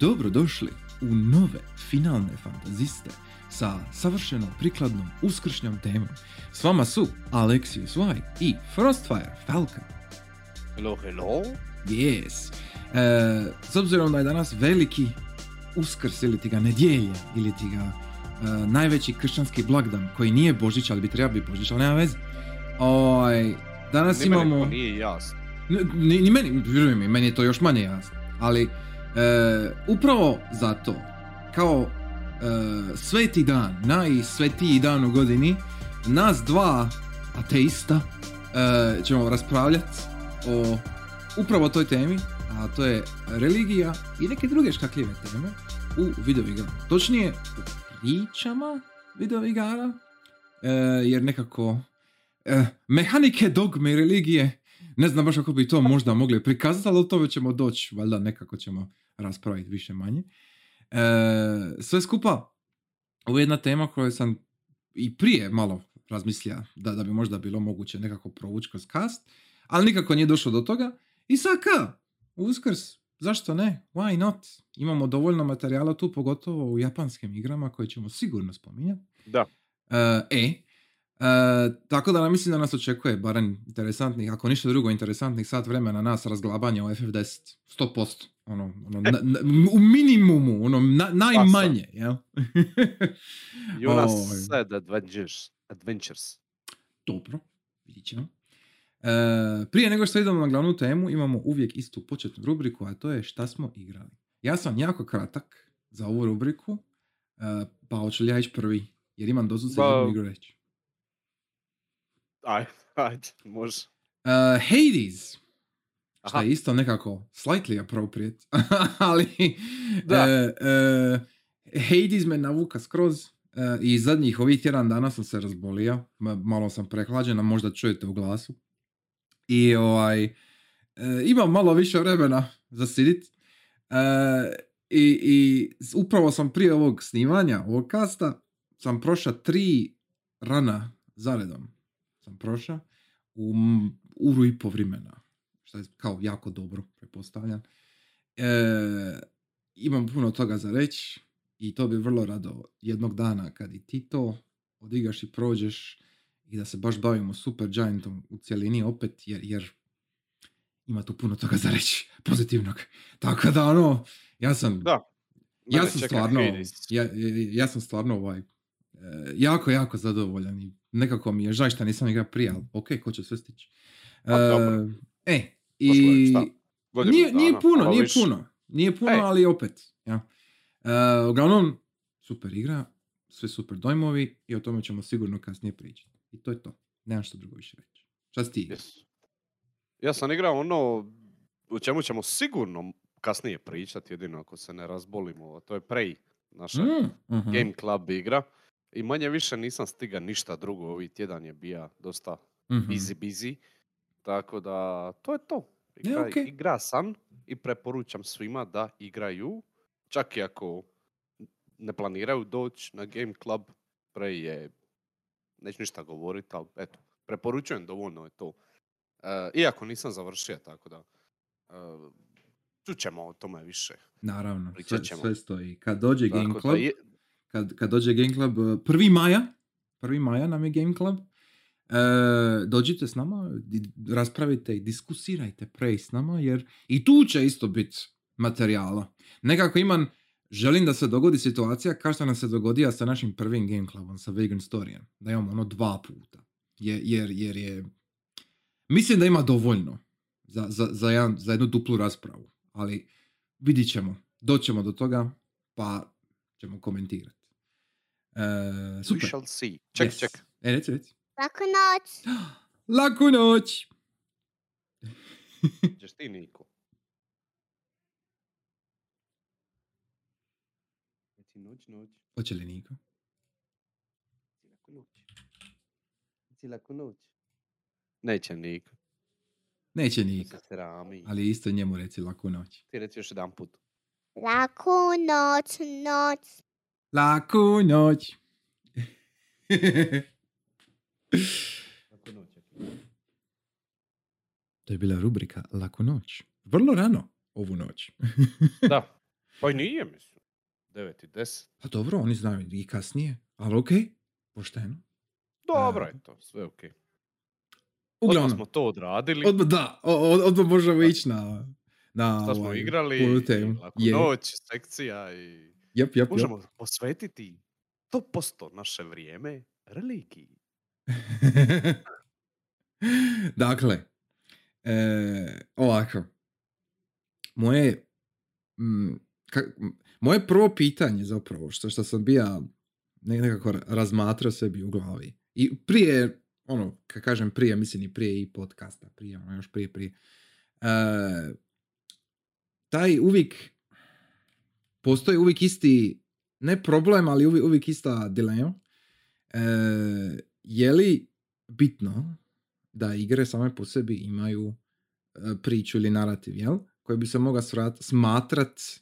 Dobrodošli u nove finalne fantaziste sa savršeno prikladnom uskršnjom temom. S vama su Alexius Y i Frostfire Falcon. Hello, hello. Yes. E, s obzirom da je danas veliki uskrs ili ti ga nedjelja ili ti ga e, najveći kršćanski blagdan koji nije Božić, ali bi trebao biti Božić, ali nema veze. Ovaj, danas Ni meni imamo... to nije jasno. Ni, ni meni, vjeruj mi, meni je to još manje jasno. Ali e, upravo zato, kao e, sveti dan, najsvetiji dan u godini, nas dva ateista e, ćemo raspravljati o upravo toj temi, a to je religija i neke druge škakljive teme u videoigrama. Točnije, u pričama videoigara, e, jer nekako e, mehanike, dogme i religije ne znam baš kako bi to možda mogli prikazati, ali o tome ćemo doći, valjda nekako ćemo raspraviti više manje. E, sve skupa, ovo je jedna tema koju sam i prije malo razmislio da, da bi možda bilo moguće nekako provući kroz cast, ali nikako nije došlo do toga. I sad ka, uskrs, zašto ne? Why not? Imamo dovoljno materijala tu, pogotovo u japanskim igrama koje ćemo sigurno spominjati. Da. E, e, tako da mislim da nas očekuje barem interesantnih, ako ništa drugo interesantnih sat vremena nas razglabanja o FF10. 100%. Ono, ono, na, na, u minimumu, ono, na, najmanje, jel? Jonas said Adventures. Adventures. Dobro, vidit ćemo. E, prije nego što idemo na glavnu temu, imamo uvijek istu početnu rubriku, a to je šta smo igrali. Ja sam jako kratak za ovu rubriku, e, pa hoću li ja ići prvi, jer imam dosud Ba- jednu igru reći. Aj, ajde, može. Uh, Hades, što Aha. je isto nekako slightly appropriate, ali Da. e, e, Hades me navuka skroz i zadnjih ovih tjedan dana sam se razbolio, ma- malo sam prehlađen, a možda čujete u glasu. I ovaj, imam malo više vremena za sidit. I, I upravo sam prije ovog snimanja, ovog kasta, sam prošao tri rana zaredom. Sam prošao u uru i po vremena. Što je kao jako dobro, pretpostavljam. E, imam puno toga za reći i to bi vrlo rado jednog dana kad i ti to odigaš i prođeš i da se baš bavimo Super Giantom u cjelini opet jer, jer ima tu puno toga za reći pozitivnog. Tako da ono, ja sam Da. ja sam stvarno, ja- ja sam stvarno ovaj, e, jako, jako zadovoljan i nekako mi je žaj što nisam igrao prije, ali ok, ko će sve stići. Dobro. E, i nije, nije puno, nije puno, nije puno, Ej. ali opet, ja. E, uglavnom, super igra, sve super dojmovi i o tome ćemo sigurno kasnije pričati. I to je to, nemam što drugo više reći. Šta si ti? Yes. Ja sam igrao ono o čemu ćemo sigurno kasnije pričati, jedino ako se ne razbolimo, a to je Prey, naša Mm, mhm. Game Club igra. I manje više nisam stiga ništa drugo, ovih tjedan je bija dosta Mhm. busy busy. Tako da, to je to. Igra, okej. igra sam i preporučam svima da igraju, čak i ako ne planiraju doći na Game Club, Prey je, neću ništa govoriti, ali eto, preporučujem, dovoljno je to. E, iako nisam završio, tako da, uh, čućemo o tome više. Naravno, sve, sve stoji. Kad dođe Game Club, je- kad, kad dođe Game Club, uh, prvi maja, prvi maja nam je Game Club, e, dođite s nama, raspravite i diskusirajte prej s nama, jer i tu će isto biti materijala. Nekako imam, želim da se dogodi situacija kao što nam se dogodila sa našim prvim Game Clubom, sa Vegan Storyan, da imamo ono dva puta. Je- jer, jer je, mislim da ima dovoljno za, za, za, jedan, za jednu duplu raspravu, ali vidit ćemo, doćemo do toga, pa ćemo komentirati. E, We super. shall see. Ček, Yes. ček. E, reci, reci. Laku noć. Laku noć! Ćeš ti, Niko. Reci noć, noć. Hoće li Niko? Reci laku noć. Reci laku noć. Neće Niko. Neće Ne Niko, ali isto njemu reci laku noć. Ti reci još jedan put. Laku noć, noć. Laku noć! Laku noć. to je bila rubrika Laku noć. Vrlo rano ovu noć. Da. Pa i nije, mislim. 9 i 10. Pa dobro, oni znaju i kasnije, ali okej, pošteno. Dobro je to, sve okej. Odmah Uglavnom, smo to odradili. odmah da, odmah možemo ići na, na Šta smo ovaj, igrali, laku Je. noć, sekcija i... Jep, jep. Možemo posvetiti 100% naše vrijeme religiji. dakle, e, ovako. Moje, mm, ka- m- moje prvo pitanje zapravo, što, što sam ne- nekako ra- razmatrao sebi u glavi. I prije, ono, kad kažem prije, mislim i prije i podcasta, prije, ono, još prije, prije. E, taj uvijek, postoji uvijek isti, ne problem, ali uvijek, uvijek ista dilema. E, je li bitno da igre same po sebi imaju e, priču ili narativ, jel? Koji bi se mogao smatrat e,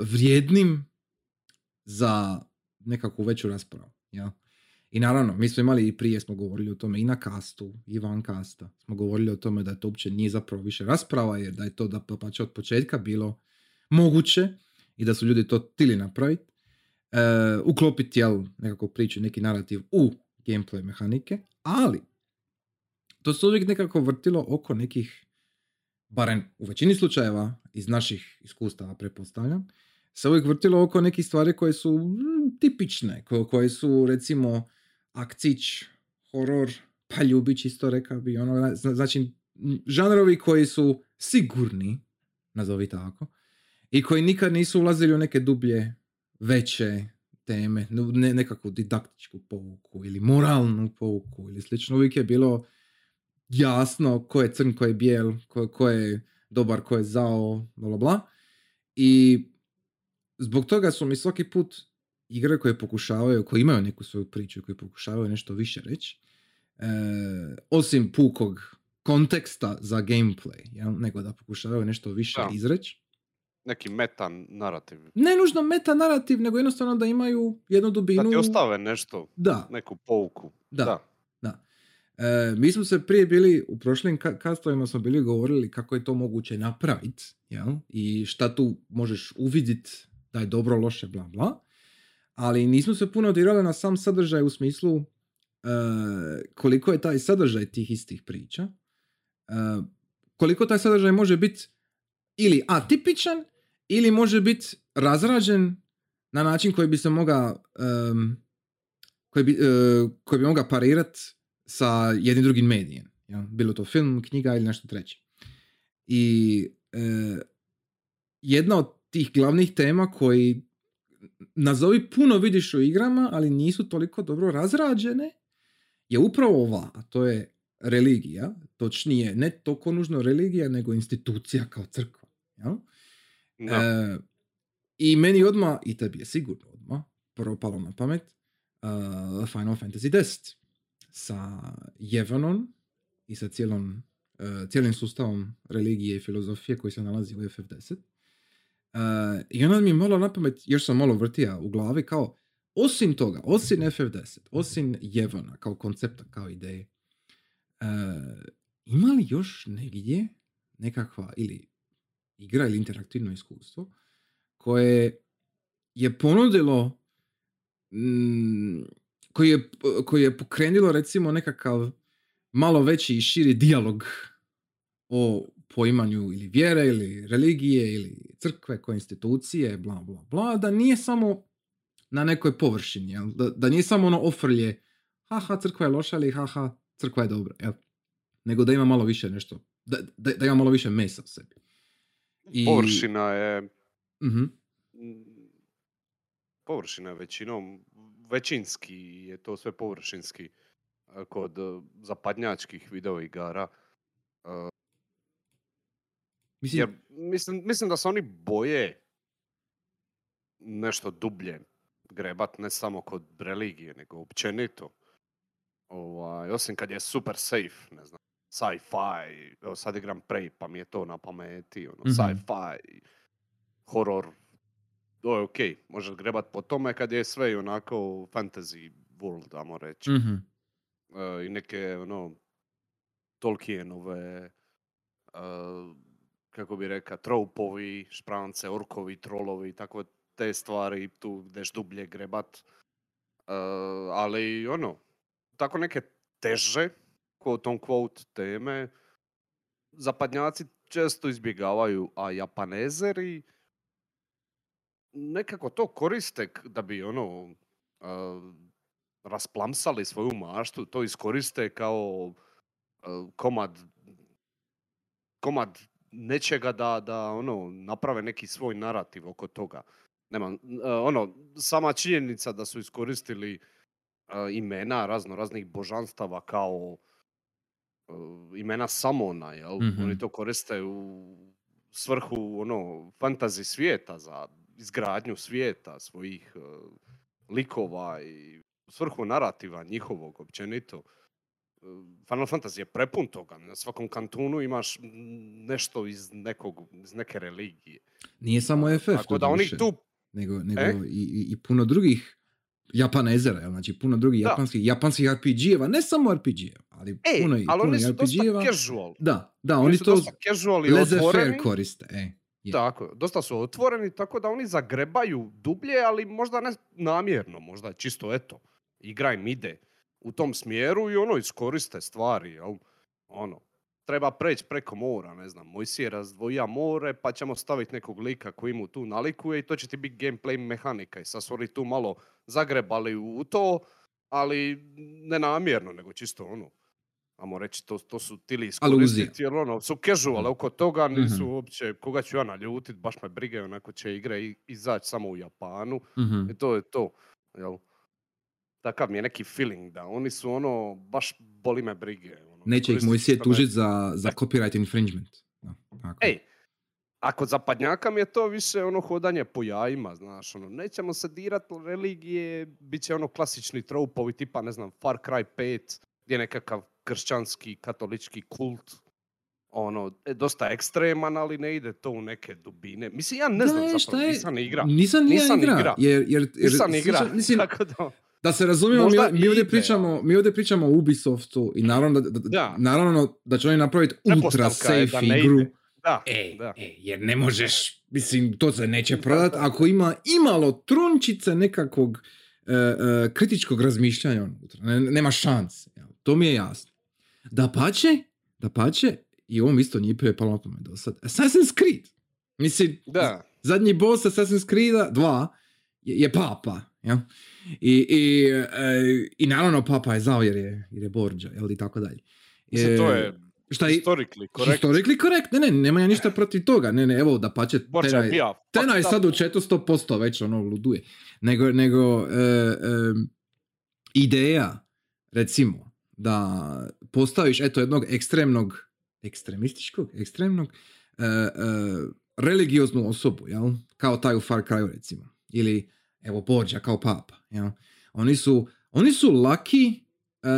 vrijednim za nekakvu veću raspravu, jel? I naravno, mi smo imali i prije smo govorili o tome i na kastu, i van kasta. Smo govorili o tome da to uopće nije zapravo više rasprava, jer da je to da pa od početka bilo moguće i da su ljudi to tili napraviti. E, uklopiti jel, nekako priču, neki narativ u gameplay mehanike, ali to se uvijek nekako vrtilo oko nekih, barem u većini slučajeva iz naših iskustava pretpostavljam, se uvijek vrtilo oko nekih stvari koje su mm, tipične, ko- koje su recimo akcić, horor, pa ljubić isto rekao bi, ono, zna- znači žanrovi koji su sigurni, nazovi tako, i koji nikad nisu ulazili u neke dublje, veće teme, ne, nekakvu didaktičku pouku ili moralnu pouku ili slično. Uvijek je bilo jasno ko je crn, ko je bijel, ko, ko je dobar, ko je zao, bla bla. I zbog toga su mi svaki put igre koje pokušavaju, koje imaju neku svoju priču, koje pokušavaju nešto više reći, e, osim pukog konteksta za gameplay, jel? nego da pokušavaju nešto više izreći. Neki meta narativ. Ne nužno meta narativ, nego jednostavno da imaju jednu dubinu. Da ti ostave nešto, Da, neku pouku. Da. da. da. E, mi smo se prije bili, u prošlim ka- kastovima smo bili govorili kako je to moguće napraviti, jel? I šta tu možeš uvidit da je dobro, loše, bla, bla. Ali nismo se puno dirali na sam sadržaj u smislu e, koliko je taj sadržaj tih istih priča. E, koliko taj sadržaj može biti ili atipičan ili može biti razrađen na način koji bi se mogao em, koji bi, e, koji bi mogao parirat sa jednim drugim medijem. jel? Bilo to film, knjiga ili nešto treće. I e, jedna od tih glavnih tema koji nazovi puno vidiš u igrama, ali nisu toliko dobro razrađene, je upravo ova, a to je religija, točnije ne toliko nužno religija, nego institucija kao crkva. Jel? E, I meni odmah, i tebi je sigurno odmah, propalo na pamet uh, Final Fantasy X sa Jevanon i sa cijelom, uh, cijelim sustavom religije i filozofije koji se nalazi u FF10. Uh, I onda mi je malo na pamet, još sam malo vrtija u glavi kao, osim toga, osim FF10, osim Jevona kao koncepta, kao ideje, uh, ima li još negdje nekakva ili igra ili interaktivno iskustvo koje je ponudilo mm, koji je, koji je pokrenulo recimo nekakav malo veći i širi dijalog o poimanju ili vjere ili religije ili crkve koje institucije bla bla bla da nije samo na nekoj površini jel? Da, da nije samo ono ofrlje haha crkva je loša ili haha crkva je dobra jel? nego da ima malo više nešto da, da, da ima malo više mesa u sebi i- Površina je... Mhm. mm, Površina je većinom, većinski je to sve površinski a, kod e, zapadnjačkih video igara. Mislim, Jer mislim, mislim da se oni boje nešto dublje grebat, ne samo kod religije, nego općenito. Ovaj, osim kad je super safe, ne znam, sci-fi, evo sad igram Prey pa mi je to na pameti, ono, Mhm. sci-fi, horor, to je okej, možeš grebat po tome kad je sve i onako fantasy world, damo reći. mhm. E, I neke, ono, Tolkienove, e, kako bi reka, troupovi, šprance, orkovi, trolovi, tako te stvari tu ideš dublje grebat. Uh, ali ono, tako neke teže, ko tom quote teme, zapadnjaci često izbjegavaju, a japanezeri nekako to koriste da bi ono uh, rasplamsali svoju maštu, to iskoriste kao uh, komad komad nečega da, da ono naprave neki svoj narativ oko toga. Nema, uh, ono, sama činjenica da su iskoristili imena razno raznih božanstava kao imena Samona, jel? Mhm. Oni to koriste u svrhu ono fantazi svijeta za izgradnju svijeta svojih uh, likova i u svrhu narativa njihovog općenito. Uh, Final Fantasy je prepun toga. Na svakom kantunu imaš nešto iz, nekog, iz neke religije. Nije samo FF, Tako da oni tu nego, nego E? i, i puno drugih Japanezera, jel? znači puno drugih Da. japanskih, japanskih RPG-eva, ne samo RPG-eva, ali Ej, puno, ali puno oni su dosta casual. Da, da, Oni, oni su to dosta casual i otvoreni. koriste. E. je. Tako, dosta su otvoreni, tako da oni zagrebaju dublje, ali možda ne namjerno, možda čisto eto, igra im ide u tom smjeru i ono iskoriste stvari, jel? Ono, treba preći preko mora, ne znam, Mojsije razdvoja more, pa ćemo staviti nekog lika koji mu tu nalikuje i to će ti biti gameplay mehanika i sad su oni tu malo zagrebali u to, ali ne namjerno, nego čisto ono, Amo reći, to, to su tili iskoristiti, jer ono, su casual, oko toga nisu Mhm. uopće, koga ću ja naljutit, baš me brige, onako će igre izaći samo u Japanu Mhm. i to je to, jel? Takav mi je neki feeling da oni su ono, baš boli me brige. Neće ih Mojsije tužiti za, za copyright infringement. Da, tako. Ej, a kod zapadnjaka mi je to više ono hodanje po jajima, znaš, ono, nećemo se dirat u religije, bit će ono klasični troupovi tipa, ne znam, Far Cry 5, gdje je nekakav kršćanski, katolički kult, ono, e, dosta ekstreman, ali ne ide to u neke dubine. Mislim, ja ne Da, znam je, zapravo, je? nisam ni igrao. Nisam Nisam igra. igra. Jer, jer, jer, Nisam ni igra, mislim, tako da... da se razumijemo, mi, Možda mi ovdje pričamo, mi ovdje pričamo o Ubisoftu i naravno da, da, Da. naravno da će oni napraviti ultra safe da igru. ide. Da, E, da. e, jer ne možeš, mislim, to se neće prodat ako ima imalo trunčice nekakvog e, e, kritičkog razmišljanja unutra. Ne, nema šanse. To mi je jasno. Da pače, da pače, i ovom isto nije prije na pamet do sad. Assassin's Creed. Mislim, Da. zadnji boss Assassin's Creed 2 je, je papa. Ja? I, i, e, I naravno papa je zao jer je, jer je Borđa, jel, i tako dalje. Mislim, to E, je šta je, historically correct. Historically correct, ne, ne, nema ja ništa protiv toga, ne, ne, evo da pače, Borča Tena je Tena je sad u 400% već ono luduje, nego, nego e, e, ideja, recimo, da postaviš eto jednog ekstremnog, ekstremističkog, ekstremnog, e, e, religioznu osobu, jel? Kao taj u Far Cry recimo. Ili, evo, Borđa kao papa, jel? Oni su, oni su laki, e,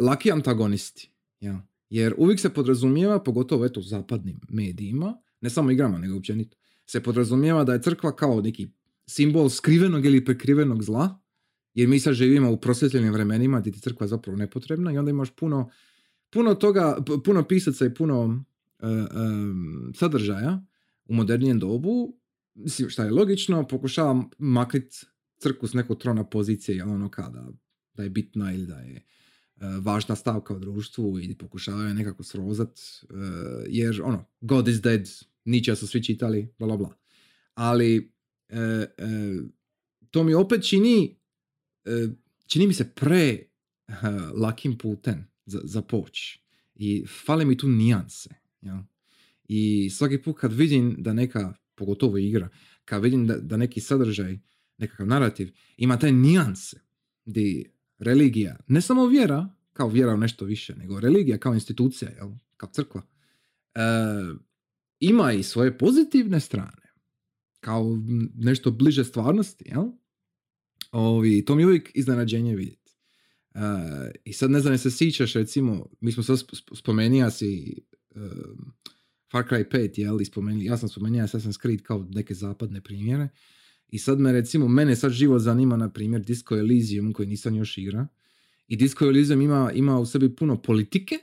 laki antagonisti, jel? Jer uvijek se podrazumijeva, pogotovo eto u zapadnim medijima, ne samo igrama, nego općenito, se podrazumijeva da je crkva kao neki simbol skrivenog ili prekrivenog zla, jer mi sad živimo u prosvjetljenim vremenima gdje ti crkva zapravo nepotrebna i onda imaš puno, puno toga, puno pisaca i puno e, em, sadržaja u modernijem dobu, mislim, šta je logično, pokušava makrit crkvu s nekog trona pozicije, ono kada da je bitna ili da je e, važna stavka u društvu i pokušavaju nekako srozat, e, jer ono, God is dead, Nietzsche su svi čitali, bla bla bla. Ali e, to mi opet čini čini mi se pre lakim putem za, za poć. I fale mi tu nijanse. jel? I svaki put kad vidim da neka, pogotovo igra, kad vidim da, da neki sadržaj, nekakav narativ, ima te nijanse di religija, ne samo vjera, kao vjera u nešto više, nego religija kao institucija, jel? kao crkva, e, ima i svoje pozitivne strane, kao nešto bliže stvarnosti, jel? Ovi, to mi je uvijek iznenađenje vidjeti. E, I sad ne znam, se sjećaš, recimo, mi smo sad sp- sp- spomenija si um, Far Cry 5, jel, i spomeni, ja sam spomenuo Assassin's Creed kao neke zapadne primjere. I sad me, recimo, mene sad živo zanima, na primjer, Disco Elysium, koji nisam još igra. I Disco Elysium ima, ima u sebi puno politike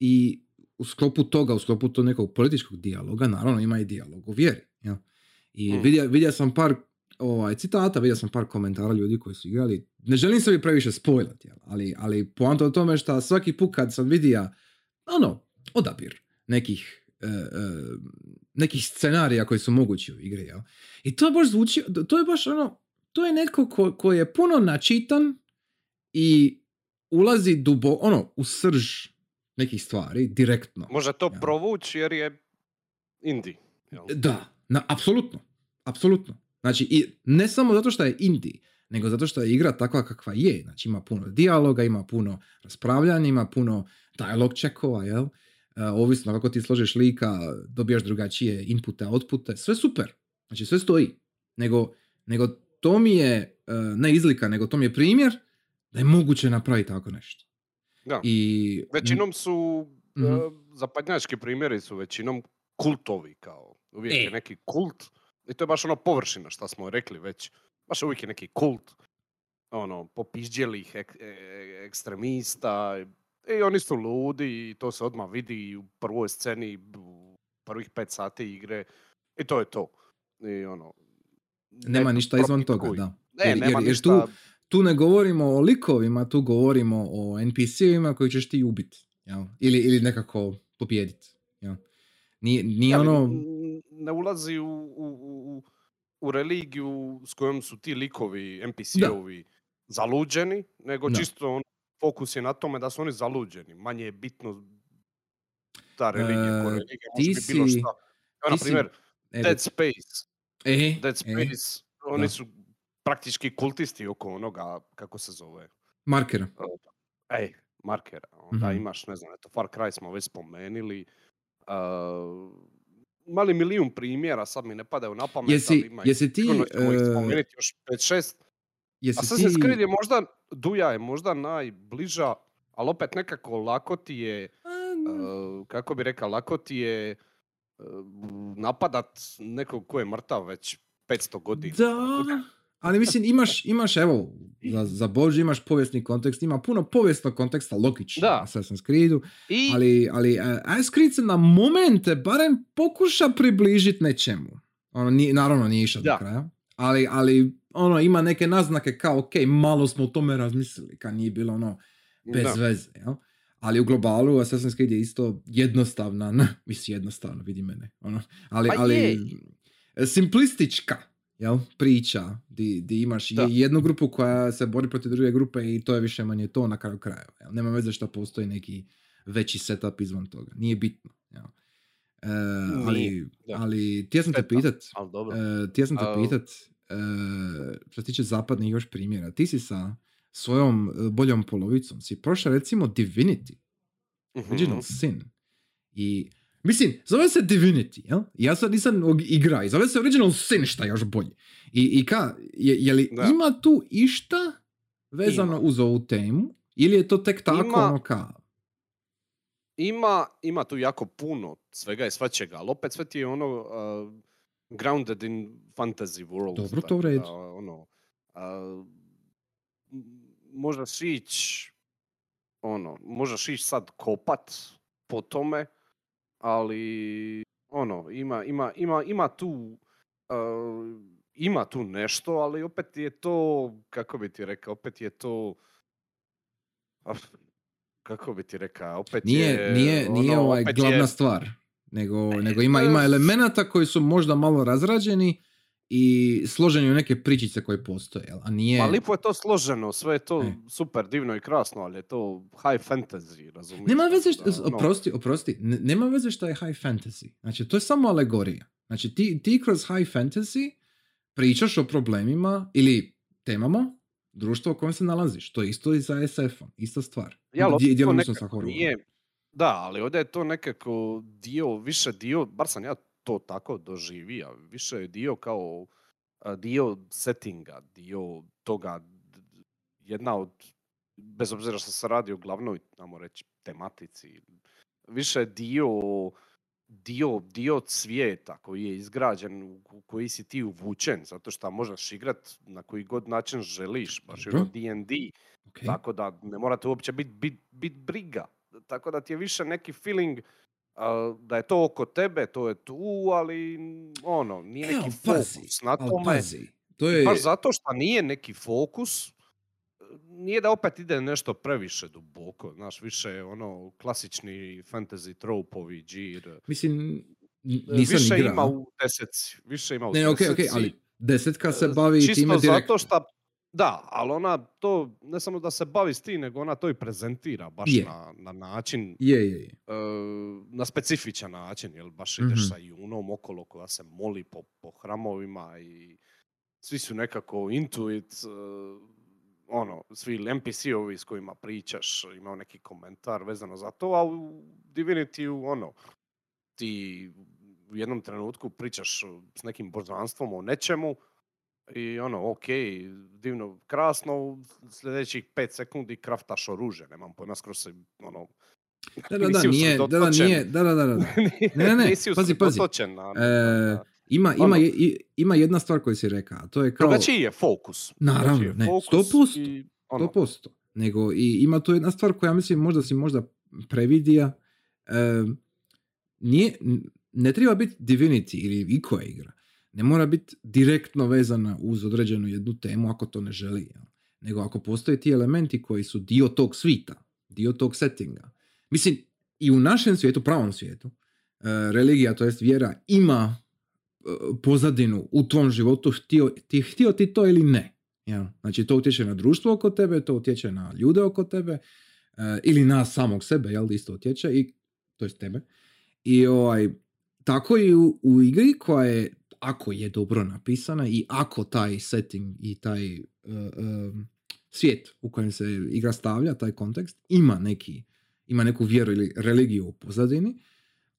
i u sklopu toga, u sklopu tog nekog političkog dijaloga, naravno ima i dijalog o vjeri. Jel? I Mm. vidio, vidio sam par ovaj, citata, vidio sam par komentara ljudi koji su igrali. Ne želim se bi previše spojlati, ali, ali poanta o tome što svaki put kad sam vidio ono, odabir nekih, nekih scenarija koji su mogući u igri. Jel? I to baš zvuči, to je baš ono, to je netko ko, ko je puno načitan i ulazi dubo, ono, u srž nekih stvari, direktno. Može to Ja. provući jer je indie. jel? Da, na, apsolutno. Apsolutno. Znači, i ne samo zato što je indie, nego zato što je igra takva kakva je. Znači, ima puno dijaloga, ima puno raspravljanja, ima puno dialog checkova, jel? E, ovisno kako ti složiš lika, dobijaš drugačije inpute, outpute, sve super. Znači, sve stoji. Nego, nego to mi je, e, ne izlika, nego to mi je primjer da je moguće napraviti tako nešto. Da. I, Većinom su, Mhm. e, zapadnjački primjeri su većinom kultovi kao. Uvijek E. je neki kult. I to je baš ono površina što smo rekli već. Baš uvijek je neki kult. Ono, popižđelih ek- ekstremista. I oni su ludi i to se odmah vidi u prvoj sceni, u prvih pet sati igre. I to je to. I ono... nema ne ništa izvan toga, da. Ne, Jer- nema jer- tu- tu ne govorimo o likovima, tu govorimo o NPC-evima koji ćeš ti ubiti. Jel? Ili, ili nekako pobijediti. Jel? Nije, nije Ja, ono... ne ulazi u, u, u, u religiju s kojom su ti likovi, NPC-ovi zaluđeni, nego Da. čisto on, fokus je na tome da su oni zaluđeni. Manje je bitno ta religija. ko E, religija ti može biti bilo šta. Evo, na ti si- primjer, e, Dead Space. e, Dead e, Space, oni da. su praktički kultisti oko onoga, kako se zove, markera. ej, markera. Onda Mhm. imaš, ne znam, eto, Far Cry smo već spomenuli. Uh, mali milijun primjera, sad mi ne padaju na pamet, Jesi, ali ima jesi ti... ih e, spomenuti još 5-6. jesi Assassin's ti... Creed je možda, Duja je možda najbliža, ali opet nekako lako ti je, uh, kako bi rekao, lako ti je uh, napadat nekog ko je mrtav već 500 godina. Da, ali mislim imaš, imaš evo, za, za Bože imaš povijesni kontekst, ima puno povijesnog konteksta, logično, Da. Assassin's Creedu, I ali, ali uh, Assassin's Creed se na momente barem pokuša približiti nečemu. Ono, nije, naravno nije išao do kraja, ali, ali ono, ima neke naznake kao, ok, malo smo o tome razmislili, kad nije bilo ono, bez da. veze, jel? Ali u globalu Assassin's Creed je isto jednostavna, ne, mislim jednostavno, vidi mene, ono, ali, Pa ali je. simplistička, jel, priča, di, di imaš Da. je- jednu grupu koja se bori protiv druge grupe i to je više manje to na kraju krajeva, jel? Nema veze što postoji neki veći setup izvan toga, nije bitno, jel? E, ali, Nije, da. ali ti ja sam te pitat, Ali. E, ti ja sam te pitat, što se tiče zapadnih još primjera, ti si sa svojom e, boljom polovicom, si prošao recimo Divinity, Mhm. Original Sin. I, mislim, zove se Divinity, jel? Ja sad nisam igra i zove se Original Sin, šta još bolje. I, i ka, je, je li Da. ima tu išta vezano Ima. uz ovu temu? Ili je to tek tako Ima. ono ka? Ima, ima tu jako puno svega i svačega, ali opet sve ti je ono uh, grounded in fantasy world. Dobro, to u redu. da, ono, uh, m- možeš ići ono, možeš ići sad kopat po tome, ali ono, ima, ima, ima, ima tu uh, ima tu nešto, ali opet je to, kako bi ti rekao, opet je to ah, kako bi ti rekao, opet Nije, je... nije, nije ono, ovaj opet glavna je- stvar, nego, nego ima, e, ima elemenata koji su možda malo razrađeni i složeni u neke pričice koje postoje, a nije... Pa lipo je to složeno, sve je to E. super divno i krasno, ali je to high fantasy, razumiješ? Nema veze, što, ono, oprosti, oprosti, ne- nema veze što je high fantasy. Znači, to je samo alegorija. Znači, ti, ti kroz high fantasy pričaš o problemima ili temama društva u kojem se nalaziš. To je isto i sa SF-om, ista stvar. Ja, Dje- to nekako nije, da, ali ovdje je to nekako dio, više dio, bar sam ja to tako doživio, više je dio kao dio settinga, dio toga, jedna od, bez obzira što se radi o glavnoj, namo reći, tematici, više je dio, dio, dio svijeta koji je izgrađen, u koji si ti uvučen, zato što možeš igrat na koji god način želiš, baš je. D&D, Ok. tako da ne morate uopće biti bit, bit briga. Tako da ti je više neki feeling a, da je to oko tebe, to je tu, ali ono, nije Evo, neki fokus na tome. to je, baš zato što nije neki fokus, nije da opet ide nešto previše duboko, znaš, više ono klasični fantasy tropovi, džir. mislim, E, nisam više igrao. ima u deseci, više ima u Ne, okej, okej, deseci. ali desetka se E, bavi Čisto time direktno. zato što, da, ali ona to, ne samo da se bavi s tim, nego ona to i prezentira baš Je. na, na način, Je, je, je. e, na specifičan način, jel baš ideš Mhm. sa junom okolo koja se moli po, po hramovima i svi su nekako into it, e, ono, svi NPC-ovi s kojima pričaš, imao neki komentar vezano za to, a u Divinity ono, ti u jednom trenutku pričaš s nekim božanstvom o nečemu i ono, ok, divno, krasno, u sljedećih pet sekundi kraftaš oružje, nemam pojma, skoro se, ono, Da, da, da, nije, da, da, nije, da, da, da, da. Ne, ne, nisi pazi, pazi. na, na, E, Ima, ima, Ono. i- ima jedna stvar koju si rekao, a to je kao... Drugačiji je fokus. Naravno, ne, fokus 100%, i ono, 100%. Nego, i ima tu jedna stvar koja mislim možda si možda previdija. E, nije, ne treba biti Divinity ili ikoja igra. Ne mora biti direktno vezana uz određenu jednu temu ako to ne želi. Nego ako postoje ti elementi koji su dio tog svita, dio tog settinga. Mislim, i u našem svijetu, pravom svijetu, e, religija, to jest vjera, ima e, pozadinu u tvom životu, htio ti, htio ti to ili ne. Jel? Znači, to utječe na društvo oko tebe, to utječe na ljude oko tebe, e, ili na samog sebe, jel, isto utječe, i, to jest tebe. I ovaj, tako i u, u igri koja je, ako je dobro napisana i ako taj setting i taj e, e, svijet u kojem se igra stavlja, taj kontekst, ima neki ima neku vjeru ili religiju u pozadini,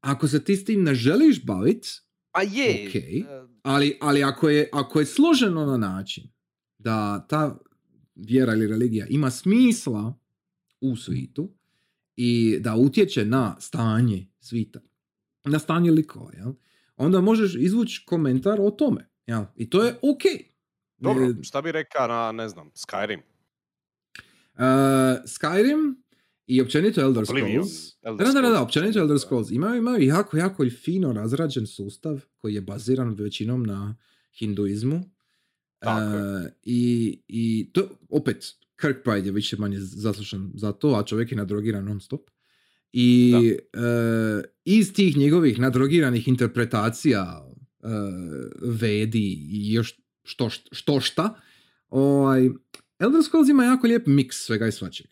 ako se ti s tim ne želiš baviti, Pa je, e, ali, ali ako, je, ako je složeno na način da ta vjera ili religija ima smisla u svitu i da utječe na stanje svita, na stanje likova, jel? Onda možeš izvući komentar o tome. Jel? I to je ok. dobro, Ne- šta bi rekao na, ne znam, Skyrim? Uh, Skyrim i općenito Elder Scrolls. Elder Da, da, da, da, općenito. Elder Scrolls. Imaju, imaju jako, jako i fino razrađen sustav koji je baziran većinom na hinduizmu. Tako je. Uh, i, I to, opet, Kirkbride je više manje zaslušan za to, a čovjek je nadrogiran non stop. I uh, iz tih njegovih nadrogiranih interpretacija uh, Vedi i još što, što šta, ovaj, Elder Scrolls ima jako lijep miks svega i svačeg.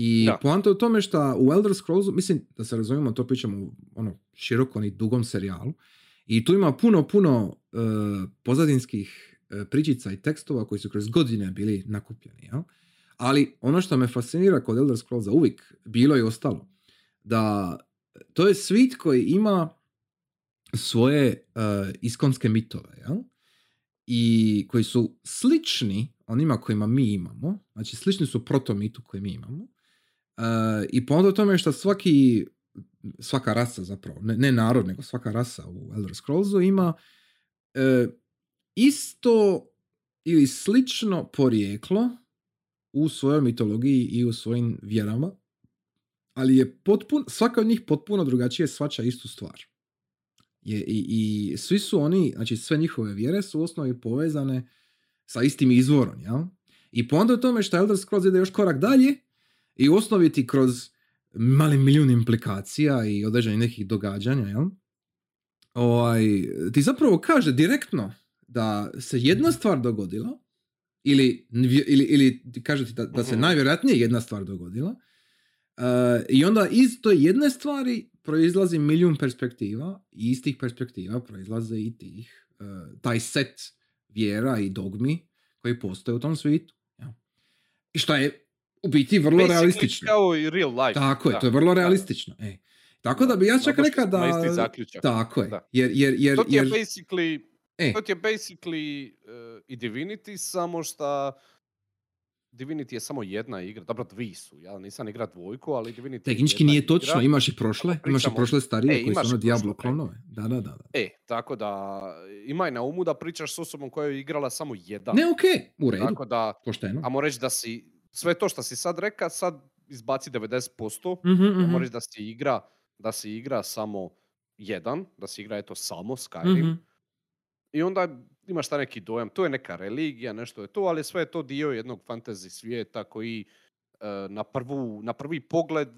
I Da. poanta je u tome što u Elder Scrollsu, mislim da se razumijemo, to pričamo u ono, širokom i dugom serijalu, i tu ima puno, puno e, pozadinskih e, pričica i tekstova koji su kroz godine bili nakupljeni. Jel? Ali ono što me fascinira kod Elder Scrollsa uvijek bilo i ostalo, da to je svit koji ima svoje e, iskonske mitove, jel? i koji su slični onima kojima mi imamo, znači slični su protomitu koji mi imamo, e, i onda tome što svaki, svaka rasa zapravo, ne, ne narod, nego svaka rasa u Elder Scrollsu ima e, isto ili slično porijeklo u svojoj mitologiji i u svojim vjerama, ali je potpun, svaka od njih potpuno drugačije svača istu stvar. Je, i, I svi su oni, znači sve njihove vjere su u osnovi povezane sa istim izvorom, jel? I u tome što Elder Scrolls ide još korak dalje i u osnovi ti kroz mali milijun implikacija i određenih nekih događanja, jel? Ovaj, ti zapravo kaže direktno da se jedna stvar dogodila ili, ili, ili kaže ti da, da se Mhm. najvjerojatnije jedna stvar dogodila i onda iz toj jedne stvari proizlazi milijun perspektiva i iz tih perspektiva proizlaze i tih, uh, taj set vjera i dogmi koji postoje u tom svijetu. I što je u biti vrlo Basically realistično. Kao i real life. Tako je, da. to je vrlo realistično. E. Tako da bi ja čak rekao da... Tako je. Da. Jer, jer, jer, To ti je jer, basically, e, to ti je basically uh, i Divinity, samo što Divinity je samo jedna igra, dobro dvi su, ja nisam igra dvojku, ali Divinity tehnički nije igra. točno, imaš i prošle, imaš i prošle starije E, koji su ono Diablo prošle, e. klonove. Da, da, da. da. E, tako da imaj na umu da pričaš s osobom koja je igrala samo jedan. Ne, okej, u redu, Tako da, pošteno. ajmo reći da si, sve to što si sad reka, sad izbaci 90%, Mhm, ajmo mhm. reći da si igra da se igra samo jedan, da se igra eto samo Skyrim. Mhm. I onda imaš taj neki dojam, to je neka religija, nešto je to, ali sve je to dio jednog fantasy svijeta koji e, na, prvu, na prvi pogled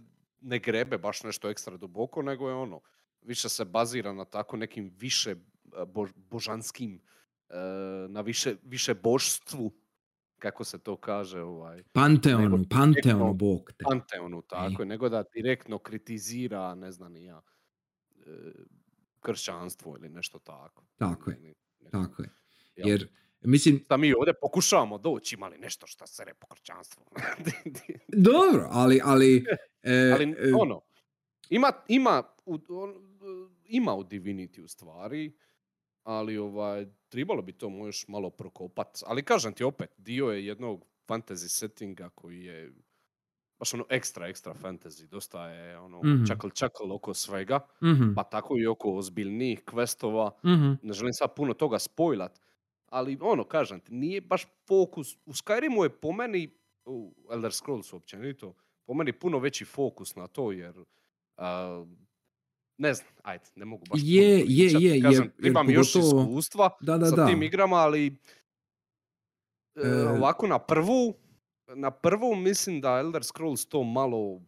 ne grebe baš nešto ekstra duboko, nego je ono, više se bazira na tako nekim više e, bož- božanskim, e, na više, više božstvu, kako se to kaže, ovaj, Panteonu, Nego Panteonu, direktno Bog te. panteonu, tako je, nego da direktno kritizira, ne znam ni ja, e, kršćanstvo ili nešto tako. Tako je, Tako je. Jer, mislim, Da mi ovdje pokušavamo doći, imali nešto što se po kršćanstvu. dobro, ali, ali, e, Ali e, ono, ima, ima, u, on- ima u Divinity u stvari, ali ovaj, trebalo bi to još malo prokopat. Ali kažem ti opet, dio je jednog fantasy settinga koji je baš ono ekstra, ekstra fantasy. Dosta je ono Mhm. čakl čakl oko svega, mhm, pa tako i oko ozbiljnijih questova. mhm. Ne želim sad puno toga spojlat, ali ono, kažem ti, nije baš fokus. U Skyrimu je po meni, u Elder Scrolls općenito, po meni puno veći fokus na to, jer ne znam, ajde, ne mogu baš puno Je, je, je, jer- kažem, jer imam još pogotovo- iskustva Da, da, sa da. tim igrama, ali e, E, ovako na prvu, na prvu mislim da Elder Scrolls to malo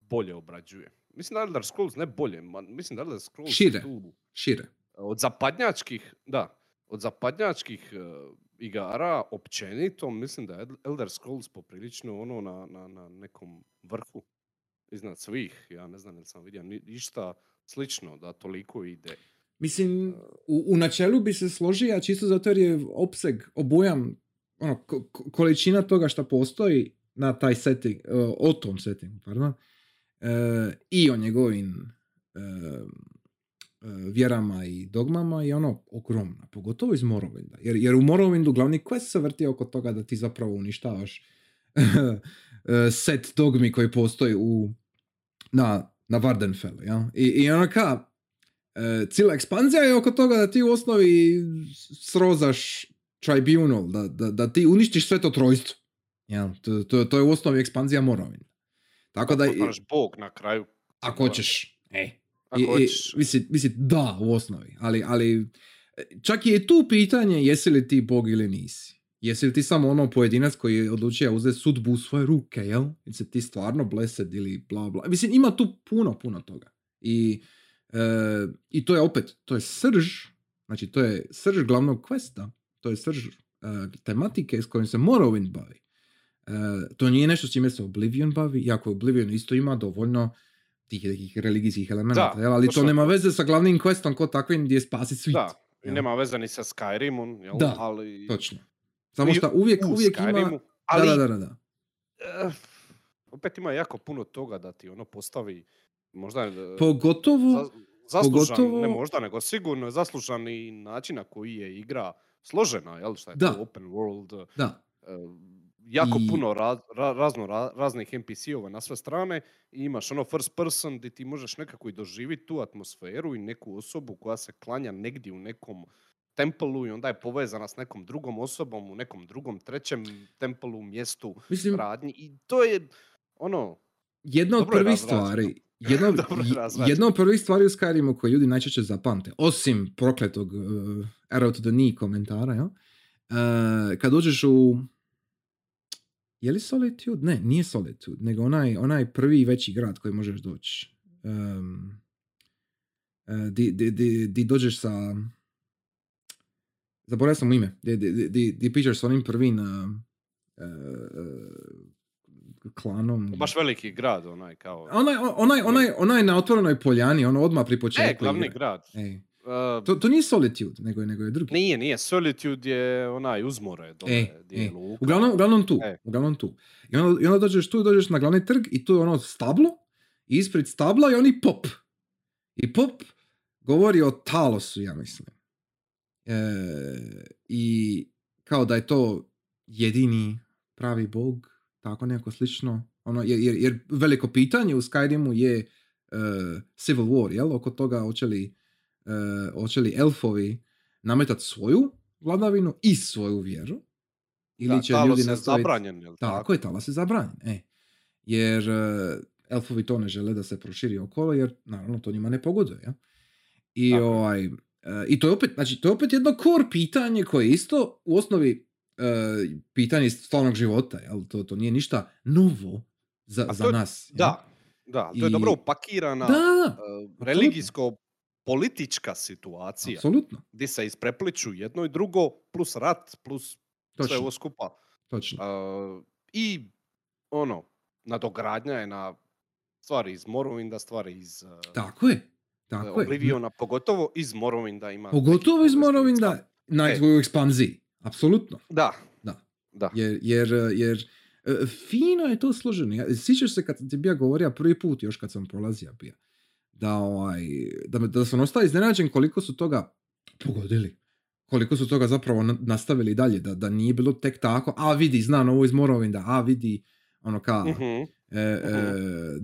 bolje obrađuje. Mislim da Elder Scrolls ne bolje, mislim da Elder Scrolls Šire. tu Šire. od zapadnjačkih, da, od zapadnjačkih e, igara općenito, mislim da je Elder Scrolls poprilično ono na, na, na nekom vrhu iznad svih. Ja ne znam jel sam vidio ni, ništa slično da toliko ide. Mislim, u, u načelu bi se složio, a čisto zato jer je opseg, obujam, ono, ko- ko- količina toga što postoji na taj setting, e, o tom settingu, pardon, e, i o njegovim e, e, vjerama i dogmama je ono ogromna, pogotovo iz Morrowinda. Jer, jer u Morrowindu glavni quest se vrti oko toga da ti zapravo uništavaš e, set dogmi koji postoji u, na, na Vardenfellu, ja? I, i ono ka, e, cijela ekspanzija je oko toga da ti u osnovi srozaš tribunal, da, da, da ti uništiš sve to trojstvo. Ja, to, to, to je u osnovi ekspanzija Morrowind. Tako da, bog na kraju. ako hoćeš, ej. Ako I- hoćeš. mislim, mislim, da, u osnovi, ali, ali čak je tu pitanje jesi li ti bog ili nisi. Jesi li ti samo ono pojedinac koji je odlučio uzeti sudbu u svoje ruke, jel? Jesi ti stvarno blessed ili bla bla. Mislim, ima tu puno, puno toga. I, e, i to je opet, to je srž, znači to je srž glavnog questa, to je srž e, tematike s kojim se Morrowind bavi. E, to nije nešto s čime se Oblivion bavi, iako Oblivion isto ima dovoljno tih nekih religijskih elemenata, Da, jel? ali to nema to. veze sa glavnim questom ko takvim gdje je spasit svit. Da, jel? nema veze ni sa Skyrimom, jel? Da, ali... Točno. Samo što uvijek, u uvijek ima... Ali Da, da, da, da. eh, opet ima jako puno toga da ti ono postavi možda eh, Pogotovo, za- zaslužan, pogotovo- ne možda, nego sigurno zaslužan i način na koji je igra složena, jel? Šta je Da. to open world, da, eh, jako I- puno ra- ra- razno ra- raznih NPC-ova na sve strane i imaš ono first person gdje ti možeš nekako i doživjeti tu atmosferu i neku osobu koja se klanja negdje u nekom templu i onda je povezana s nekom drugom osobom u nekom drugom trećem templu, mjestu, mislim, radnji i to je ono, jedna od prvih stvari, jedna, jedna od prvih stvari u Skyrimu koje ljudi najčešće zapamte, osim prokletog uh, arrow to the knee komentara, ja? Uh, kad dođeš u je li Solitude? Ne, nije Solitude, nego onaj, onaj prvi veći grad koji možeš doći. Um, uh, di, di, di, di dođeš sa zaboravio sam ime, di, di, di- di, pričaš s onim prvim uh, uh, klanom. baš veliki grad, onaj kao... Onaj, onaj, onaj, onaj na otvorenoj poljani, ono odmah pri početku. E, glavni igre. grad. Ej. Uh, To, to nije Solitude, nego je, nego je drugi. Nije, nije. Solitude je onaj uzmore dole E, e. Uglavnom, uglavnom tu. E. Uglavnom tu. I onda, I onda dođeš tu, dođeš na glavni trg i tu je ono stablo, i ispred stabla je oni pop. I pop govori o Talosu, ja mislim. E, I kao da je to jedini pravi bog, tako nekako slično. Ono, jer, jer, veliko pitanje u Skyrimu je e, Civil War, jel? Oko toga hoće li, hoće li elfovi nametati svoju vladavinu i svoju vjeru. Ili Da, će ljudi nastaviti... zabranjen, jel Tako je, talas je zabranjen. E. Jer e, elfovi to ne žele da se proširi okolo, jer naravno to njima ne pogoduje. Ja? I, Tako ovaj, e, I to je opet, znači, to je opet jedno core pitanje koje je isto u osnovi e, pitanje iz stvarnog života, jel? To, to nije ništa novo za, za nas. jel? Da, da, to je I- dobro upakirana Da, da, religijsko-politička situacija apsolutno. gdje se isprepliču jedno i drugo, plus rat, plus sve Točno, ovo skupa. točno. Uh, I ono, nadogradnja je na stvari iz Morrowinda, stvari iz uh, Tako je. Tako je. Obliviona, pogotovo iz Morrowinda ima. Pogotovo iz Morrowinda stvari. na E. u ekspanziji. Apsolutno. Da. Da. Da. Jer, jer, jer e, fino je to složeno. Ja, sjećaš se kad ti bio govorio prvi put, još kad sam prolazio bio, da, ovaj, da, da sam ostao iznenađen koliko su toga pogodili. Koliko su toga zapravo na- nastavili dalje. Da, da nije bilo tek tako, a vidi, znam ovo iz Morrowinda, a vidi, ono kao, Mhm. e, e,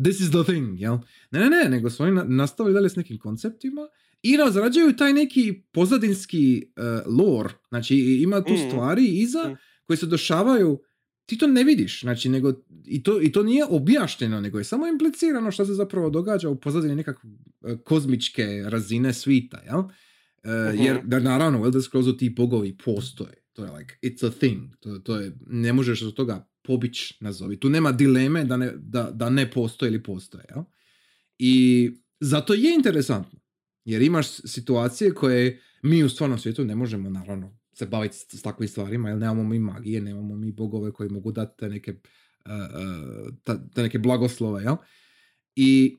this is the thing, jel? Ne, ne, ne, nego su oni na- nastavili dalje s nekim konceptima i razrađuju taj neki pozadinski e, lore. Znači, ima tu Mhm. stvari iza Mhm. koje se dešavaju, ti to ne vidiš, znači, nego, i, to, i to nije objašnjeno, nego je samo implicirano što se zapravo događa u pozadini nekakve kozmičke razine svita, jel? E, Mhm. Jer, da, naravno, u Elder Scrollsu ti bogovi postoje. To je like, it's a thing. To, to je, ne možeš od toga pobić nazovi. Tu nema dileme da ne, da, da ne postoje ili postoje. Jel? I zato je interesantno. Jer imaš situacije koje mi u stvarnom svijetu ne možemo, naravno, se baviti s, s takvim stvarima, jer nemamo mi magije, nemamo mi bogove koji mogu dati te neke, uh, ta- te neke blagoslove, jel? I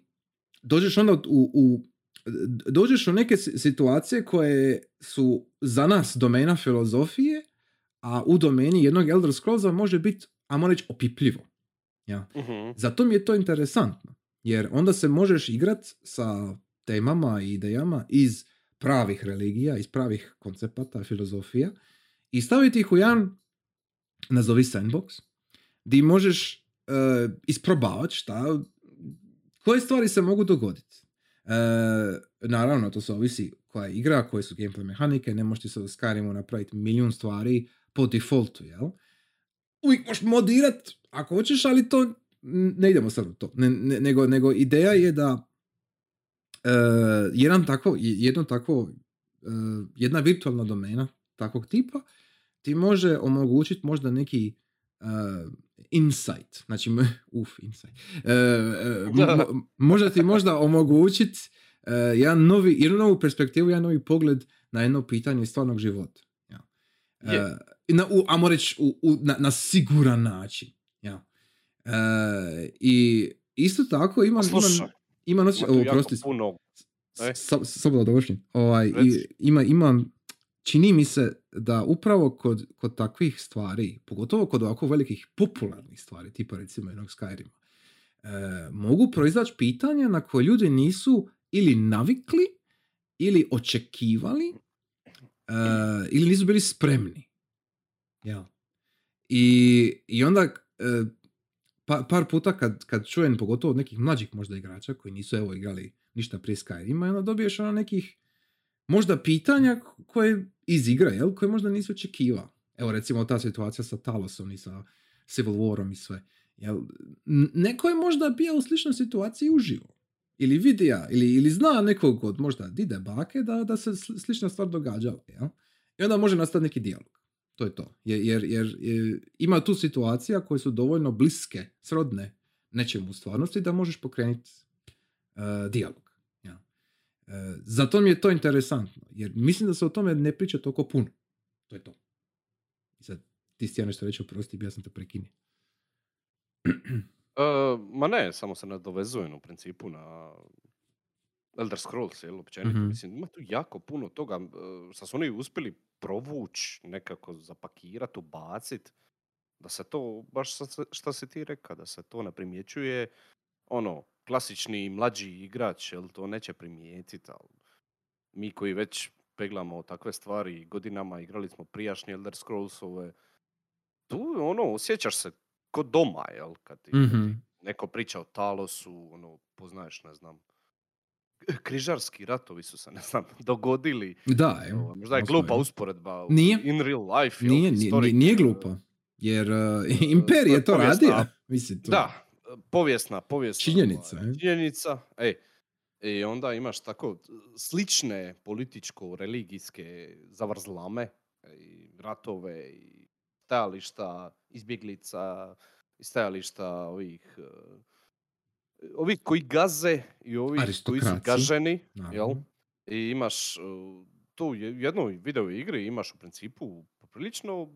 dođeš onda u, u dođeš u neke si- situacije koje su za nas domena filozofije, a u domeni jednog Elder Scrollsa može biti, ajmo reći, opipljivo. Ja. Mhm. Zato mi je to interesantno, jer onda se možeš igrat sa temama i idejama iz pravih religija, iz pravih koncepata, filozofija i staviti ih u jedan, nazovi sandbox, gdje možeš uh, isprobavati šta, koje stvari se mogu dogoditi. E, naravno, to se ovisi koja je igra, koje su gameplay mehanike, ne možeš ti se u Skyrimu napraviti milijun stvari po defaultu, jel? Uvijek možeš modirat ako hoćeš, ali to ne idemo sad u to. Ne, ne- nego, nego ideja je da jedan takvo, jedno takvo, e, jedna virtualna domena takvog tipa ti može omogućiti možda neki e, insight, znači, uf, insight, e, mo- mo- možda ti možda omogućiti jedan novi, jednu novu perspektivu, jedan novi pogled na jedno pitanje stvarnog života. Ja. E, na, u, ajmo reći, u, u, na, na siguran način. Ja. I isto tako imam, Slušaj, imam, imam osjećaj, ima oprosti, puno... E. samo da dovršim. Ovaj, i, ima, imam, čini mi se da upravo kod, kod takvih stvari, pogotovo kod ovako velikih popularnih stvari, tipa recimo jednog Skyrima, e, mogu proizaći pitanja na koje ljudi nisu ili navikli, ili očekivali, e, ili nisu bili spremni. Ja. I, i onda e, pa, par puta kad, kad čujem, pogotovo od nekih mlađih možda igrača koji nisu evo igrali ništa prije Skyrima, onda dobiješ ono nekih možda pitanja koje iz igre, jel, koje možda nisi očekivao. Evo recimo ta situacija sa Talosom i sa Civil Warom i sve. Jel, neko je možda bio u sličnoj situaciji uživo. Ili vidija, ili, ili zna nekog od možda dide bake da, da se sl- slična stvar događala. Jel? I onda može nastati neki dijalog. To je to. Jer, jer, jer, jer ima tu situacija koje su dovoljno bliske, srodne nečemu u stvarnosti da možeš pokrenuti uh, dijalog. Ja. E, zato mi je to interesantno, jer mislim da se o tome ne priča toliko puno. To je to. I sad, ti si ja nešto reći, oprosti, ja sam te prekinio. E, ma ne, samo se nadovezujem u principu na Elder Scrolls, jel, općenito. Mhm. Mislim, ima tu jako puno toga. e, Sad su oni uspjeli provuć, nekako zapakirat, ubacit, da se to, baš šta si ti rekao, da se to ne primjećuje, ono, klasični mlađi igrač, jel, to neće primijetit, ali mi koji već peglamo takve stvari godinama, igrali smo prijašnje Elder Scrollsove, tu, ono, osjećaš se ko doma, jel, kad ti, Mhm. neko priča o Talosu, ono, poznaješ, ne znam, križarski ratovi su se, ne znam, dogodili. Da, evo. Možda je glupa usporedba Nije. in real life. Nije, nije, historic, nije e, glupa. Jer uh, Imper je to radio. Mislim, to, Da, povijesna, povijesna Činjenica, ovaj, e? činjenica. E, i onda imaš tako slične političko-religijske zavrzlame i ratove i stajališta izbjeglica i stajališta ovih ovih koji gaze i ovih koji su gaženi, jel? I imaš uh, tu jednoj video igri imaš u principu poprilično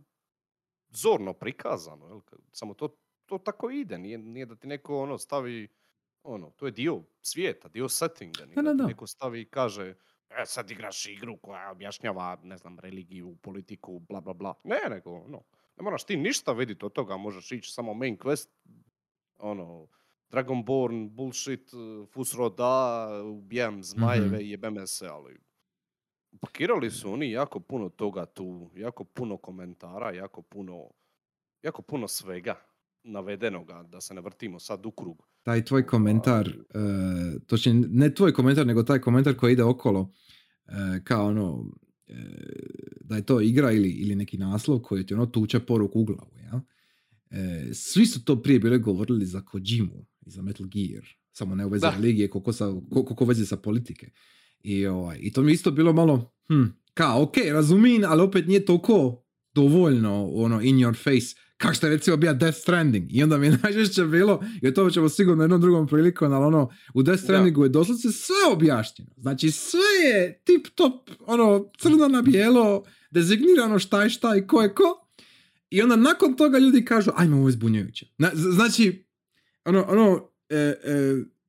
zorno prikazano, jel? Samo to, to tako ide, nije, nije da ti neko ono stavi, ono, to je dio svijeta, dio settinga, nije Da, da, da. neko stavi i kaže, e, sad igraš igru koja objašnjava, ne znam, religiju, politiku, bla, bla, bla. Ne, nego, ono, ne moraš ti ništa vidjeti od toga, možeš ići samo main quest, ono, Dragonborn, bullshit, uh, Fusroda, ubijam zmajeve i jebeme se, ali pakirali su oni jako puno toga tu, jako puno komentara, jako puno, jako puno svega navedenoga, da se ne vrtimo sad u krug. Taj tvoj komentar, uh, točnije ne tvoj komentar, nego taj komentar koji ide okolo, e, kao ono, e, da je to igra ili, ili neki naslov koji ti ono tuče poruku u glavu, ja? E, svi su to prije bili govorili za Kojimu i za Metal Gear, samo ne u vezi religije, koliko, sa, ko- koliko sa politike. I, ovaj, I to mi isto bilo malo, hm, kao, ok, razumijem, ali opet nije toliko dovoljno, ono, in your face, kao što je recimo bio Death Stranding. I onda mi je najžešće bilo, i o tome ćemo sigurno jednom drugom prilikom, ali ono, u Death. Strandingu je doslovce sve objašnjeno. Znači, sve je tip top, ono, crno na bijelo, dezignirano šta je šta i ko je ko. I onda nakon toga ljudi kažu, ajmo, ovo je zbunjujuće. Znači, ono, ono e, e,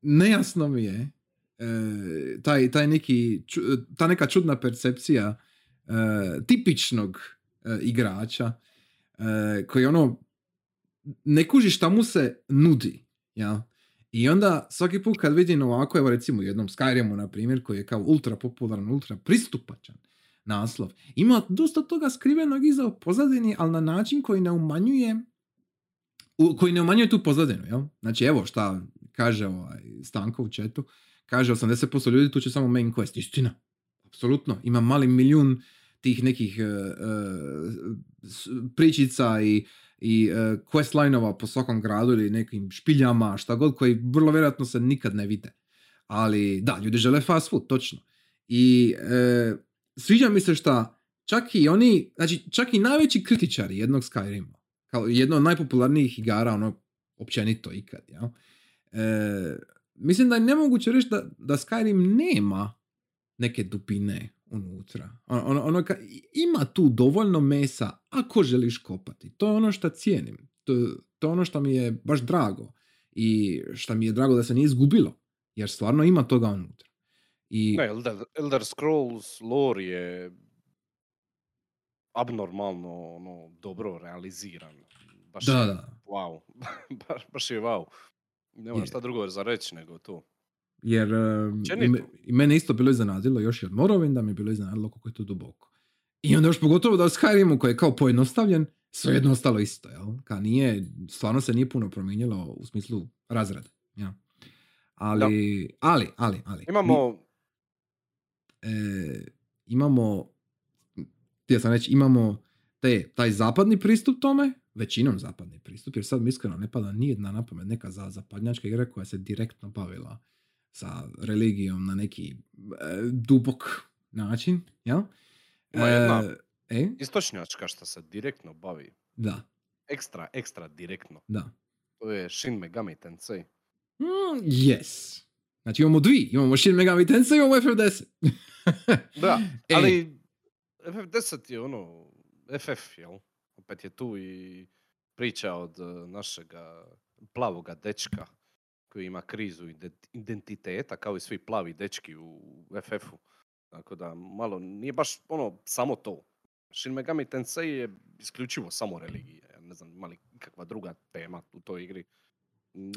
nejasno mi je e, taj, taj neki, ču- ta neka čudna percepcija e, tipičnog e, igrača e, koji ono ne kuži šta mu se nudi. Ja? I onda svaki put kad vidim ovako, evo recimo jednom Skyrimu na primjer, koji je kao ultra popularan, ultra pristupačan naslov, ima dosta toga skrivenog iza pozadini, ali na način koji ne umanjuje u, koji ne umanjuje tu pozadinu, jel? Znači, evo šta kaže ovaj Stanko u četu, kaže 80% ljudi tu će samo main quest. Istina, apsolutno. Ima mali milijun tih nekih e, s- pričica i, i e, quest po svakom gradu ili nekim špiljama, šta god, koji vrlo vjerojatno se nikad ne vide. Ali da, ljudi žele fast food, točno. I sviđa mi se šta čak i oni, znači čak i najveći kritičari jednog Skyrima, kao jedno od najpopularnijih igara, ono, općenito ikad, ja? E, mislim da je nemoguće reći da, da Skyrim nema neke dubine unutra. Ono, ono, ono ka- ima tu dovoljno mesa ako želiš kopati. To je ono što cijenim. To, to je ono što mi je baš drago. I što mi je drago da se nije izgubilo. Jer stvarno ima toga unutra. I, Ne, Elder, Elder Scrolls lore je abnormalno ono, dobro realiziran. Baš da, je da. wow. baš, baš je wow. Nema šta drugo za reći nego to. Jer um, i, mene isto bilo iznenadilo još i od Morrowinda mi je bilo iznenadilo koliko je to duboko. I onda još pogotovo da u Skyrimu koji je kao pojednostavljen, sve jedno ostalo isto, jel? Ka nije, stvarno se nije puno promijenilo u smislu razrade. Ja. Ali, ali, ali, ali. Imamo, e, imamo, htio sam reći, imamo te, taj zapadni pristup tome, većinom zapadni pristup, jer sad mi iskreno ne pada nijedna na pamet neka za zapadnjačka igra koja se direktno bavila sa religijom na neki e, dubok način, jel? Ima jedna. e, istočnjačka što se direktno bavi. da, Ekstra, ekstra direktno. da. To je Shin Megami Tensei. Mm, yes. Znači imamo dvi, imamo Shin Megami Tensei i imamo FF10. Da, Ej. ali FF10 je ono, FF, jel? Opet je tu i priča od eh, našega plavoga dečka koji ima krizu ide- identiteta kao i svi plavi dečki u FF-u. Tako da malo nije baš ono samo to. Shin Megami Tensei je isključivo samo religija. Ja ne znam ima li ikakva druga tema u toj igri.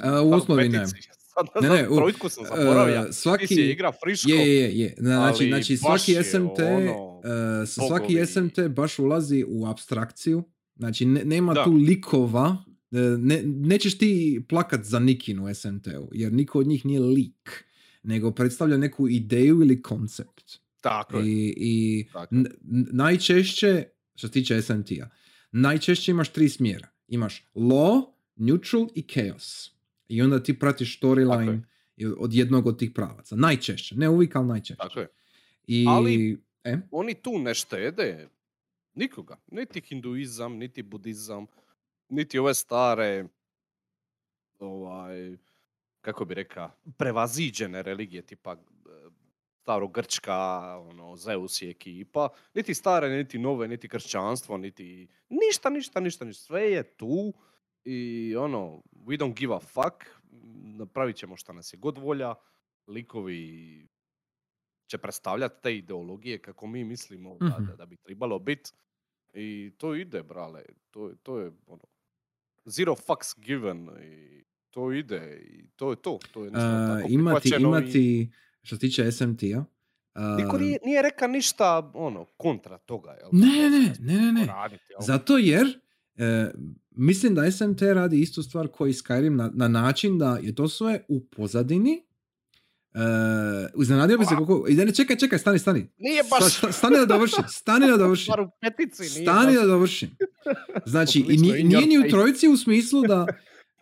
A, u da, osnovi ne. Sad Ne, ne, u- trojku sam zaboravio. E, svaki- Svaki... je igra friško. Je, je, je. Znači, znači svaki je SMT, ono, e, svaki bogovi. SMT baš ulazi u abstrakciju. Znači, ne- nema Da. tu likova. e, Ne, nećeš ti plakat za nikin u SMT-u, jer niko od njih nije lik, nego predstavlja neku ideju ili koncept. Tako je. I, i Tako je. n- najčešće, što se tiče SMT-a, najčešće imaš tri smjera. Imaš law, neutral i chaos. I onda ti pratiš storyline od jednog od tih pravaca. Najčešće, ne uvijek, ali najčešće. Tako je. I, Ali- e, Oni tu ne štede. Nikoga. Niti hinduizam, niti budizam, niti ove stare ovaj, kako bi rekao, prevaziđene religije tipa e, starogrčka, ono, Zeus je ekipa, niti stare, niti nove, niti kršćanstvo, niti ništa, ništa, ništa, ništa. Sve je tu i ono, we don't give a fuck, napravit ćemo šta nas je god volja, likovi će predstavljati te ideologije kako mi mislimo da, da, da bi trebalo biti i to ide, brale, to, to je ono, zero fucks given i to ide i to je to, to je a, tako imati, imati, što se tiče SMT-a, Niko nije, nije reka ništa ono, kontra toga. Jel? Ne, ne, ne, ne, ne. Raditi, jel? Zato jer e, mislim da SMT radi istu stvar koji Skyrim na, na način da je to sve u pozadini. E, iznenadio bi se kako... i da ne, Čekaj, čekaj, stani, stani. Nije baš Sta- sta- stani da dovršim, stani da dovršim. petici. Nije Stani baš- da dovršim. Znači, i nije, nije ni u trojici u smislu da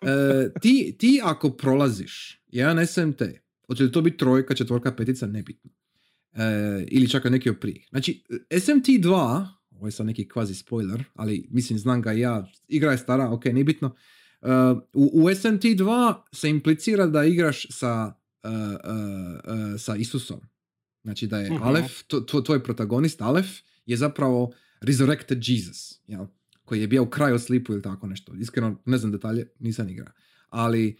e, ti, ti ako prolaziš jedan SMT, hoće li to biti trojka, četvorka, petica, nebitno. E, ili čak neki od prije. Znači, SMT2, ovo je sad neki kvazi spoiler, ali mislim znam ga ja, igra je stara, ok, nije bitno. E, u, u SMT2 se implicira da igraš sa, e, e, sa Isusom. Znači da je Mhm. Alef, to, to- tvoj protagonist Alef, je zapravo resurrected Jesus, jel? koji je bio u kraju slipu ili tako nešto. Iskreno, ne znam detalje, nisam igrao. Ali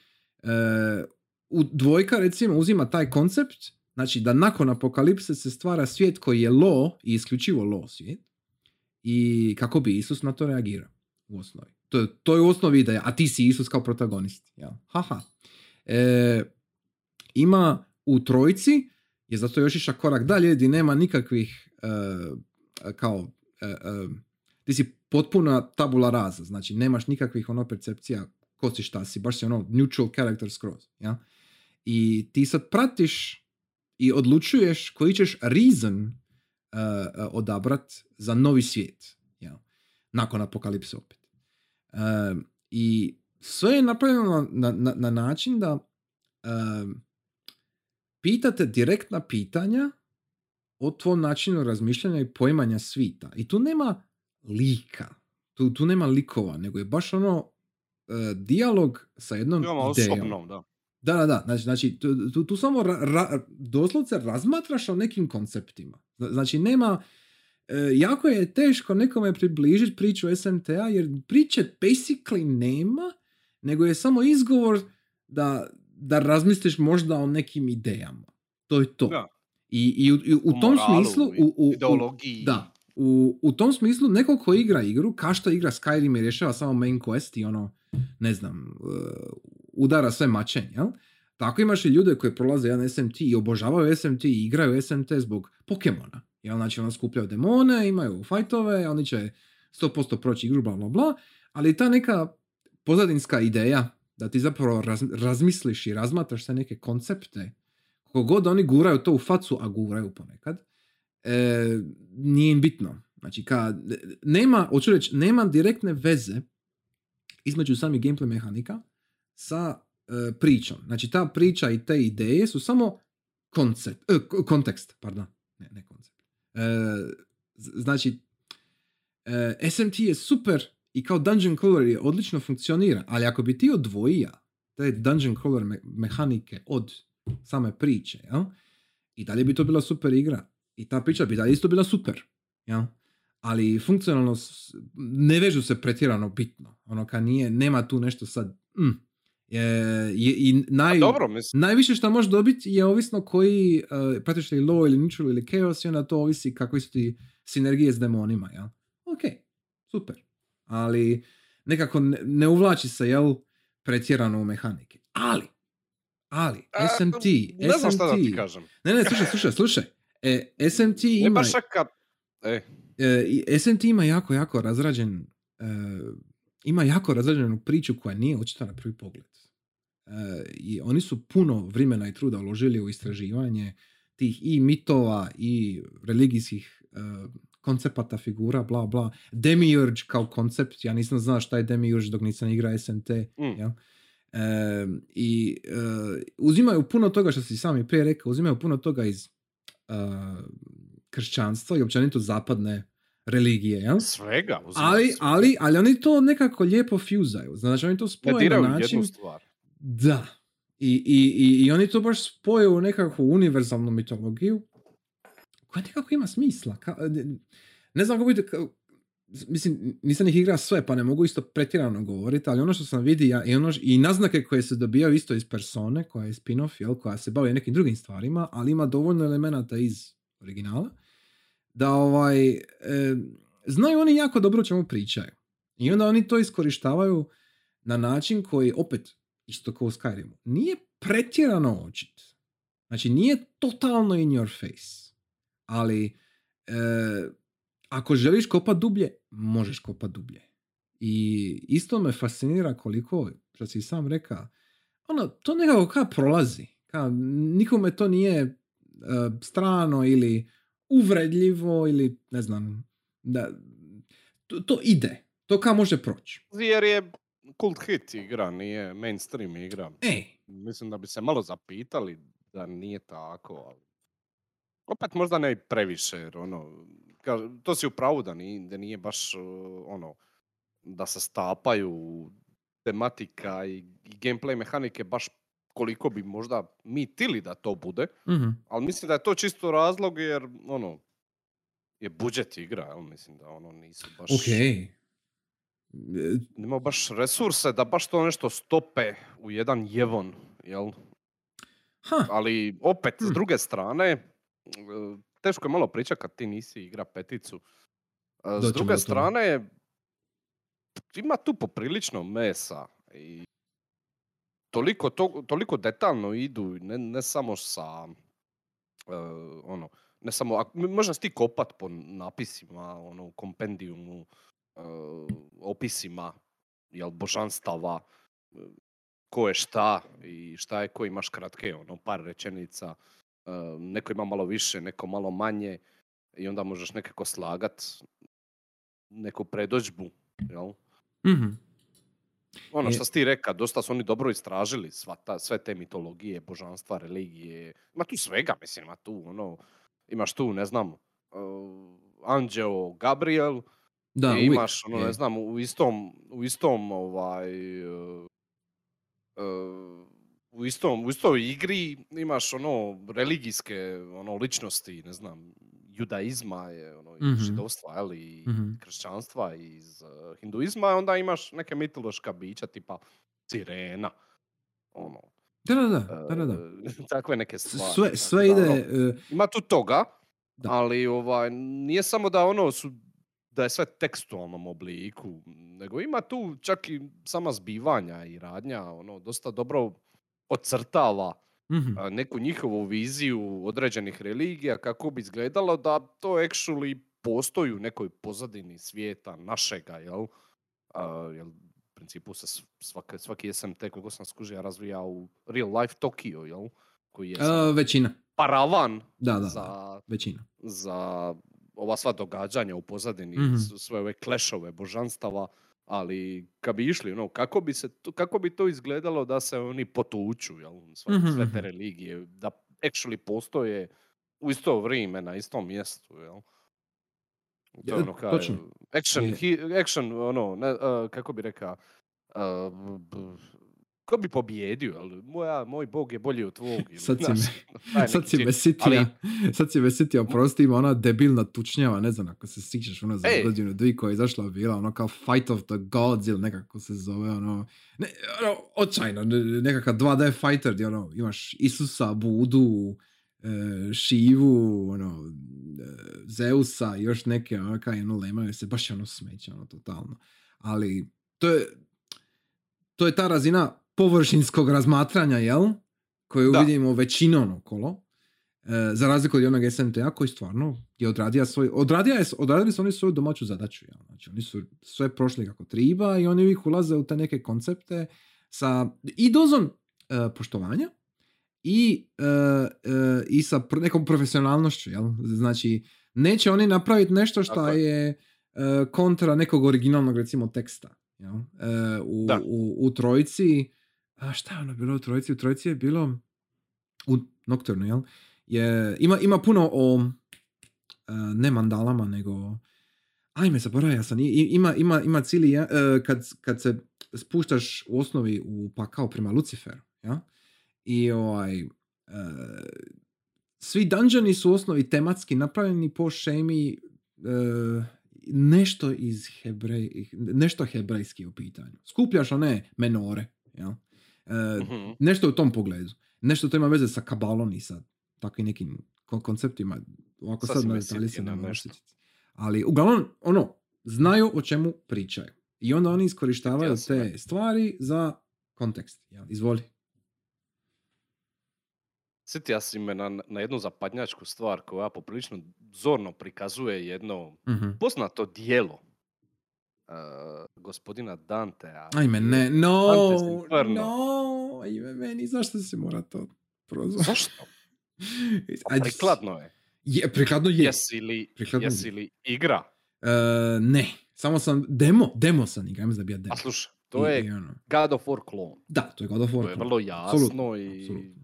u dvojka recimo uzima taj koncept, znači da nakon apokalipse se stvara svijet koji je lo i isključivo lo svijet i kako bi Isus na to reagirao u osnovi. To, je- to je u osnovi ideja, a ti si Isus kao protagonist. Jel? Haha. E, ima u trojci, je zato još išao korak dalje, gdje nema nikakvih e, kao e, e, ti si potpuna tabula rasa, znači nemaš nikakvih ono percepcija ko si šta si, baš si ono neutral character skroz. Ja? I ti sad pratiš i odlučuješ koji ćeš reason odabrat za novi svijet. Ja? Nakon apokalipse opet. I sve je napravljeno na, na, na način da um, pitate direktna pitanja o tvom načinu razmišljanja i poimanja svita. I tu nema lika. Tu, tu nema likova, nego je baš ono uh, dijalog sa jednom Imamo idejom. osobno, da. Da, da, da. Znači, znači tu, tu, samo ra, ra- doslovce razmatraš o nekim konceptima. Zna- Znači, nema... e, jako je teško nekome približiti priču SMTA, jer priče basically nema, nego je samo izgovor da, da razmisliš možda o nekim idejama. To je to. Da. I, i, u, i u O tom moralu smislu... U, u, u, ideologiji. da. U, u tom smislu, neko ko igra igru, kao što igra Skyrim i rješava samo main quest i ono, ne znam, uh, udara sve mačenje, jel? Tako imaš i ljude koji prolaze jedan SMT i obožavaju SMT i igraju SMT zbog Pokemona. Jel? Znači, ono skupljaju demone, imaju fajtove, oni će 100% proći igru, bla, bla, bla. Ali ta neka pozadinska ideja da ti zapravo raz, razmisliš i razmatraš te neke koncepte, koliko god oni guraju to u facu, a guraju ponekad, e, nije im bitno. Znači, ka, nema, hoću reći, nema direktne veze između samih gameplay mehanika sa e, pričom. Znači, ta priča i te ideje su samo koncept, e, ko- kontekst, pardon, ne, ne koncept. E, znači, e, SMT je super i kao dungeon crawler je odlično funkcionira, ali ako bi ti odvojio te dungeon crawler me- mehanike od same priče, jel? i dalje bi to bila super igra. I ta priča bi dalje isto bila super. Jel? Ali funkcionalno ne vežu se pretjerano bitno. Ono kad nije, nema tu nešto sad. Mm. Je, je, I naj, A dobro, najviše što možeš dobiti je ovisno koji uh, pratiš li low ili neutral ili chaos i onda to ovisi kakve su ti sinergije s demonima. Jel? Ok, super. Ali nekako ne, ne uvlači se jel, pretjerano u mehanike. Ali, ali, A, SMT, Ne znam šta da ti kažem. ne, ne, slušaj, slušaj, slušaj. E, SMT Ne ima, baš čak kad... E, e, SMT ima jako, jako razrađen, e, ima jako razrađenu priču koja nije očita na prvi pogled. E, I oni su puno vremena i truda uložili u istraživanje tih i mitova i religijskih e, koncepata, figura, bla, bla. Demiurge kao koncept, ja nisam znao šta je Demiurge dok nisam igrao SMT. Mm. jel? E, I e, uzimaju puno toga što si sami prije rekao, uzimaju puno toga iz e, kršćanstva i općenito zapadne religije, jel? Svega. uzimaju Ali, ali, ali oni to nekako lijepo fuzaju. Znači oni to spoje na način... jednu stvar. Da. I, i, i, I oni to baš spoje u nekakvu univerzalnu mitologiju koja nekako ima smisla. Ka, ne, ne znam kako biti... ka- mislim, nisam ih igrao sve, pa ne mogu isto pretjerano govoriti, ali ono što sam vidio i, ono, i naznake koje se dobijaju isto iz persone, koja je spin-off, jel, koja se bavi nekim drugim stvarima, ali ima dovoljno elemenata iz originala, da ovaj, e, znaju oni jako dobro o čemu pričaju. I onda oni to iskorištavaju na način koji, opet, isto kao u Skyrimu, nije pretjerano očit. Znači, nije totalno in your face. Ali, e, ako želiš kopat dublje, možeš kopat dublje. I isto me fascinira koliko, što si sam rekao, ono, to nekako kao prolazi. Kao, nikome to nije e, strano ili uvredljivo ili ne znam, da, to, to ide. To kao može proći. Jer je kult hit igra, nije mainstream igra. Ej, Mislim da bi se malo zapitali da nije tako, ali... Opet možda ne previše, jer ono, to si u pravu da nije, da nije baš ono, da se stapaju tematika i, i gameplay mehanike baš koliko bi možda mi tili da to bude, mhm. ali mislim da je to čisto razlog jer ono, je budžet igra, jel? mislim da ono nisu baš... ok. Nema baš resurse da baš to nešto stope u jedan jevon, jel? Ha, Ali opet, s Hmm. druge strane, e, teško je malo pričati kad ti nisi igra peticu. E, S do druge strane, ima tu poprilično mesa i toliko, to, toliko detaljno idu, ne, ne samo sa, e, ono, ne samo, ak- možeš ti kopat po napisima, ono, u kompendijumu, e, opisima, jel, božanstava, e, ko je šta i šta je ko imaš kratke, ono, par rečenica, e, neko ima malo više, neko malo manje i onda možeš nekako slagat neku predođbu, jel? mhm. Ono Je- što si ti reka, dosta su oni dobro istražili sva ta, sve te mitologije, božanstva, religije. Ima tu svega, mislim, ima tu, ono, imaš tu, ne znam, uh, Anđeo Gabriel, Da, i uvijek imaš, ono, ne znam, u istom, u istom, ovaj, uh, uh, u istom, u istoj igri imaš, ono, religijske, ono, ličnosti, ne znam, judaizma je, ono, i Mhm. židovstva, ali, i Mhm. kršćanstva, iz uh, hinduizma, onda imaš neke mitološka bića, tipa sirena, ono, Da, da, da, da, da, da. uh, takve neke stvari. Sve, tako sve da, ide... ono, e, ima tu toga, Da. ali ovaj, nije samo da ono su da je sve tekstualnom obliku, nego ima tu čak i sama zbivanja i radnja, ono, dosta dobro ocrtava mhm. a, neku njihovu viziju određenih religija kako bi izgledalo da to actually postoji u nekoj pozadini svijeta našega, jel? A, jel u principu se svaki, svaki SMT, koliko sam skužio, razvija u real life Tokio, jel? Koji je E, većina. paravan Da, da, da. za Većina. za ova sva događanja u pozadini, Mhm. s- sve ove klešove božanstava, ali kad bi išli, ono, kako bi, se to, kako bi to izgledalo da se oni potuču, jel, sve, Mhm, sve mhm. te religije, da actually postoje u isto vrijeme, na istom mjestu, jel? To je ono kao, točno. action, hi- action, ono, ne, a, kako bi rekao, b- b- ko bi pobjedio, jel? Moja, moj bog je bolji od tvog. ili, Sad si taj Sad si me sitio, Ali- sad si me sitio, prosti ima ona debilna tučnjava, ne znam ako se sjećaš ono za Ej. godinu, dvije koja je izašla bila, ono kao Fight of the Gods ili nekako se zove, ono, ne, ono očajno, ne- nekakav 2D fighter gdje ono, imaš Isusa, Budu, e, Šivu, ono, e, Zeusa i još neke, ono, kaj ono, lemaju se, baš je ono smeće, ono, totalno. Ali, to je, to je ta razina površinskog razmatranja, jel? Koju Da. vidimo većinom okolo. E, za razliku od onog SMT-a koji stvarno je odradio svoj, odradio je, odradili su oni svoju domaću zadaću. Jel? Znači, oni su sve prošli kako triba i oni uvijek ulaze u te neke koncepte sa i dozom e, poštovanja i, e, e, i sa pr- nekom profesionalnošću. Jel? Znači, neće oni napraviti nešto što je. e, kontra nekog originalnog recimo teksta. Jel? E, u, u, u trojici a šta je ono bilo u trojici? U trojici je bilo u Nocturnu, jel? Je, ima, ima puno o e, ne mandalama, nego ajme, zaboravio sam, I- ima, ima, ima cijeli, ja- e, kad, kad se spuštaš u osnovi u pakao prema Luciferu, ja? I ovaj, e, svi dungeoni su u osnovi tematski napravljeni po šemi nešto iz hebrej, nešto hebrejski u pitanju. Skupljaš one menore, ja? Mhm. nešto u tom pogledu. Nešto to ima veze sa kabalom i sa takvim nekim kon- konceptima. Ovako Sad sad na detalje se ne nešto. Ali uglavnom, ono, znaju o čemu pričaju. I onda oni iskorištavaju te stvari za kontekst. Ja, izvoli. Sjetio si me na, na jednu zapadnjačku stvar koja poprilično zorno prikazuje jedno Mhm. poznato dijelo uh, gospodina Dantea. Ajme, ne, no, no, ajme, meni, zašto se mora to prozvati? Zašto? Pa Ajde, Prikladno je. Je, prikladno je. Jesi li, Prikladno je. jesi li igra? E, ne, samo sam, demo, demo sam igra, ja mislim da bi ja demo. A slušaj, to I- je i ono. God of War klon. Da, to je God of War. To je vrlo jasno Apsolutno, i apsolutno.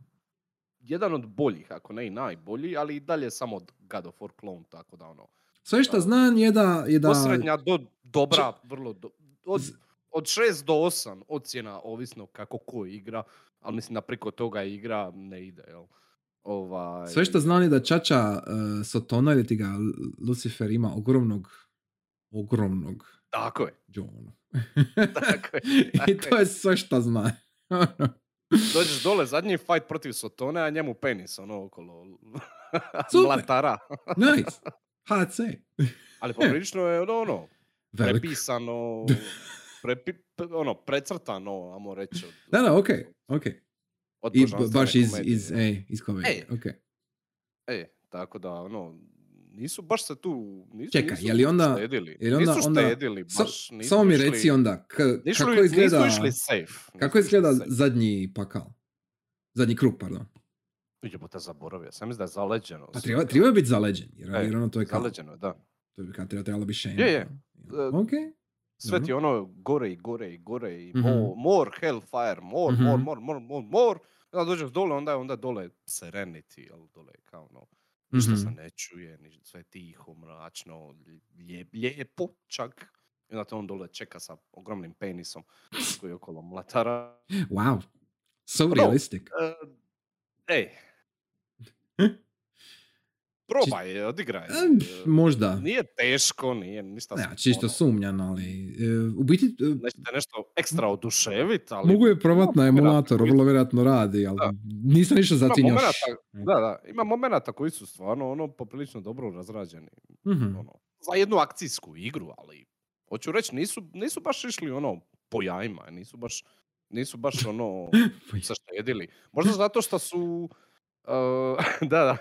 jedan od boljih, ako ne i najbolji, ali i dalje samo God of War klon, tako da ono. Sve što znam je da... Je da Posrednja do dobra, vrlo do, od, od 6 do 8 ocjena, ovisno kako ko igra, ali mislim da preko toga igra ne ide, jel? Ovaj, Sve što znam je da Čača uh, Sotona ili ti ga Lucifer ima ogromnog ogromnog Tako je, tako je. I to je sve što zna. Dođeš dole, zadnji fight protiv Sotone, a njemu penis, ono, okolo. Super. Mlatara. nice. HC. Ali poprilično je ono, ono, Velik. prepisano, prepi, ono, precrtano, amo reći. Od, Da, da, ok, ok. od I b- božanstvene baš iz, komedije, iz, ej, iz komedije, Ej. ok. E, tako da, ono, nisu baš se tu, nisu, Čekaj, nisu je li onda- štedili. je li onda- nisu onda- štedili, Sa- baš nisu Samo mi reci onda, k- nisu kako izgleda, Nisu išli safe. kako nisu išli izgleda safe. zadnji pakal? Zadnji krug, pardon. Jebote, zaboravio, sam mislim da je zaleđeno. Pa treba, treba biti zaleđen, jer, E, jer ono to je kao, Zaleđeno, da. to bi kao treba, trebalo biti shame. Je, je. E, Ok. Sve ti ono gore i gore i gore i Mhm. more, more hellfire, more, Mhm. more, more, more, more, more. Onda dođeš dole, onda je onda dole serenity, jel, dole je kao ono, ništa se Mhm. ne čuje, ništa, sve tiho, mračno, lijep, lijepo čak. I onda te on dole čeka sa ogromnim penisom koji je okolo mlatara. Wow. So No. realistic. E, ej. Probaj, odigraj. E, pf, možda. Nije teško, nije ništa... Ja, čisto sumnjam, ali e, u biti e, Neće te nešto ekstra oduševit, ali... mogu je probat na emulatoru, vrlo vjerojatno radi, ali Da. nisam ništa zatim još. da, da, ima momenata koji su stvarno ono poprilično dobro razrađeni. Mhm. Ono, za jednu akcijsku igru, ali hoću reći, nisu, nisu baš išli ono po jajima, nisu baš, nisu baš ono se štedili. Možda zato što su, da, da,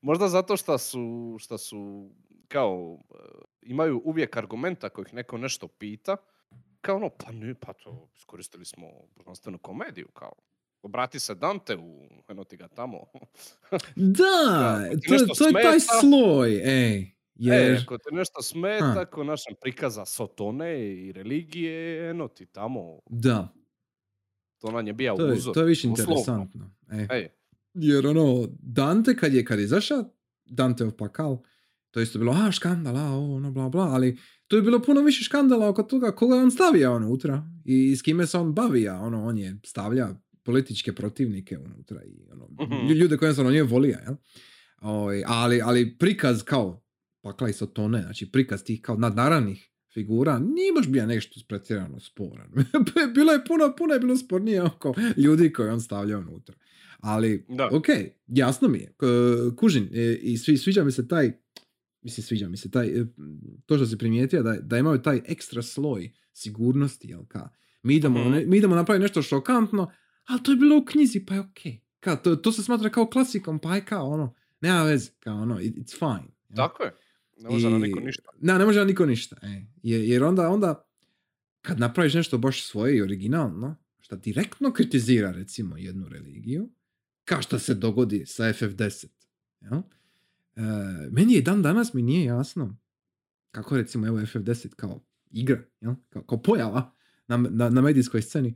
možda zato što su, što su kao, uh, imaju uvijek argumenta ako ih neko nešto pita, kao ono, pa ne, pa to, iskoristili smo božanstvenu komediju, kao, obrati se Dante u, eno ti ga tamo. Da, to, to je taj smeta- sloj, ej. E, Jer, ako te nešto smeta, ko našem prikaza Sotone i religije, eno ti tamo, da, to nam je bija uzor. to je više interesantno. E. Ej, Jer ono, Dante kad je, kad je izašao, Danteov pakal, to je isto bilo, a škandala, ovo, ono, bla, bla, ali to je bilo puno više škandala oko toga koga je on stavio unutra i s kime se on bavija, ono, on je stavlja političke protivnike unutra i ono, Mhm. ljude koje on nije volio, jel? Oj, ali, ali prikaz kao pakla i Sotone, znači prikaz tih kao nadnaravnih figura nije baš bio nešto pretjerano sporan. bilo je puno, puno je bilo spornije oko ljudi koje on stavlja unutra. Ali, Da. ok, jasno mi je. Kužin, e, i svi, sviđa mi se taj, mislim, sviđa mi se taj, e, to što si primijetio, da, da imaju taj ekstra sloj sigurnosti, jel ka, mi idemo, ne- mi idemo napraviti nešto šokantno, ali to je bilo u knjizi, pa je ok. Ka, to, to se smatra kao klasikom, pa je kao ono, nema veze, kao ono, it- it's fine. jel? tako je. Ne može I- niko ništa. Ne, ne može nam niko ništa. E. Jer, onda, onda, kad napraviš nešto baš svoje i originalno, što direktno kritizira recimo jednu religiju, kao što se dogodi sa FF10. Jel? E, meni je dan danas mi nije jasno kako recimo evo FF10 kao igra, jel? Kao, kao pojava na, na, na medijskoj sceni,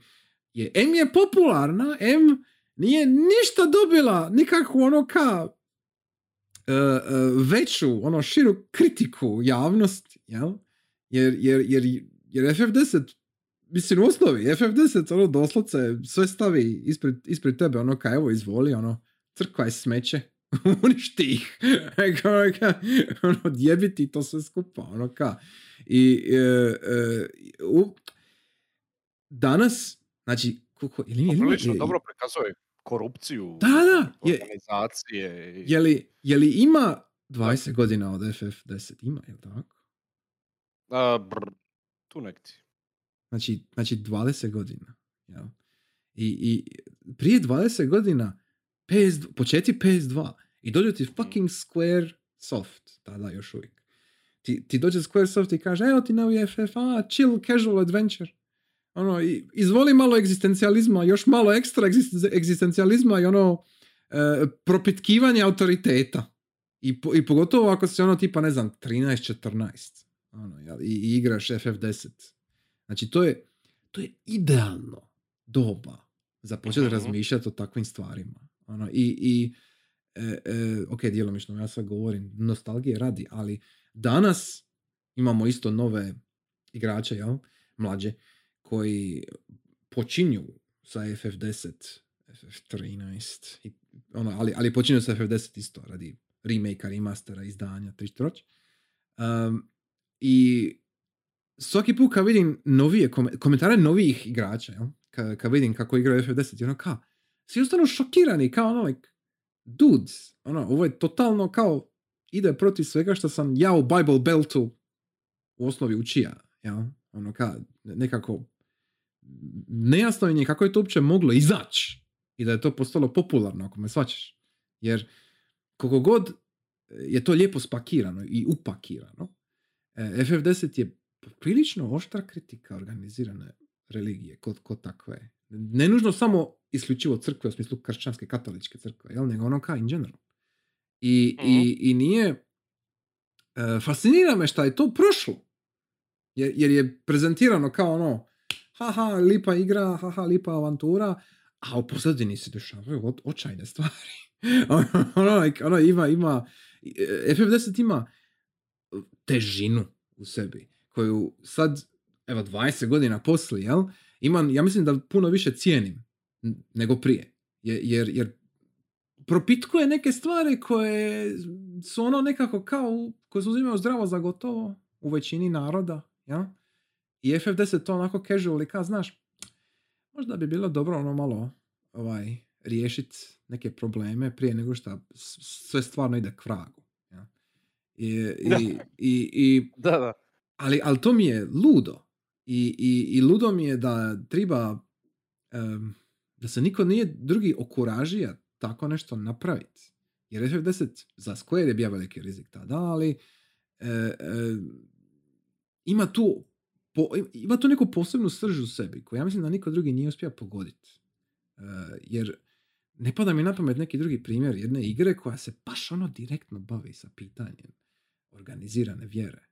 je, M je popularna, M nije ništa dobila, nikakvu ono ka e, e, veću, ono širu kritiku javnosti, jel? Jer, jer, jer, jer FF10 mislim u osnovi FF10 ono doslovce sve stavi ispred, ispred tebe ono ka evo izvoli ono crkva je smeće uništi ih ono djebiti to sve skupa ono ka i e, e, u, danas znači kako, ili, ili, Prilično dobro prikazuje korupciju, Da, da, je- organizacije. je li, je li ima 20 godina od FF10 ima, je li tako? A, brr, tu nekti. Znači, znači 20 godina. Jel? I, I prije 20 godina PS, početi PS2 i dođe ti fucking Square Soft, tada još uvijek. Ti, ti dođe Square Soft i kaže, evo ti novi FF, a, chill, casual adventure. Ono, i, izvoli malo egzistencijalizma, još malo ekstra egzisten- egzistencijalizma i ono, e, propitkivanje autoriteta. I, po- I pogotovo ako si ono tipa, ne znam, 13-14. Ono, jel, i, i igraš FF10. Znači, to je, to je idealno doba za početi Mhm. razmišljati o takvim stvarima. Ono, I, i e, e, ok, djelomično, ja sad govorim nostalgije radi, ali danas imamo isto nove igrače, jel? mlađe, koji počinju sa FF10, FF13, i, ono, ali, ali počinju sa FF10 isto radi remake remastera, izdanja, trištroć. Um, I svaki put kad vidim novije kome- komentare novijih igrača, jel? Kad, kad vidim kako igraju FF10, i ono kao, svi ostanu šokirani, kao ono, like, dudes, ono, ovo je totalno kao, ide protiv svega što sam ja u Bible Beltu u osnovi učija, jel? Ono, kao, nekako, nejasno je kako je to uopće moglo izaći i da je to postalo popularno, ako me svačaš. Jer koliko god je to lijepo spakirano i upakirano, e, FF10 je prilično oštra kritika organizirane religije kod, kod takve. Ne nužno samo isključivo crkve u smislu kršćanske katoličke crkve, jel? nego ono kao in general. I, i, i nije... e, fascinira me šta je to prošlo. Jer, jer je prezentirano kao ono haha, lipa igra, haha, lipa avantura, a u pozadini se dešavaju o- očajne stvari. ono, like, ono, ima, ima, e, FF10 ima težinu u sebi, koju sad, evo, 20 godina poslije, jel, imam, ja mislim da puno više cijenim nego prije. Je- Jer, jer propitkuje neke stvari koje su ono nekako kao, koje se uzimaju zdravo za gotovo u većini naroda, jel? I FF10 to onako casual i kao, znaš, možda bi bilo dobro ono malo ovaj, riješiti neke probleme prije nego što sve stvarno ide k vragu. Ja? I, i, i, i, Da, da. Ali, ali to mi je ludo. I, i, i ludo mi je da treba em, da se niko nije drugi okuražija tako nešto napraviti. Jer FF10 za Square je bio veliki rizik tada, ali e, e, ima tu po, ima tu neku posebnu srž u sebi koju ja mislim da niko drugi nije uspio pogoditi. E, jer ne pada mi na pamet neki drugi primjer jedne igre koja se baš ono direktno bavi sa pitanjem organizirane vjere.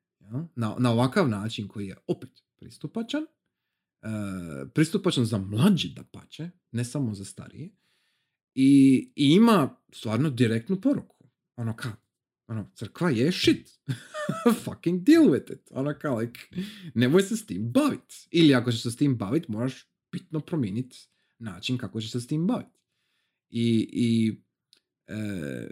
Na, na ovakav način koji je opet pristupačan, e, pristupačan za mlađi da pače, ne samo za starije, i, i ima stvarno direktnu poruku. Ono kao, ono, crkva je shit. Fucking deal with it. Ono kao, like, nemoj se s tim bavit. Ili ako ćeš se s tim bavit, moraš bitno promijeniti način kako ćeš se s tim bavit. I, i e,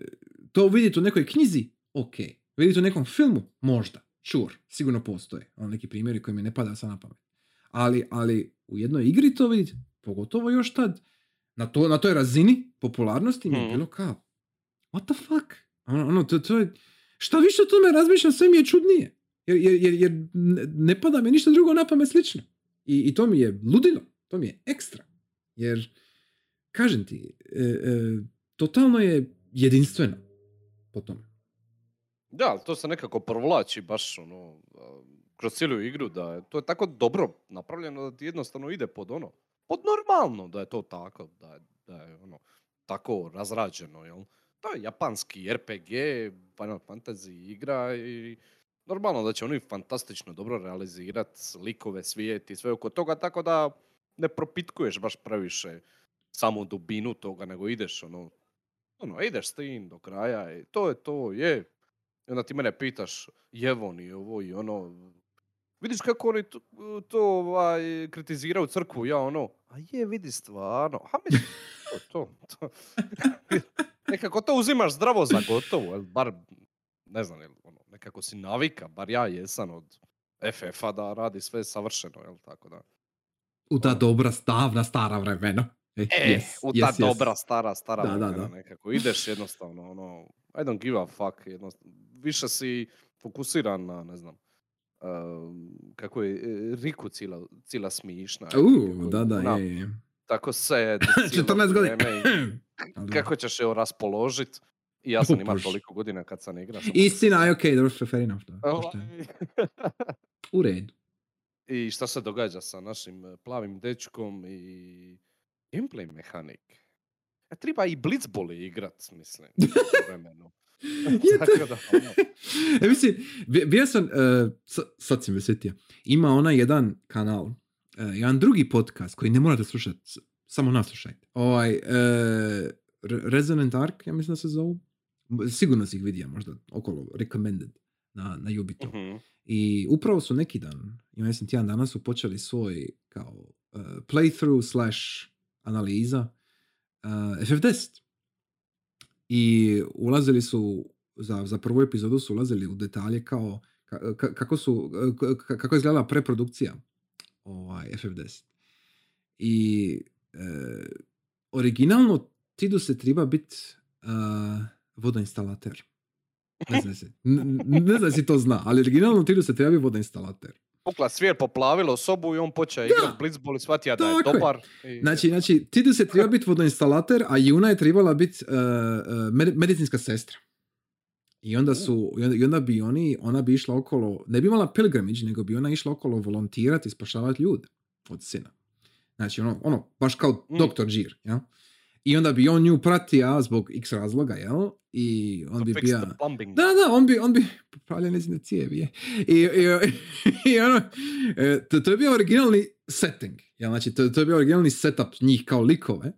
to vidjeti u nekoj knjizi, ok. Vidjeti u nekom filmu, možda. Sure, sigurno postoje. Ono neki primjeri koji mi ne pada sad na pamet. Ali, ali u jednoj igri to vidjeti, pogotovo još tad, na, to, na toj razini popularnosti mi je Mhm. bilo kao, what the fuck? Ono, ono, to, to je, šta više o tome razmišljam, sve mi je čudnije. Jer, jer, jer, jer ne- ne pada mi ništa drugo na pamet slično. I, I to mi je ludilo, to mi je ekstra. Jer, kažem ti, e, e, totalno je jedinstveno po tome. Da, ali to se nekako provlači baš ono, kroz cijelu igru, da je to je tako dobro napravljeno da ti jednostavno ide pod ono, pod normalno da je to tako, da je, da je ono, tako razrađeno, jel? To je japanski RPG, Final Fantasy igra i normalno da će oni fantastično dobro realizirati likove, svijet i sve oko toga, tako da ne propitkuješ baš previše samu dubinu toga, nego ideš ono, ono, ideš s tim do kraja i to je to, je. I onda ti mene pitaš, jevon i ovo i ono, vidiš kako oni to, to ovaj, kritiziraju crkvu, ja ono, a je, vidi stvarno, a mislim, to, to, nekako to uzimaš zdravo za gotovo, bar, ne znam, jel, ono, nekako si navika, bar ja jesam od FF-a da radi sve savršeno, jel, tako da. U ta dobra, stavna, stara vremena. E, E, yes, u yes, ta yes. dobra, stara, stara Da, da, da. nekako. Ideš jednostavno, ono, I don't give a fuck, jednostavno. Više si fokusiran na, ne znam, um, kako je e, Riku cila, cila smišna. je, U, kako da, da, je, je. Tako se... cijelo 14 godina. Kako ćeš je raspoložit? I ja sam imao toliko godina kad sam igrao. Istina, je okej, dobro, fair enough. Da, Ovaj. U redu. I šta se događa sa našim e, plavim dečkom i gameplay mehanik. E, treba i blitzboli igrat, mislim, u vremenu. Tako da, ono, E, mislim, bi- bio sam, uh, sa- sad sam me sjetio, ima onaj jedan kanal, uh, jedan drugi podcast koji ne morate slušati, samo naslušajte. Ovaj, uh, Re- Resonant Ark, ja mislim da se zovu. Sigurno si ih vidio, možda okolo, recommended na, na Ubitu. mhm. I upravo su neki dan, ja mislim tjedan danas su počeli svoj kao uh, playthrough slash analiza uh, FF10. I ulazili su, za, za prvu epizodu su ulazili u detalje kao ka- ka- kako su, kako je izgledala preprodukcija ovaj, FF10. I e, originalno Tidu se treba biti uh, vodoinstalater. Ne znam, si, ne znam si to zna, ali originalno Tidu se treba biti vodoinstalater. Pukla svijet, poplavilo sobu i on počeo igrat blitzball i shvatio da je dobar. I, Znači, znači Tidu se treba biti vodoinstalater, a Juna je trebala biti uh, uh, med- medicinska sestra. I onda su, i onda, i onda bi oni, ona bi išla okolo, ne bi imala pilgrimage, nego bi ona išla okolo volontirati i spašavati ljude od sina. Znači, ono, ono baš kao Mm. doktor Džir, jel? I onda bi on nju pratio zbog x razloga, jel? I on to bi bio... Da, da, on bi, on bi popravljao njezine cijevi. je. I, i, i ono, e, to, to je bio originalni setting. Ja, znači, to, to je bio originalni setup njih kao likove.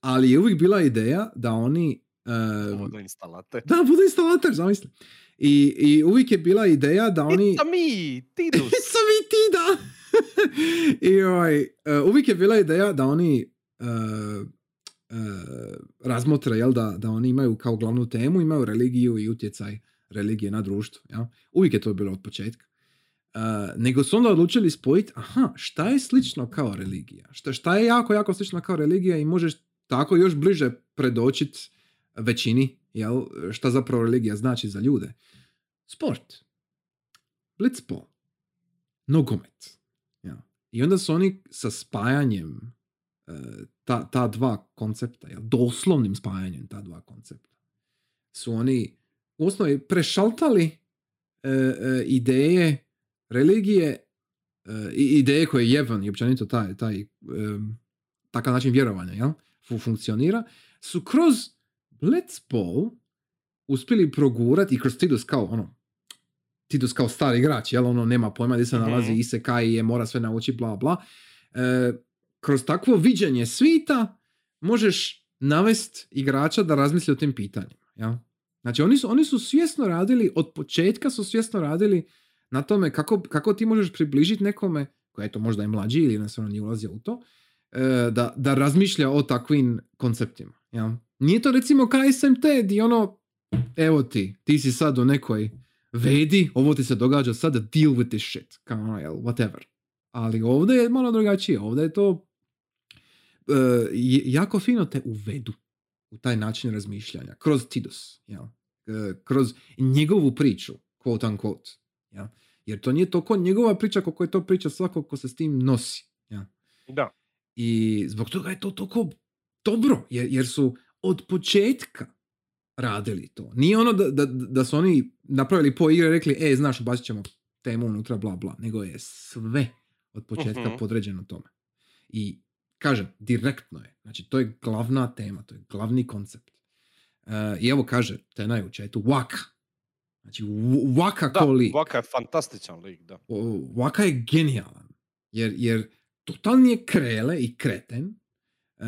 Ali je uvijek bila ideja da oni... e, Vodoinstalater. da, budu instalater, zamisli. I, I uvijek je bila ideja da oni... It's me, Tidus. Sam i ti, da! I ovaj, e, uvijek je bila ideja da oni e, razmotre, jel, da, da oni imaju kao glavnu temu, imaju religiju i utjecaj religije na društvo. Jel? Uvijek je to bilo od početka. E, nego su onda odlučili spojiti, aha, šta je slično kao religija? Šta, šta je jako, jako slično kao religija i možeš tako još bliže predočit većini, jel, šta zapravo religija znači za ljude. Sport. Blitzball. Nogomet. Ja. I onda su oni sa spajanjem e, ta, ta dva koncepta, jel, doslovnim spajanjem ta dva koncepta, su oni u osnovi prešaltali e, e, ideje religije e, i ideje koje Jevan i općenito taj, taj em, takav način vjerovanja jel, fu- funkcionira, su kroz Blitzball uspjeli progurati i kroz Tidus kao ono, Tidus kao stari igrač, jel, ono nema pojma gdje se Mhm. nalazi, isekai je, mora sve naučiti, bla, bla. E, kroz takvo viđenje svita možeš navest igrača da razmisli o tim pitanjima. Jel? Znači, oni su, oni su svjesno radili, od početka su svjesno radili na tome kako, kako ti možeš približiti nekome, koji je to možda i mlađi ili jednostavno nije ulazio u to, e, da, da razmišlja o takvim konceptima. Jel? Nije to recimo KSMT di ono, evo ti, ti si sad u nekoj vedi, ovo ti se događa sad, deal with this shit, kao ono, whatever. Ali ovdje je malo drugačije, ovdje je to jako fino te uvedu u taj način razmišljanja, kroz Tidus, jel? E, kroz njegovu priču, quote unquote. Jel? Jer to nije toliko njegova priča koliko je to priča svakog ko se s tim nosi. Jel? Da. I zbog toga je to toliko dobro, jer, jer su od početka radili to. Nije ono da, da, da su oni napravili po igre i rekli, e, znaš, ubacit ćemo temu unutra, bla, bla, nego je sve od početka Mhm. podređeno tome. I kažem, direktno je. Znači, to je glavna tema, to je glavni koncept. E, I evo kaže, Tenaj u chatu, Waka. Znači, Waka Da, ko lik. Vaka je fantastičan lik, da. Waka je genijalan. Jer, jer totalni je krele i kreten, e,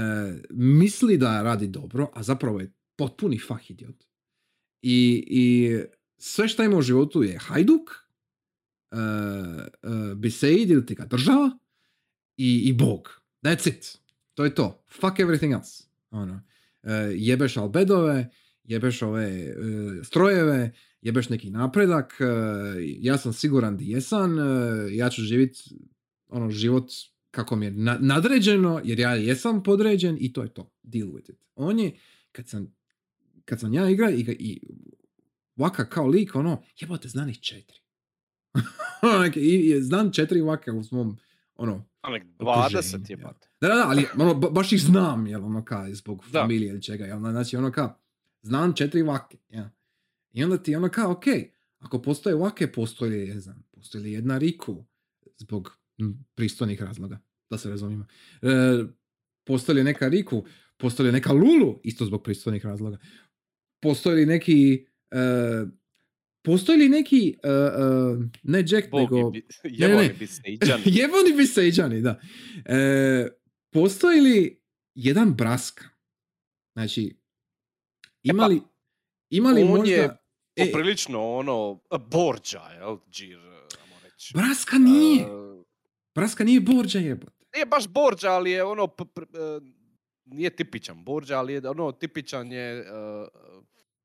misli da radi dobro, a zapravo je potpuni fah idiot. I, I sve što ima u životu je hajduk, uh, uh, Beseid ili ti ga država i, i Bog. That's it. To je to. Fuck everything else. Ono. Uh, jebeš albedove, jebeš ove uh, strojeve, jebeš neki napredak, uh, ja sam siguran da jesam, ja ću živjeti ono život kako mi je na- nadređeno, jer ja jesam podređen i to je to. Deal with it. On je, kad sam, kad sam ja igra i, i Vaka kao lik, ono, jebote, znam ih četiri. I, i znam četiri vaka u svom, ono, Onak Okruženje, 20 ja. jebate. da, da, da, ali ono, ba- baš ih znam, jel, ono, ka, zbog Da. familije ili čega, jel, znači, ono, ka, znam četiri vake, ja. I onda ti, ono, kao, ok, ako postoje vake, postoji, ne znam, postoji li jedna Riku, zbog pristojnih razloga, da se razumijemo. E, postoji li neka Riku, postoji li neka Lulu, isto zbog pristojnih razloga. Postoji li neki, e, postoji li neki, e, e, ne Jack, Bog nego... je bi, jebali ne. bi Sejđan. Jebani bi Sejđani, da. E, postoji li jedan Braska? Znači, ima li, ima li on možda... je E, Poprilično ono, borđa, jel, Džir, reći. Braska nije. E, Braska nije Borđa jebote. nije baš borđa, ali je ono, p- e, nije tipičan borđa, ali je ono, tipičan je e,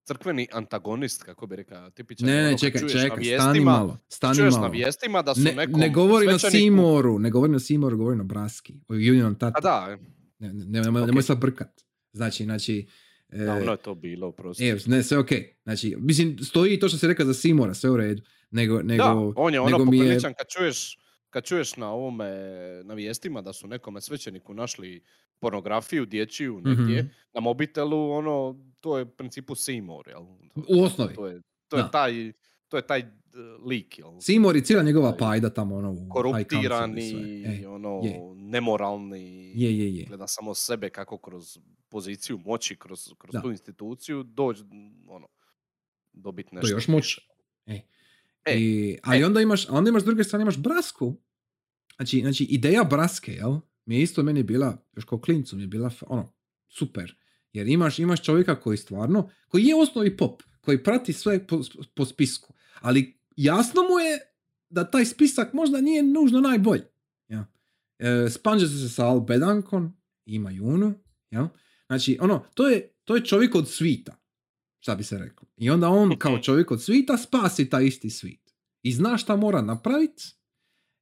crkveni antagonist, kako bi rekao, tipičan Ne, ono ne, kad čekaj, na čekaj, stani malo. Stani Čuješ malo. na vijestima da su Ne, nekom ne govori svećeniku- Seymouru, ne govori o Seymouru, govori o Braski. O Unionom A tatu. da, Ne, ne, ne, nemoj, Ok. nemoj sad brkat. Znači, znači... e, davno je to bilo, prosti. E, ne, sve ok. Znači, mislim, stoji to što si rekao za Simora, sve u redu. Nego, nego, da, on je ono nego mi je- popriličan kad čuješ, kad čuješ na ovome, na vijestima da su nekome svećeniku našli pornografiju dječju negdje Mhm. na mobitelu, ono, to je u principu Seymour, jel? U osnovi. To je, to je taj, to je taj uh, lik, jel? Seymour i cijela njegova Taj pajda tamo ono Koruptirani. E, ono, je. nemoralni, je, je, je. gleda samo sebe kako kroz poziciju moći, kroz, kroz Da. tu instituciju doći, ono, dobiti nešto. To je još moć. E. E, I, ali onda imaš, a onda imaš s druge strane imaš Brasku. Znači, znači ideja Braske, jel? Mi je isto meni bila, još kao klincu mi je bila ono, super. Jer imaš, imaš čovjeka koji stvarno, koji je osnovi pop, koji prati sve po, po spisku. Ali jasno mu je da taj spisak možda nije nužno najbolji. Ja. E, spanđe se sa Al Bedankon, ima Junu, jel? Znači, ono, to je, to je čovjek od svita, šta bi se reklo. I onda on kao čovjek od svita spasi taj isti svit. I zna šta mora napraviti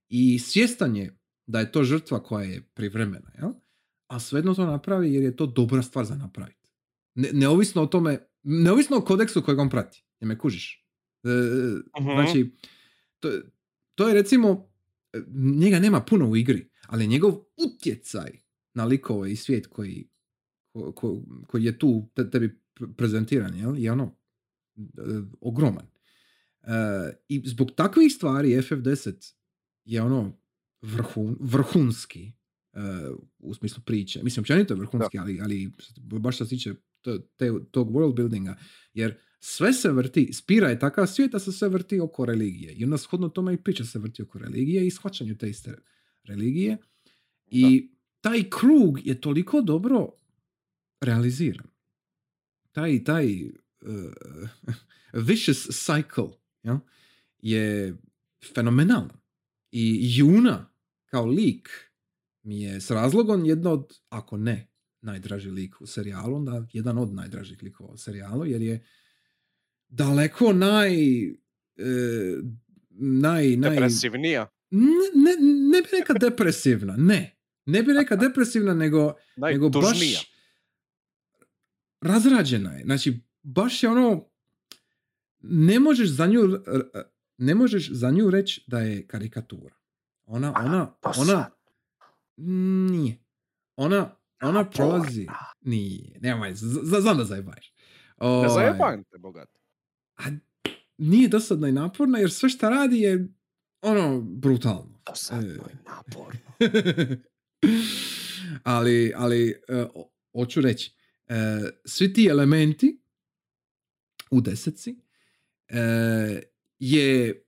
i svjestan je da je to žrtva koja je privremena, jel? A svejedno to napravi jer je to dobra stvar za napraviti. Ne, neovisno o tome, neovisno o kodeksu kojeg on prati. Ne me kužiš. E, Mhm. Znači, to, to je recimo, njega nema puno u igri, ali njegov utjecaj na likove i svijet koji, ko, ko- koji je tu te- tebi pre- prezentiran, jel? je ono ogroman. E, I zbog takvih stvari FF10 je ono vrhun, vrhunski e, u smislu priče. Mislim, općenito je vrhunski, ali, ali baš što se tiče to- te, tog world buildinga, jer sve se vrti, Spira je takav svijet da se sve vrti oko religije. I onda shodno tome i priča se vrti oko religije i shvaćanju te iste religije. I taj krug je toliko dobro realiziran. Taj, taj vicious cycle jel, je fenomenalan. I Juna kao lik mi je s razlogom jedno od, ako ne, najdraži lik u serijalu, onda jedan od najdražih likova u serijalu, jer je daleko naj... e, naj, naj Depresivnija, ne, ne, ne bi rekao depresivna, ne. Ne bi rekao depresivna, nego, nego baš razrađena je. Znači, baš je ono, ne možeš za nju, ne možeš za nju reći da je karikatura. Ona, ona, to ona, nije. Ona, ona prolazi, nije, nemoj, znam da zajebaš. Ne Ovaj, zajebam te, bogat. a nije dosadna i naporna, jer sve što radi je ono, brutalno. Dosadno E. i naporno. ali, ali e, hoću reći, e, svi ti elementi u desetci e, je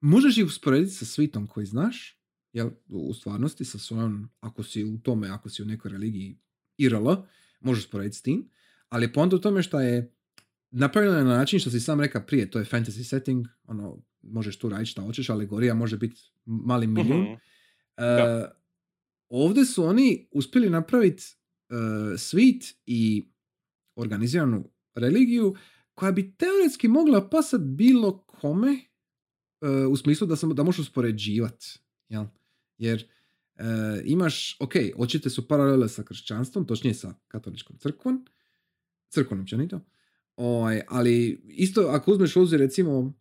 možeš ih usporediti sa svitom koji znaš, jel, u stvarnosti sa svojom, ako si u tome, ako si u nekoj religiji IRL, možeš sporediti s tim, ali poanta u tome što je napravljeno na način što si sam rekao prije, to je fantasy setting, ono, možeš tu raditi šta hoćeš, alegorija može biti mali milijun. Mhm. E, ovdje su oni uspjeli napraviti uh, svit i organiziranu religiju koja bi teoretski mogla pasat bilo kome e, u smislu da, sam, da možeš uspoređivati. Jel? Jer e, imaš, ok, očite su paralele sa kršćanstvom, točnije sa katoličkom crkvom, crkvom općenito, ovaj, ali isto ako uzmeš u recimo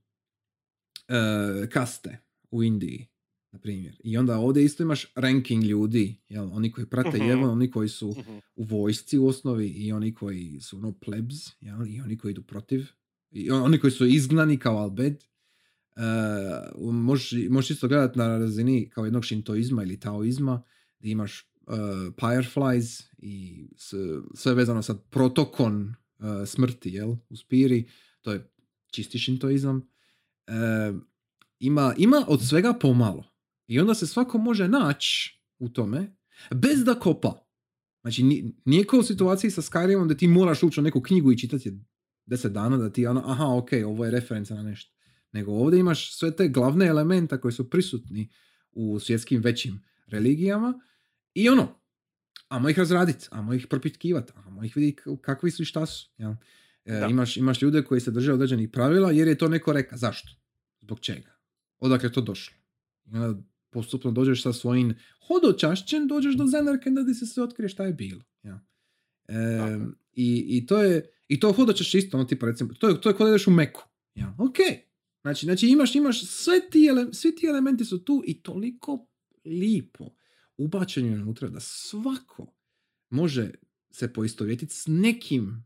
e, kaste u Indiji, na primjer, i onda ovdje isto imaš ranking ljudi, jel? oni koji prate. Jevon, oni koji su Mhm. u vojsci u osnovi i oni koji su no plebs, jel? i oni koji idu protiv, i on- oni koji su izgnani kao Albed. Uh, možeš, možeš isto gledati na razini kao jednog šintoizma ili taoizma, gdje imaš uh, fireflies i s, sve vezano sa protokon uh, smrti, jel, u spiri, to je čisti šintoizam. Uh, ima, ima od svega pomalo. I onda se svako može naći u tome, bez da kopa. Znači, ni- nije kao u situaciji sa Skyrimom da ti moraš ući u neku knjigu i čitati je deset dana da ti ono, aha, ok, ovo je referenca na nešto. Nego ovdje imaš sve te glavne elementa koji su prisutni u svjetskim većim religijama i ono, amo ih razraditi, amo ih propitkivati, amo ih vidjeti kakvi su i šta su. Jel? E, Da. imaš, imaš ljude koji se drže određenih pravila jer je to neko reka. Zašto? Zbog čega? Odakle je to došlo? I onda postupno dođeš sa svojim hodočašćem, dođeš do Zenerke da ti se sve otkrije šta je bilo. Ja. E, i, I to je, i to hodočaš isto, ono tipa recimo, to je, to je kod da ideš u Meku. Ja. Ok. Znači, znači imaš, imaš sve ti, ele, svi ti elementi su tu i toliko lipo ubačeni unutra da svako može se poistovjetiti s nekim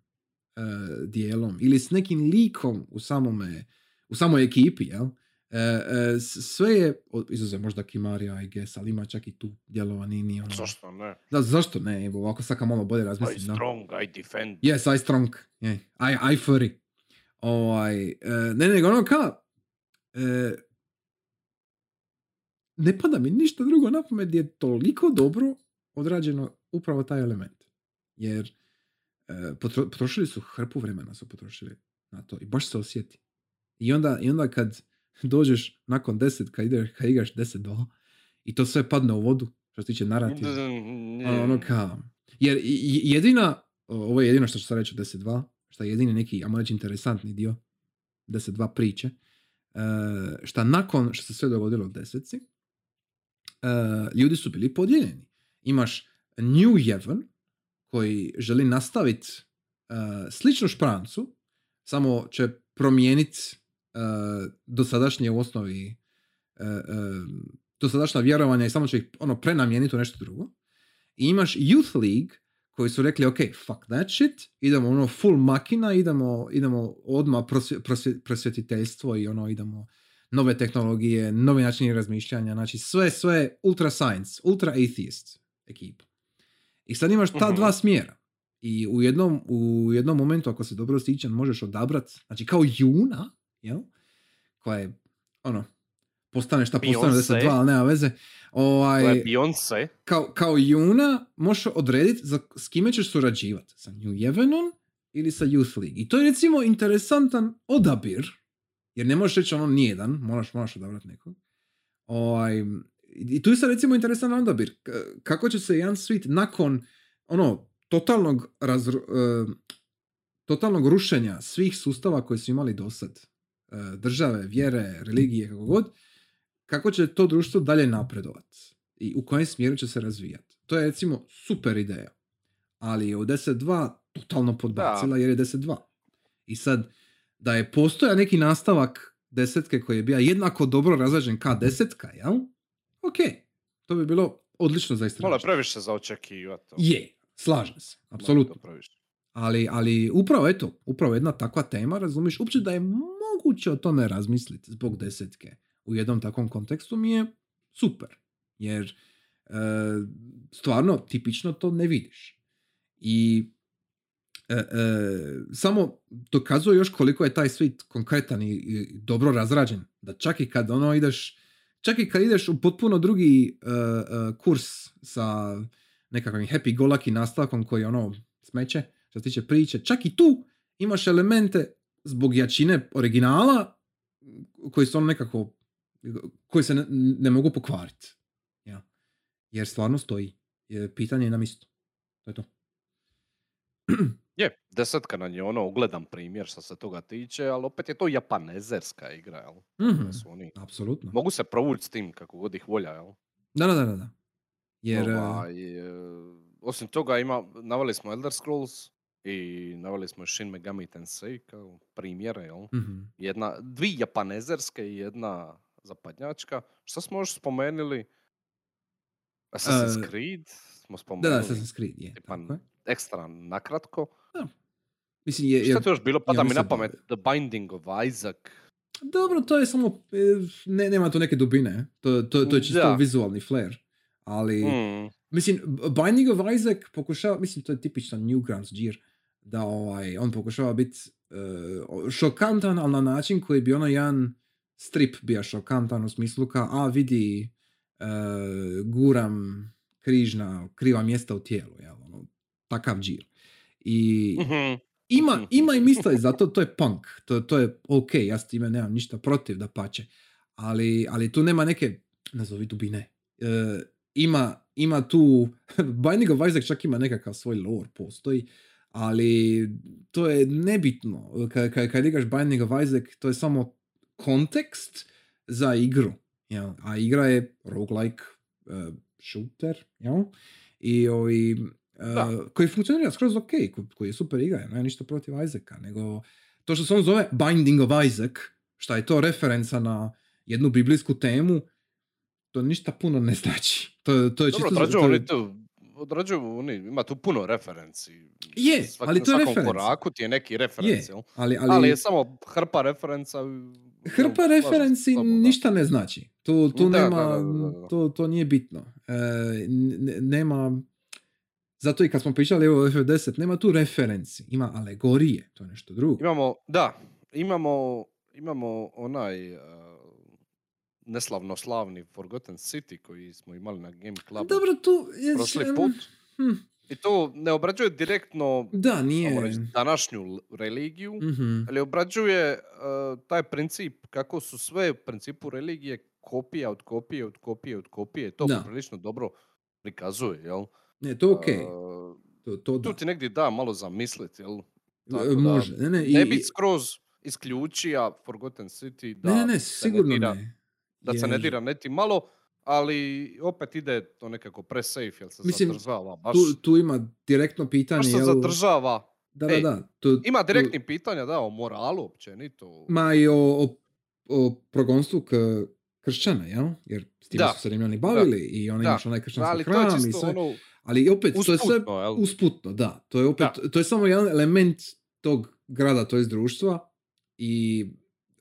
e, dijelom ili s nekim likom u samome u samoj ekipi, jel? E, e, sve je, izuzev možda Kimarija, I guess, ali ima čak i tu dijelova, nije, nije ono... Zašto ne? Da, zašto ne? Evo, ovako sad malo bolje I razmislim. da. strong, I defend. Yes, I strong. Yeah. I, I furry. Ovaj, e, ne, nego ono ka, e, ne pada mi ništa drugo na pamet je toliko dobro odrađeno upravo taj element. Jer e, potro- potrošili su hrpu vremena su potrošili na to i baš se osjeti. I onda, i onda kad dođeš nakon 10, kad, ideš, kad igraš 10-2 i to sve padne u vodu što se tiče narativa. Ono, ono ka, jer jedina, ovo je jedino što ću sad reći o 10.2, što je jedini neki, ajmo reći, interesantni dio 10.2 priče, e, šta nakon što se sve dogodilo u deseci, e, ljudi su bili podijeljeni. Imaš New Yevon, koji želi nastaviti e, sličnu šprancu, samo će promijeniti dosadašnje u osnovi e, e, dosadašnja vjerovanja i samo će ih ono prenamijeniti u nešto drugo. I imaš Youth League koji su rekli, ok, fuck that shit, idemo ono full makina, idemo, idemo odmah prosvje, prosvje- prosvjetiteljstvo i ono idemo nove tehnologije, novi načini razmišljanja, znači sve, sve ultra science, ultra atheist ekipa. I sad imaš ta Mhm. dva smjera. I u jednom, u jednom momentu, ako se dobro sjećam, možeš odabrat, znači kao Juna, jel? Koja je, ono, postane šta postane Beyoncé. 10-2, ali nema veze. Ovaj, To je Beyoncé. kao, kao Juna možeš odrediti za, s kime ćeš surađivati. Sa New Yevenom ili sa Youth League. I to je recimo interesantan odabir, jer ne možeš reći ono nijedan, moraš, moraš odabrati nekog. Ovaj, I tu je sad recimo interesantan odabir. Kako će se jedan svit nakon ono, totalnog, razru, eh, totalnog rušenja svih sustava koji su imali do sad, države, vjere, religije, kako god, kako će to društvo dalje napredovati i u kojem smjeru će se razvijati. To je recimo super ideja. Ali je u 10.2 totalno podbacila jer je 10.2. I sad, da je postoja neki nastavak desetke koji je bio jednako dobro razrađen ka desetka, jel? Ok, to bi bilo odlično za Malo je istraživanje. previše za očekivati. Je, slažem se, Malo apsolutno. Ali, ali upravo eto, upravo jedna takva tema, razumiš, uopće da je moguće o tome razmisliti zbog desetke u jednom takvom kontekstu mi je super. Jer e, stvarno tipično to ne vidiš. I e, e, samo dokazuje još koliko je taj svijet konkretan i, i dobro razrađen. Da čak i kad ono ideš, čak i kad ideš u potpuno drugi uh, uh, kurs sa nekakvim happy go lucky nastavkom koji ono smeće, što se tiče priče, čak i tu imaš elemente zbog jačine originala koji su ono nekako koji se ne, ne mogu pokvariti. Ja. Jer stvarno stoji. Je, pitanje je na mjestu. To je to. Je, desetka nam je ono ugledan primjer što se toga tiče, ali opet je to japanezerska igra, jel? Mhm, su oni, Apsolutno. mogu se provući s tim kako god ih volja, jel? Da, da, da, da. Jer, Ovaj, e, osim toga ima, naveli smo Elder Scrolls i naveli smo Shin Megami Tensei kao primjere, jel? mhm. Jedna, dvi japanezerske i jedna zapadnjačka. Što smo još spomenuli? Assassin's E, Creed smo Da, spomenuli. da, Assassin's Creed je. tipa Tako je. ekstra nakratko. Mislim, je, Šta tu još bilo? Pada ja mi na pamet The Binding of Isaac. Dobro, to je samo, e, ne, nema tu neke dubine. To, to, to je čisto Da. vizualni flair. Ali, Mm. mislim, Binding of Isaac pokušava, mislim, to je tipičan Newgrounds džir, da ovaj, on pokušava biti e, šokantan, ali na način koji bi ono jedan strip bio šokantan u smislu ka, a vidi, e, guram križna, kriva mjesta u tijelu, jel, ono, takav džir. I, Mhm. ima, ima i misla zato to je punk. To, to je ok, ja s time nemam ništa protiv da pače. Ali, ali tu nema neke, nazovi dubine. E, ima, ima tu, Binding of Isaac čak ima nekakav svoj lore, postoji, ali to je nebitno. Kad, kad, kad igraš Binding of Isaac, to je samo kontekst za igru. Jel? A igra je roguelike uh, shooter, jel? I ovi, uh, koji funkcionira skroz ok, ko- koji je super igra, nema ništa protiv Isaaca, nego to što se on zove Binding of Isaac, šta je to referenca na jednu biblijsku temu, to ništa puno ne znači. To, to je Dobro, čisto... odrađuju to je- odrađuju oni, ima tu puno referenci. Je, Svaki- ali to je na svakom koraku ti je neki je, referenc, jel? ali, ali, Ali, je samo hrpa referenca. Hrpa referenci ništa ne znači. Tu, tu Da, nema, da, da, da. To, to nije bitno. E, nema, zato i kad smo pričali o F10, nema tu referenci, ima alegorije, to je nešto drugo. Imamo, da, imamo, imamo onaj uh, neslavno slavni Forgotten City koji smo imali na Game Clubu Dobro, tu je... prošli put. hm, I to ne obrađuje direktno da, nije... reći, današnju religiju, Mhm. ali obrađuje uh, taj princip kako su sve u principu religije kopija od kopije od kopije od kopije. To Da. prilično dobro prikazuje, jel? Ne, to okej. Uh, To, to da. tu ti negdje da malo zamislit, jel? E, tako da Može. Ne, ne, i, ne i- bi skroz isključija Forgotten City da, ne, ne, ne, sigurno ne. Da se ne dira neti malo, ali opet ide to nekako pre-safe, jel se Mislim, zadržava baš, Tu, tu ima direktno pitanje, baš se jel... zadržava. Da, da, Ej, da. Tu, Ima tu- direktnih pitanja, da, o moralu općenito. Ma i o, o, o progonstvu k, kršćana, jel? Jer s time Da. su se Rimljani bavili i ono Da. imaš onaj kršćanski hram i sve. ono Ali opet, to je sve usputno, jel? usputno, da. To je opet, to je samo jedan element tog grada, to je društva i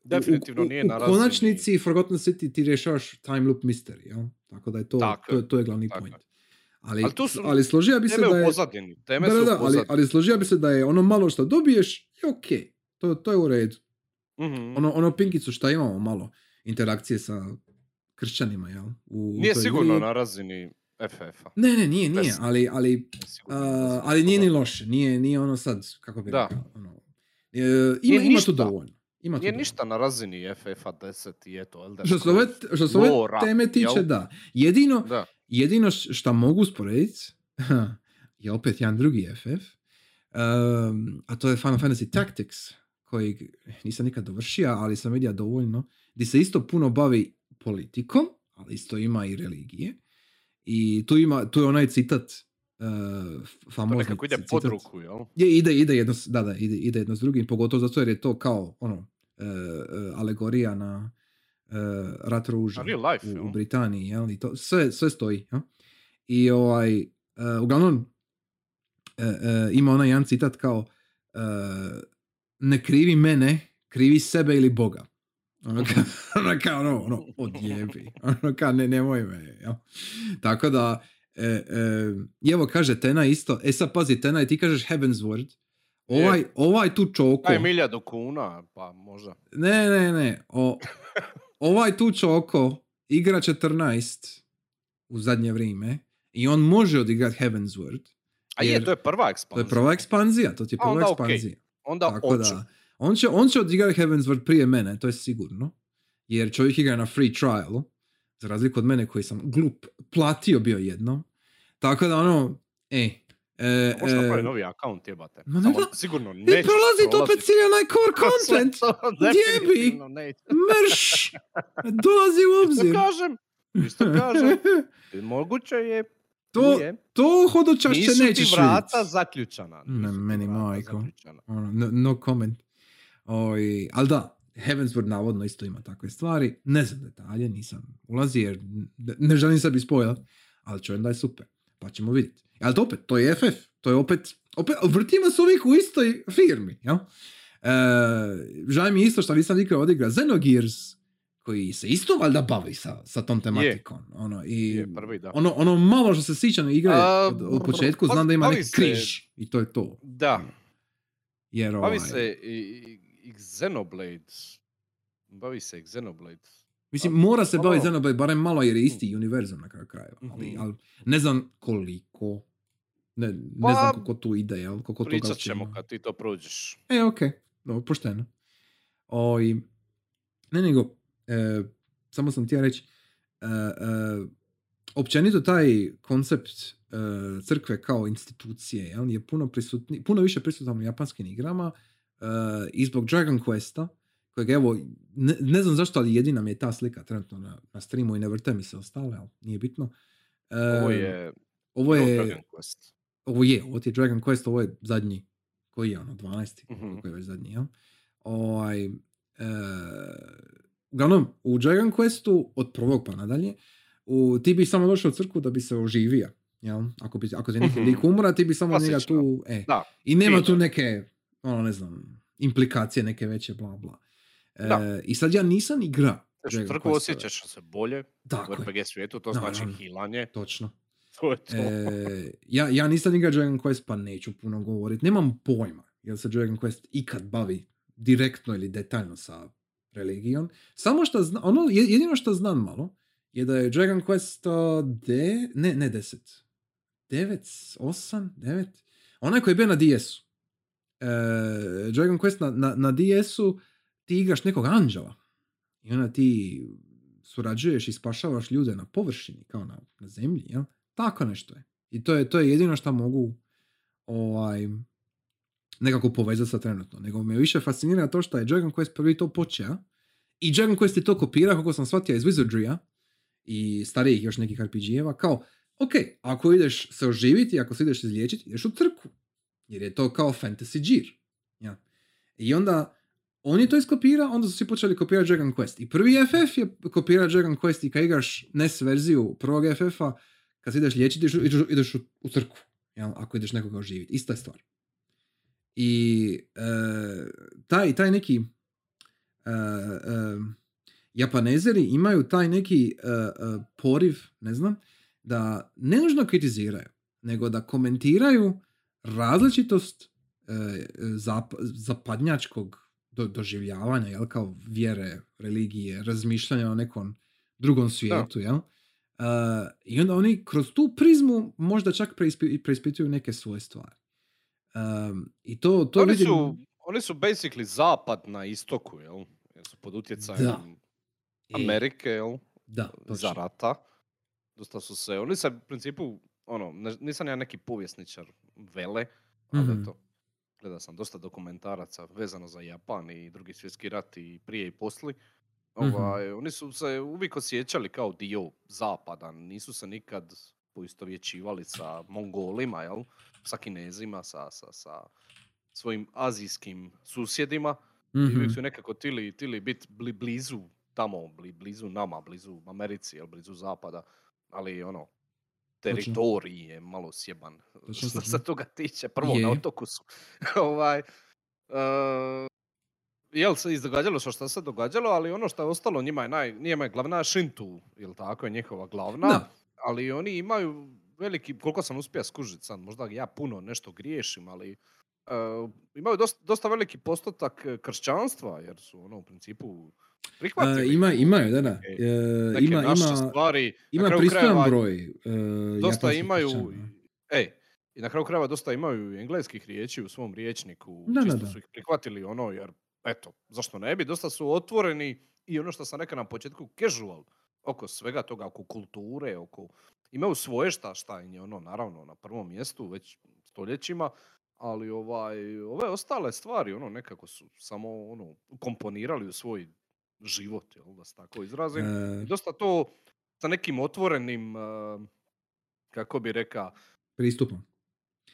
Definitivno u, nije u, na u razini- konačnici Forgotten City ti rješavaš time loop mystery, jel? Tako da je to, Tako to, je, to je glavni tako point. Ali, Ali tu su ali složio bi se da u je... teme Da, da, u da, ali, ali složio bi se da je ono malo što dobiješ, je okej. To, to je u redu. Mhm. Ono, ono pinkicu šta imamo malo interakcije sa kršćanima, jel? U, u Nije sigurno igri. na razini FF-a. Ne, ne, nije, nije, ali, ali, Nije sigurno na razini ali nije ni loše, nije, nije ono sad, kako bi rekao, ono, e, ima, ima tu dovoljno. Ima Nije ništa na razini FF-a 10 i eto, Elder Što se ove, što se ove teme tiče, jel? da. Jedino, Da. jedino š- šta mogu usporediti je opet jedan drugi FF, um, a to je Final Fantasy Tactics, koji nisam nikad dovršio, ali sam vidio dovoljno, gdje se isto puno bavi politikom, ali isto ima i religije. I tu, ima, tu je onaj citat, To famozni nekako ide citat. pod ruku, jel? Je, ide, ide jedno, da, da, ide, ide jedno s drugim, pogotovo zato jer je to kao, ono, uh, uh, alegorija na uh, rat ruža life, u, u Britaniji, jel? I to, sve, sve stoji, jel? I ovaj, uh, uglavnom, uh, uh, ima onaj jedan citat kao uh, ne krivi mene, krivi sebe ili Boga. Ono kao, ono kao, ono, ono, odjebi. Ono kao, ne, nemoj me, jel? Tako da, e, e, i evo kaže Tena isto, e sad pazi Tena i ti kažeš Heaven's Word, ovaj, ovaj tu čoko, Daj milijadu kuna, pa možda. ne, ne, ne, o, ovaj tu čoko igra 14 u zadnje vrijeme i on može odigrati Heavensward. A je, to je prva To ekspanzija. je prva ekspanzija, to ti je prva onda ekspanzija. Onda Tako da, on će, on će odigrati Heavensward prije mene, to je sigurno. Jer čovjek igra na free trialu, za razliku od mene koji sam glup platio bio jednom. Tako da ono, e, e, Možeš napraviti e, novi akaunt jebate. Ma ne Samo da- sigurno i nećeš prolazit opet cijeli onaj core content, To Gdje bi? definitivno neće. mrš, dolazi u Isto obzir. kažem. Isto kažem. Moguće je. to, je. to hodočašće Nisu ti nećeš vrata vidjeti. zaključana. Ne, meni majko. Ono, no, no comment. Oj, ali da, Heavensward navodno isto ima takve stvari. Ne znam detalje, nisam ulazi jer ne, želim sebi spojlat, ali čujem da je super. Pa ćemo vidjeti. Ali to opet, to je FF. To je opet, opet vrtimo se uvijek u istoj firmi. Jel? E, žao mi je isto što nisam nikad odigra Xenogears, koji se isto valjda bavi sa, sa tom tematikom. Ono, i Je, prvi da. ono, ono malo što se sjećam igre A, od, od početku, pa- znam da ima neki se- križ. I to je to. Da. Jer, Bavi ovaj, se i, i, i Xenoblade. Bavi se Xenoblade. Mislim, A, mora se pa baviti. Xenoblade, barem malo jer je isti univerzum na kraju krajeva. Ali, Mhm. ali ne znam koliko. Ne, ne Pa, znam koliko tu ide, jel? Toga Pričat ćemo kad ti to prođeš. E, okej. No, pošteno. Oj, ne nego, e, samo sam htio reći, e, e, općenito taj koncept e, crkve kao institucije jel, je puno, prisutni, puno više prisutan u japanskim igrama e, i zbog Dragon Questa, kojeg evo, ne, ne znam zašto, ali jedina mi je ta slika trenutno na, na streamu i ne vrte mi se ostale, ali nije bitno. E, Ovo je... ovo je, Dragon Quest. ovo je, ovo ti je Dragon Quest, ovo je zadnji, koji je ono, 12. Mhm. Kako je već zadnji, jel? Ovaj, e, uglavnom, u Dragon Questu, od prvog pa nadalje, u, ti bi samo došao u crkvu da bi se oživio. Jel? Ako, bi, ako ti neki Mhm. lik umra, ti bi samo njega Klasično. tu... E. Da. I nema tu neke, ono ne znam, implikacije neke veće, bla bla. E, Da. I sad ja nisam igra. Questove. osjećaš se bolje u Tako je, RPG svijetu, to znači da. hilanje. točno. To je to. E, ja, ja nisam igrao Dragon Quest, pa neću puno govoriti. Nemam pojma, jel se Dragon Quest ikad bavi direktno ili detaljno sa religijom. Samo što zna, ono, je- jedino što znam malo, je da je Dragon Quest de, ne, ne deset, devet, osam, devet, onaj koji je bio na DS-u. E, Dragon Quest na, na, na DS-u ti igraš nekog anđela i onda ti surađuješ i spašavaš ljude na površini, kao na, na zemlji, jel? Tako nešto je. I to je, to je jedino što mogu ovaj, nekako povezati sa trenutno. Nego me više fascinira to što je Dragon Quest prvi to počeo i Dragon Quest je to kopira, kako sam shvatio, iz Wizardrya i starijih još nekih RPG-eva, kao, ok, ako ideš se oživiti, ako se ideš izliječiti, ideš u crkvu. Jer je to kao fantasy džir. Ja. I onda, on je to iskopirao, onda su svi počeli kopirati Dragon Quest. I prvi FF je kopirao Dragon Quest i kad igraš NES verziju prvog FF-a, kad se ideš liječiti, ideš, ideš, u, u crkvu. Jel? Ako ideš nekoga oživiti. Ista je stvar. I e, taj, taj neki e, e, Japanezeri imaju taj neki e, e, poriv, ne znam, da ne nužno kritiziraju, nego da komentiraju različitost e, zap, zapadnjačkog do, doživljavanja, jel, kao vjere, religije, razmišljanja o nekom drugom svijetu, jel? Uh, I onda oni kroz tu prizmu možda čak preispi, preispituju neke svoje stvari. Um, I to, to oni, vidim... su, oni su basically zapad na istoku, jel? Jer su pod utjecajem Da. Amerike, jel? Da, Za točno. rata. Dosta su se, oni se u principu, ono, nisam ja neki povjesničar vele, ali Mhm. eto, gledao sam dosta dokumentaraca vezano za Japan i drugi svjetski rat i prije i posli. Mhm. Ovaj, Oni su se uvijek osjećali kao dio zapada, nisu se nikad poistovjećivali sa Mongolima, jel? sa Kinezima, sa, sa, sa svojim azijskim susjedima. I Mhm. uvijek su nekako tili, tili biti bli, blizu tamo, bli, blizu nama, blizu Americi, jel, blizu zapada. Ali ono, teritorij je malo sjeban Točno, što se toga tiče. Prvo Je. na otoku su. ovaj, uh, jel se izdogađalo što, što se događalo, ali ono što je ostalo njima je, naj, njima je glavna Shintu, jel tako je njihova glavna. Da. Ali oni imaju veliki, koliko sam uspio skužiti sad, možda ja puno nešto griješim, ali uh, imaju dosta, dosta veliki postotak kršćanstva, jer su ono u principu E, prihvatili. ima, tu imaju, da, da. E, neke ima, naše ima, stvari. Ima pristojan krajeva broj e, Dosta imaju, ej, i na kraju krajeva dosta imaju engleskih riječi u svom riječniku. Da, da, čisto da. su ih prihvatili ono, jer eto, zašto ne bi? Dosta su otvoreni i ono što sam rekao na početku, casual oko svega toga, oko kulture, oko... Imaju svoje šta, šta im je ono, naravno, na prvom mjestu već stoljećima, ali ovaj, ove ostale stvari, ono, nekako su samo, ono, komponirali u svoj život, jel, da se tako izrazim. E, dosta to sa nekim otvorenim, eh, kako bi rekao, pristupom.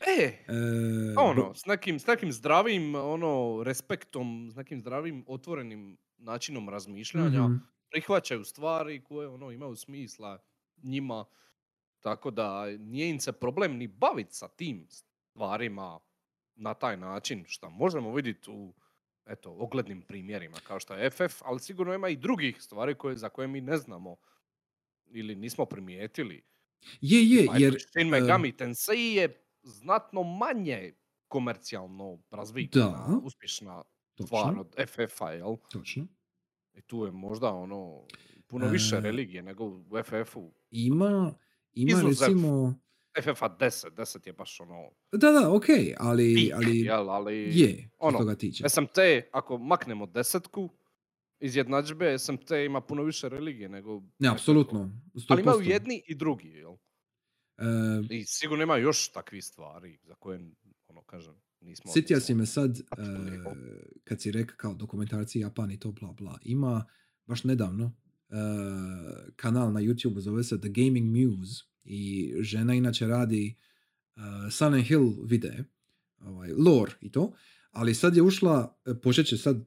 e, E, ono, s nekim, s nekim zdravim, ono, respektom, s nekim zdravim, otvorenim načinom razmišljanja, mhm. prihvaćaju stvari koje, ono, imaju smisla njima, tako da nije im se problem ni baviti sa tim stvarima na taj način, što možemo vidjeti u, eto, oglednim primjerima, kao što je FF, ali sigurno ima i drugih stvari koje, za koje mi ne znamo ili nismo primijetili. Je, je, Pa jer... Shin Megami Tensei je znatno manje komercijalno razvikana, Da. uspješna stvar Točno, od FF-a, jel? točno. I tu je možda ono puno više E, religije nego u FF-u. Ima, ima recimo... FF-a 10, 10 je baš ono Da, da, okej, ali, pik, ali jel? Ali je, ono, toga tiče. SMT, ako maknemo desetku iz jednadžbe, SMT ima puno više religije nego... Ne, apsolutno, 100%. Ali imaju jedni i drugi, jel? E, I sigurno ima još takvih stvari za koje, ono, kažem, nismo... Sjetio si me sad, jel? kad si rekao kao dokumentarci Japan i to bla bla. Ima baš nedavno e, kanal na YouTube zove se The Gaming Muse i žena inače radi e, Silent Hill videe, ovaj, lore i to, ali sad je ušla, e, počet će sad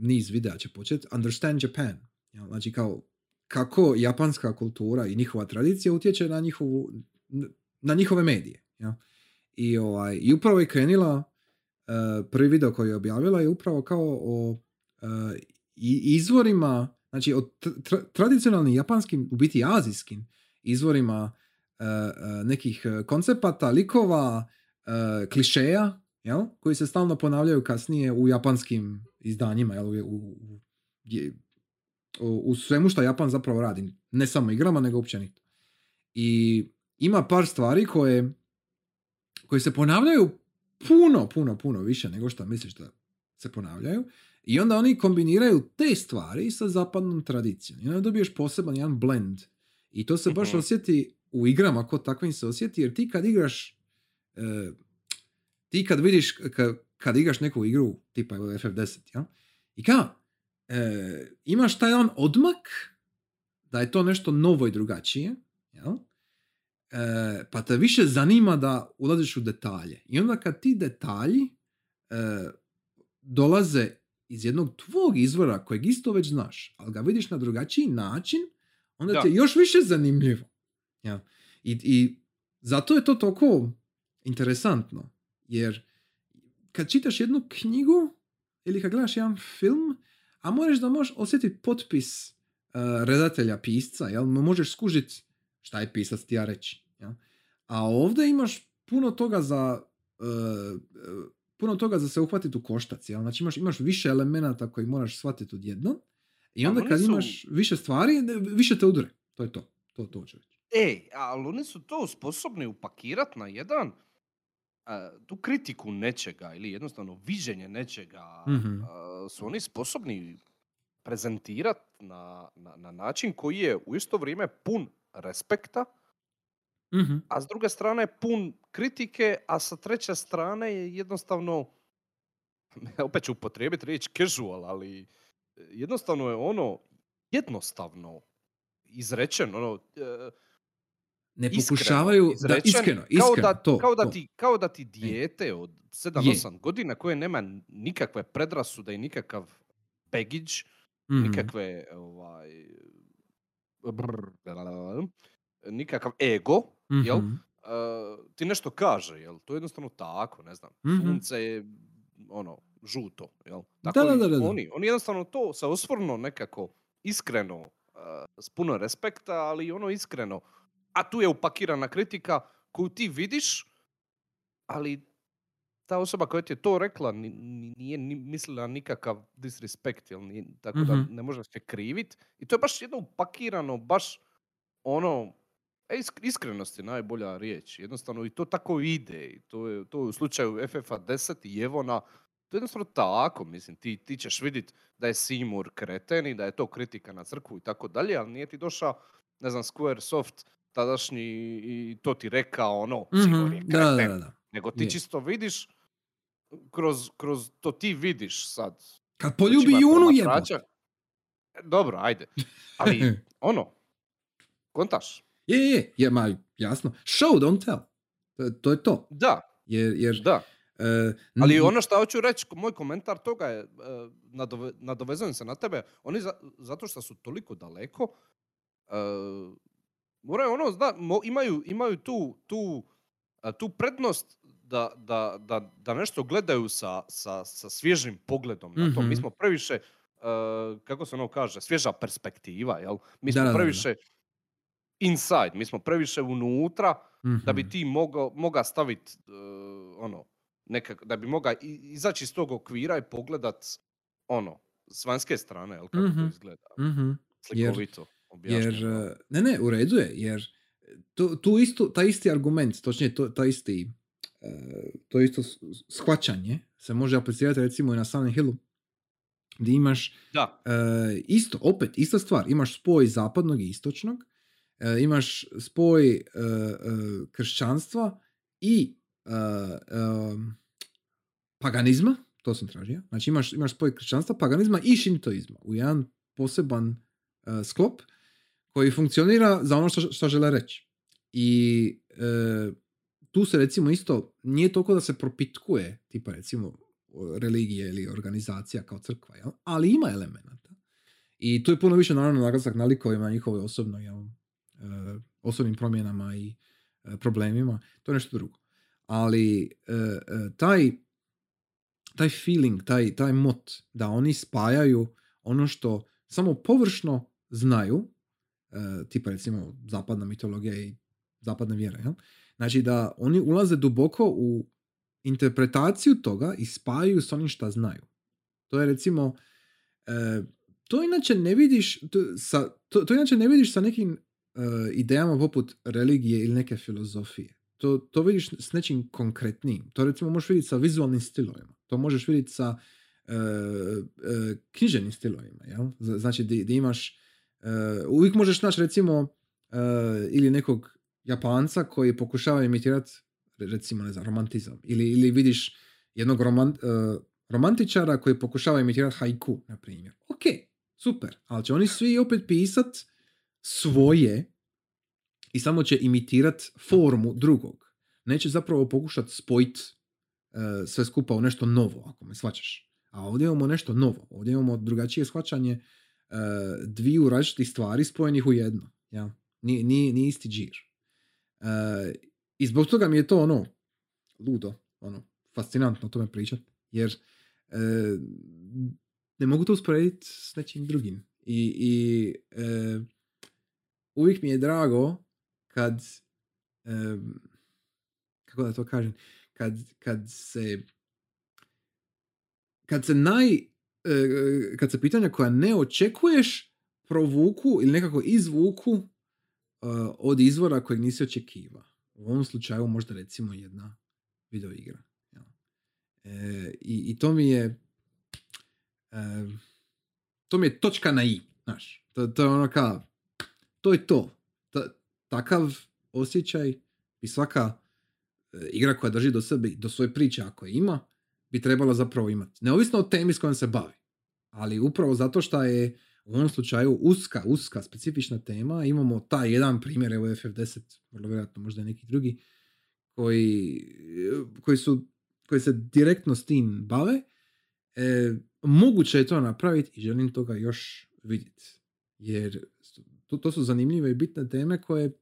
niz videa će počet, Understand Japan. jel, Znači kao kako japanska kultura i njihova tradicija utječe na njihovu na njihove medije. jel. I, ovaj, I upravo je krenila, e, prvi video koji je objavila je upravo kao o i- izvorima, znači o tr- tr- tradicionalnim japanskim, u biti azijskim izvorima nekih e, koncepata, likova, e, klišeja, jel? koji se stalno ponavljaju kasnije u japanskim izdanjima, jel? U, u, u- svemu što Japan zapravo radi. Ne samo igrama, nego općenito. I ima par stvari koje koji se ponavljaju puno, puno, puno više nego što misliš da se ponavljaju. I onda oni kombiniraju te stvari sa zapadnom tradicijom. I onda dobiješ poseban jedan blend. I to se baš Mhm. osjeti u igrama, kod takvim se osjeti, jer ti kad igraš, e, ti kad vidiš, ka- kad igraš neku igru, tipa evo FF10, ja? i kao, e, imaš taj jedan odmak da je to nešto novo i drugačije, jel? E, pa te više zanima da ulaziš u detalje. I onda kad ti detalji e, dolaze iz jednog tvog izvora kojeg isto već znaš, ali ga vidiš na drugačiji način, onda Da. ti je još više zanimljivo. Ja. I, I zato je to toliko interesantno, jer kad čitaš jednu knjigu ili kad gledaš jedan film, a možeš da možeš osjetiti potpis uh, redatelja, pisca, jel? Možeš skužiti šta je pisac ti ja reći. Jel? A ovdje imaš puno toga za uh, puno toga za se uhvatiti u koštac. Jel? Znači imaš, imaš više elemenata koji moraš shvatiti odjednom i onda kad imaš više stvari, više te udre. To je to. To, to hoću reći. Ej, ali oni su to sposobni upakirati na jedan a, tu kritiku nečega ili jednostavno viđenje nečega Mhm. a, su oni sposobni prezentirati na, na, na način koji je u isto vrijeme pun respekta, Mhm. a s druge strane pun kritike, a sa treće strane je jednostavno, opet ću upotrijebiti riječ casual, ali jednostavno je ono jednostavno izrečeno, ono, e, Ne iskreno pokušavaju da izrečen, iskreno, kao iskreno, da, to, kao da to. ti, kao da ti dijete od 7-8 godina koje nema nikakve predrasude i nikakav baggage, Mhm. nikakve ovaj, brr, nikakav ego, jel? Mhm. Uh, ti nešto kaže, jel? To je jednostavno tako, ne znam. Mhm. Sunce je ono, žuto, jel? Tako da, da, da, da. Oni, oni jednostavno to se osvrnu nekako iskreno, uh, s puno respekta, ali ono iskreno. A tu je upakirana kritika koju ti vidiš, ali ta osoba koja ti je to rekla ni- ni- nije ni mislila nikakav disrespekt, jel? Nije, tako da Mhm. ne može se krivit. I to je baš jedno upakirano, baš ono, e, isk- iskrenost je najbolja riječ. Jednostavno i to tako ide. I to je, to je u slučaju FFA 10 i Evona, to je jednostavno tako, mislim, ti, ti ćeš vidjeti da je Seymour kreten i da je to kritika na crkvu i tako dalje, ali nije ti došao, ne znam, Squaresoft tadašnji i to ti rekao ono, je Mhm, Da, da, da, da. Nego ti Je. čisto vidiš, kroz, kroz to ti vidiš sad. Kad poljubi očima Junu promatrača. E, Dobro, ajde. Ali, ono, kontaš. Je, je, je, ma, jasno. Show, don't tell. To, to je to. Da, Jer, jer da. e, Ali n- ono što hoću reći, moj komentar toga je, e, nadove, nadovezujem se na tebe, oni za- zato što su toliko daleko, moraju ono, zna, mo- imaju, imaju tu, tu, tu prednost da, da, da, da nešto gledaju sa, sa, sa svježim pogledom na to. Mi Mhm. smo previše, e, kako se ono kaže, svježa perspektiva, jel? Mi smo da, da, da. previše inside, mi smo previše unutra, da bi mhm. ti mogao moga staviti ono nekak, da bi mogao izaći iz tog okvira i pogledat ono s vanjske strane jel, kako Mhm. to izgleda Mhm. Jer- slikovito Jer, e, ne, ne, u redu je, jer tu, tu isto, taj isti argument, točnije to, taj isti, e, to isto shvaćanje se može aplicirati recimo i na Silent Hillu, gdje imaš da. e, isto, opet, ista stvar, imaš spoj zapadnog i istočnog, e, imaš spoj e, e, kršćanstva i e, paganizma, to sam tražio, znači imaš, imaš spoj kršćanstva, paganizma i šintoizma u jedan poseban e, sklop koji funkcionira za ono što, što žele reći. I e, tu se recimo isto, nije toliko da se propitkuje, tipa recimo religije ili organizacija kao crkva, jel? ali ima elemenata. I tu je puno više naravno naglasak na likovima, na njihovoj osobnoj, jel? e, osobnim promjenama i e, problemima, to je nešto drugo. Ali e, e, taj, taj feeling, taj, taj mot da oni spajaju ono što samo površno znaju, tipa recimo zapadna mitologija i zapadna vjera, jel? Znači da oni ulaze duboko u interpretaciju toga i spajaju s onim šta znaju. To je recimo, e, to inače ne vidiš, to, sa, to, to inače ne vidiš sa nekim e, idejama poput religije ili neke filozofije. To, to vidiš s nečim konkretnijim. To recimo možeš vidjeti sa vizualnim stilovima. To možeš vidjeti sa e, e, književnim stilovima. Z- Znači di imaš e, uvijek možeš naći recimo e, ili nekog Japanca koji pokušava imitirati recimo ne znam, romantizam. Ili, ili vidiš jednog roman, e, romantičara koji pokušava imitirati haiku, na primjer. Ok, super, ali će oni svi opet pisat svoje i samo će imitirat formu drugog. Neće zapravo pokušati spojit e, sve skupa u nešto novo, ako me shvaćaš. A ovdje imamo nešto novo. Ovdje imamo drugačije shvaćanje e, dviju različitih stvari spojenih u jedno. Ja? Nije, nije, nije isti džir. E, I zbog toga mi je to ono ludo, ono, fascinantno o tome pričat, jer e, ne mogu to usporediti s nečim drugim. I, i e, uvijek mi je drago kad e, kako da to kažem, kad, kad se kad se naj kad se pitanja koja ne očekuješ provuku ili nekako izvuku e, od izvora kojeg nisi očekivao. U ovom slučaju možda recimo jedna video igra. E, i, I to mi je e, to mi je točka na i, znaš. To, to je ono kao, to je to. Ta- takav osjećaj i svaka e, igra koja drži do sebe, do svoje priče ako je ima, bi trebala zapravo imati. Neovisno o temi s kojom se bavi. Ali upravo zato što je u ovom slučaju uska, uska, specifična tema, imamo taj jedan primjer, evo FF10, vrlo vjerojatno možda neki drugi, koji, koji, su, koji se direktno s tim bave, e, moguće je to napraviti i želim toga još vidjeti. Jer to, to su zanimljive i bitne teme koje e,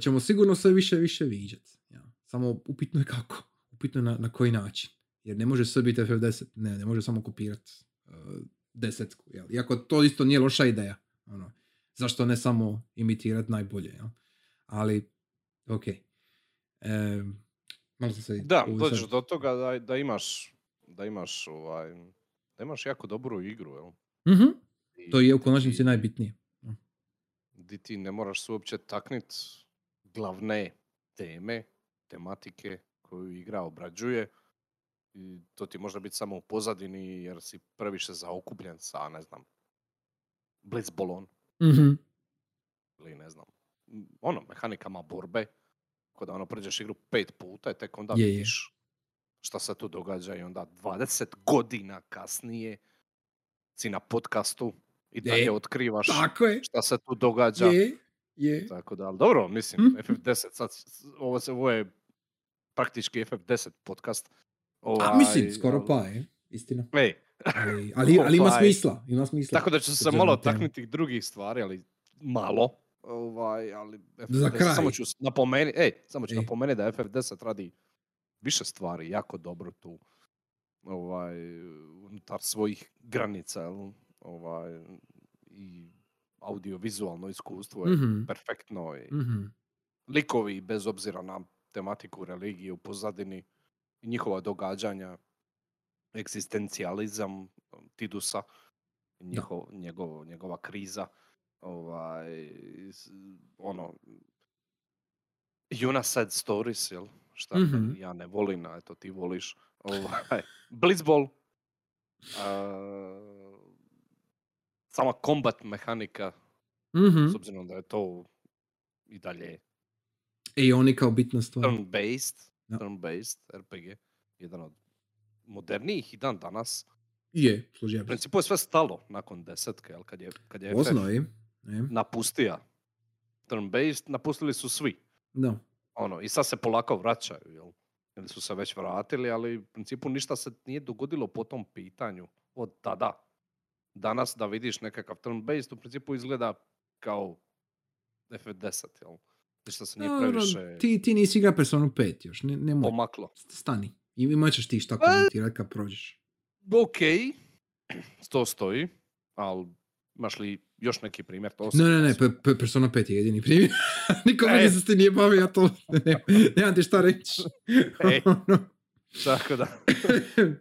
ćemo sigurno sve više više viđati. Ja. Samo upitno je kako, upitno na, na koji način. Jer ne može sve biti FF10, ne, ne može samo kopirati uh, desetku. Jel? Iako to isto nije loša ideja. Ono, zašto ne samo imitirati najbolje. Jel? Ali, ok. E, Malo se Da, dođeš sad- do toga da, da imaš, da imaš ovaj, da imaš jako dobru igru, jel? Mhm, I To je u konačnici najbitnije. Di ti ne moraš se uopće taknit glavne teme, tematike koju igra obrađuje. I to ti može biti samo u pozadini jer si previše zaokupljen sa, ne znam, blitzballom Mhm. ili ne znam, ono, mehanikama borbe. Kada ono pređeš igru pet puta i tek onda Je, je. vidiš šta se tu događa i onda 20 godina kasnije si na podcastu i dalje Je, otkrivaš Tako je. šta se tu događa. Je, je. Tako da, ali dobro, mislim, Mhm. FF10, sad, ovo, se, ovo je praktički FF10 podcast. A mislim, Ovaj, skoro pa je, istina. Ej, Ali, ali, ali ima Ovaj, smisla, ima smisla. tako da ću se malo taknuti drugih stvari, ali malo. Ovaj, ali Za FF10, samo ću napomenuti, ej, samo ću napomenuti da FF10 radi više stvari jako dobro tu. Ovaj, unutar svojih granica, jel? ovaj, i audiovizualno iskustvo je Mhm, perfektno i mhm. likovi bez obzira na tematiku religije u pozadini i njihova događanja, egzistencijalizam Tidusa, njihov, njegov, njegova kriza, ovaj, ono, Juna sad stories, jel? Šta Mhm. ja ne volim, a eto ti voliš. Ovaj, Blitzball, a, sama kombat mehanika, Mhm. s obzirom da je to i dalje i oni kao bitna stvar. turn-based, Da. turn-based RPG, jedan od modernijih i dan danas. Je, služio U principu je sve stalo nakon desetke, jel, kad je, kad je ne? napustija turn-based, napustili su svi. Da. Ono, I sad se polako vraćaju, jel? Ili su se već vratili, ali u principu ništa se nije dogodilo po tom pitanju od tada. Danas da vidiš nekakav turn-based, u principu izgleda kao FF10, jel? Ništa se nije previše ti, ti nisi igra Personu 5 još, ne, nemoj. pomaklo. Stani. I imat ćeš ti šta Pa- komentirati kad prođeš. Ok, to stoji, ali imaš li još neki primjer? To Ne, ne, ne, pe, pe- Persona 5 je jedini primjer. Niko E. meni se s tim nije bavio, ja to ne, nemam ti šta reći. Ej. Tako da,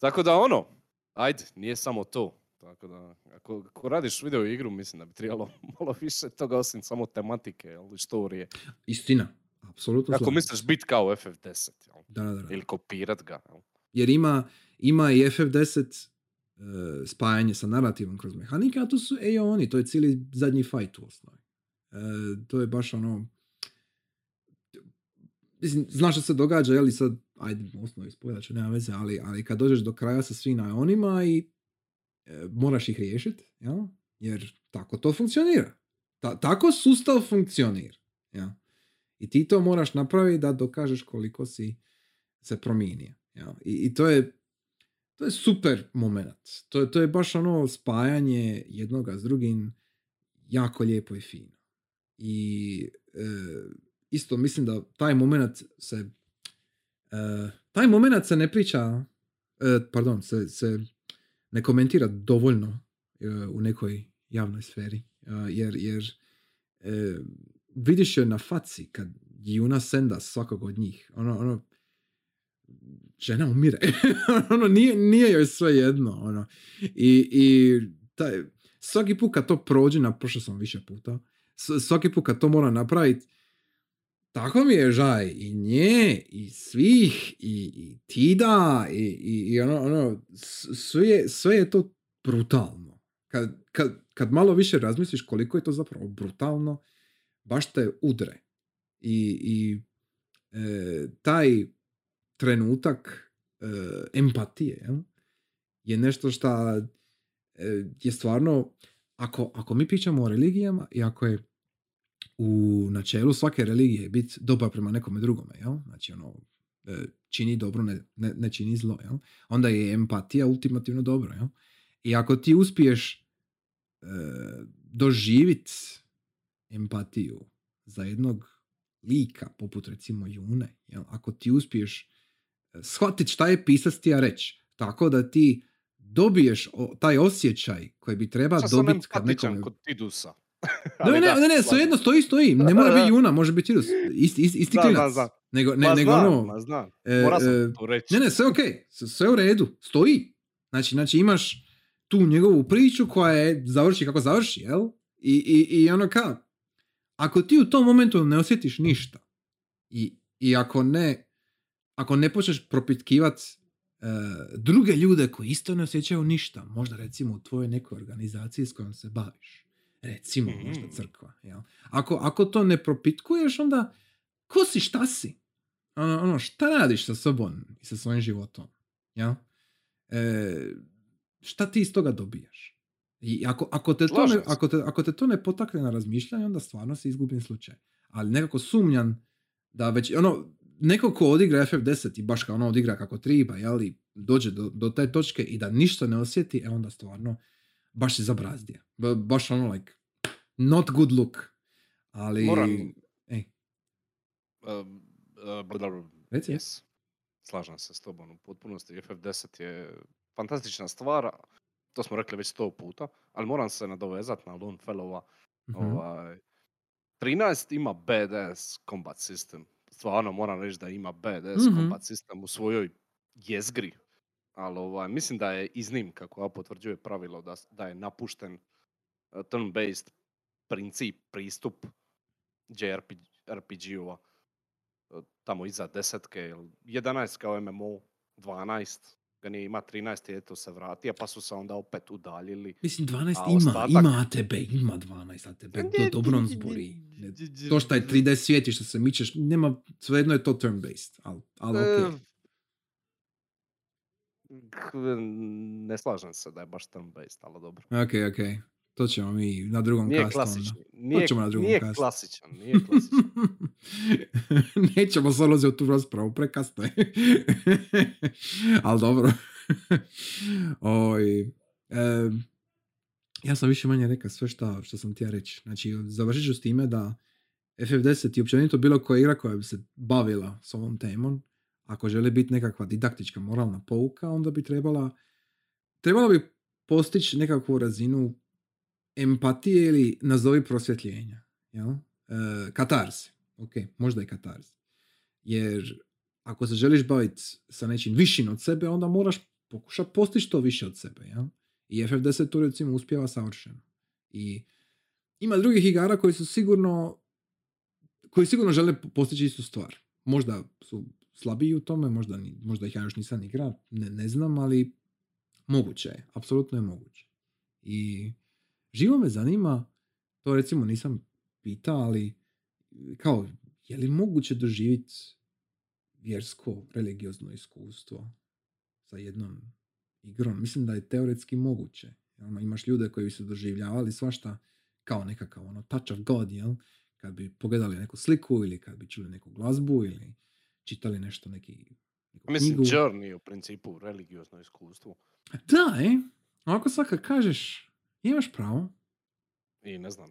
tako da ono, ajde, nije samo to. Tako da, ako, ako radiš video igru, mislim da bi trebalo malo više toga osim samo tematike ili storije. Istina, apsolutno Ako misliš bit kao FF10, jel? Da, da, da. ili kopirat ga. Jel? Jer ima, ima i FF10 uh, spajanje sa narativom kroz mehanike, a to su e oni, to je cijeli zadnji fight u osnovi. E, to je baš ono... Mislim, znaš što se događa, je li sad, ajde, osnovi spojlat ću, nema veze, ali, ali kad dođeš do kraja sa svim onima i e, moraš ih riješiti, jel? jer tako to funkcionira. Ta, tako sustav funkcionira. Jel? I ti to moraš napraviti da dokažeš koliko si se promijenio. Jel? I, I to je to je super moment. To to je baš ono spajanje jednoga s drugim jako lijepo i fino. I e, isto mislim da taj moment se e, taj moment se ne priča e, pardon, se, se ne komentira dovoljno e, u nekoj javnoj sferi. E, jer jer e, vidiš je na faci kad Juna senda svakog od njih. Ono, ono, žena umire. ono, nije, nije joj sve jedno. Ono. I, i taj, svaki put kad to prođe, na prošao sam više puta, svaki put kad to mora napraviti, tako mi je žaj i nje, i svih, i, i Tida, i, i, i ono, ono sve, je, sve je to brutalno. Kad, kad, kad malo više razmisliš koliko je to zapravo brutalno, baš te udre. I, i e, taj trenutak e, empatije jel, je nešto što je stvarno, ako, ako mi pričamo o religijama i ako je u načelu svake religije biti dobar prema nekome drugome, jel? znači ono, e, čini dobro, ne, ne, ne čini zlo, jel? onda je empatija ultimativno dobro. Jel? I ako ti uspiješ e, doživit empatiju za jednog lika, poput recimo June, jel? ako ti uspiješ e, shvatit šta je pisac tija reći, tako da ti dobiješ o- taj osjećaj koji bi treba dobiti kad nekome... kod Tidusa. Ne, ne, da, ne, ne, slažem svejedno stoji, stoji. Ne mora biti. Juna, može biti Irus. Isti, isti, isti klinac. Nego, ne, Ma nego znam, ono, ma znam. e, Mora sam e, to reći. Ne, ne, sve ok, sve u redu, stoji. Znači, znači imaš tu njegovu priču koja je završi kako završi, jel? I, i, i ono kao, ako ti u tom momentu ne osjetiš ništa i, i ako ne ako ne počneš propitkivat e, druge ljude koji isto ne osjećaju ništa, možda recimo u tvojoj nekoj organizaciji s kojom se baviš, recimo Mhm. možda crkva, jel? Ako, ako to ne propitkuješ, onda ko si, šta si? Ono, ono, šta radiš sa sobom i sa svojim životom? Jel? E, šta ti iz toga dobijaš? I ako, ako, te to ne, ako, te, ako te to ne potakne na razmišljanje, onda stvarno si izgubljen slučaj. Ali nekako sumnjam da već, ono, neko ko odigra FF10 i baš kao ono odigra kako triba, jeli, dođe do, do te točke i da ništa ne osjeti, e onda stvarno baš si zabrazdija. Ba- baš ono, like, not good look. Ali, Moram- ej, Um, uh. Reci. Yes. Slažem se s tobom u potpunosti. FF10 je fantastična stvar. To smo rekli već sto puta. Ali moram se nadovezati na Lone Fellowa. mhm. Ovaj, 13 ima badass combat system. Stvarno moram reći da ima badass Mhm. combat system u svojoj jezgri. Ali ovaj, mislim da je iznimka koja potvrđuje pravilo da, da je napušten uh, turn-based princip, pristup JRPG-ova uh, tamo iza desetke, jel, 11 kao MMO, 12 ga nije ima, 13 je to se vratio, pa su se onda opet udaljili. Mislim, 12 A ima, ostatak- ima ATB, ima 12 ATB, to dobro zbori. Ne, To što je 3D svijet i što se mičeš, nema, svejedno je to turn-based, ali al, E, ok. k- Ne slažem se da je baš turn-based, ali dobro. Ok, ok. To ćemo mi na drugom Nije kastu onda. klasičan. Nije, ćemo na drugom nije castu. klasičan, nije klasičan. Nećemo se ulaziti u tu raspravu, prekasno je. Ali dobro. Oj, em, ja sam više manje rekao sve šta, što sam htio reći. Znači, završit ću s time da FF10 i općenito bilo koja igra koja bi se bavila s ovom temom, ako želi biti nekakva didaktička moralna pouka, onda bi trebala trebala bi postići nekakvu razinu empatije ili nazovi prosvjetljenja. Jel? E, katarze. Ok, možda i katarze. Jer ako se želiš baviti sa nečim višim od sebe, onda moraš pokušati postići to više od sebe. Jel? I FF10 tu recimo uspjeva savršeno. I ima drugih igara koji su sigurno koji sigurno žele postići istu stvar. Možda su slabiji u tome, možda, možda ih ja još nisam igrao, ne, ne znam, ali moguće je, apsolutno je moguće. I živo me zanima, to recimo nisam pitao, ali kao, je li moguće doživjeti vjersko, religiozno iskustvo sa jednom igrom? Mislim da je teoretski moguće. Ono, imaš ljude koji su doživljavali svašta kao nekakav ono, touch of God, jel? Kad bi pogledali neku sliku ili kad bi čuli neku glazbu ili čitali nešto, neki, neku Mislim, knjigu. Journey je u principu religiozno iskustvo. Da, e. Ovako sad kad kažeš, imaš pravo. I ne znam,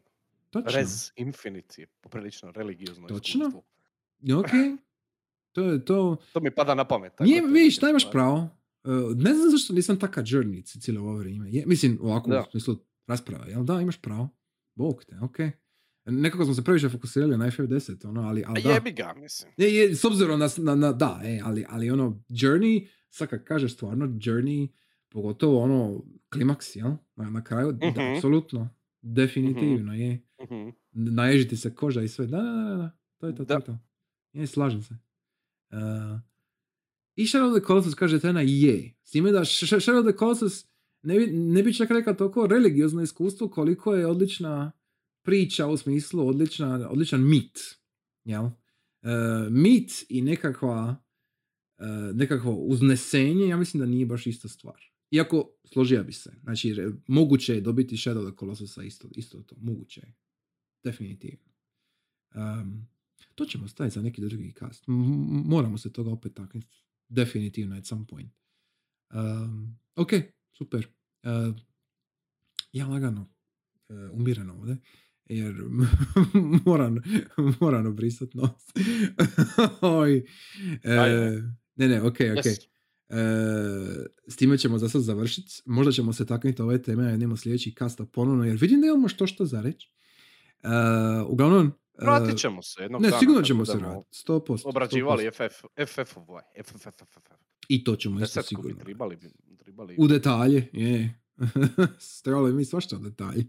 Točno. Res Infinity je poprilično religiozno Točno. iskustvo. Ok. To je to. To mi pada na pamet. tako Nije, vidiš, da imaš pravo. E, ne znam zašto nisam taka journey cijelo ovo vrijeme. Je, mislim, ovako Da. u smislu rasprava, jel da, imaš pravo. Bog te, ok. Nekako smo se previše fokusirali na FF10, ono, ali, ali da. jebi ga, mislim. Je, je, s obzirom na, na, na- da, e, ali, ali ono, journey, sad kad kažeš stvarno journey, pogotovo ono, klimaks, jel? Na, na kraju, da, Mhm. apsolutno, definitivno je. Mhm. Naježiti se koža i sve, da, da, da, da, to je to, to je Da. to. Je, slažem se. Uh, I Shadow of the Colossus kaže Tena je. S time da Sh- Sh- Shadow of the Colossus ne bi, ne bi čak rekao toliko religiozno iskustvo koliko je odlična priča u smislu odlična, odličan mit. Jel? Uh, mit i nekakva uh, nekakvo uznesenje, ja mislim da nije baš ista stvar. Iako složio bi se. Znači, re- moguće je dobiti Shadow the Colossusa isto, isto to. Moguće je. Definitivno. Um, to ćemo staviti za neki drugi cast. Moramo se toga opet taknuti. Definitivno at some point. Um, ok, super. Uh, ja lagano uh, umirano ovdje jer moram, moram obrisat nos. Oj, e, ne, ne, ok, ok. Yes. E, s time ćemo za sad završiti. Možda ćemo se taknuti ove teme, a idemo sljedeći kasta ponovno, jer vidim da imamo što što za reći. uglavnom, e, Vratit ćemo se jednog ne, dana sigurno ćemo se vratiti, 100%. Obrađivali 100%. FF, FF, ovaj, FFFF. I to ćemo isto sigurno. tribali, tribali. U detalje, je. Trebali mi svašta u detalje.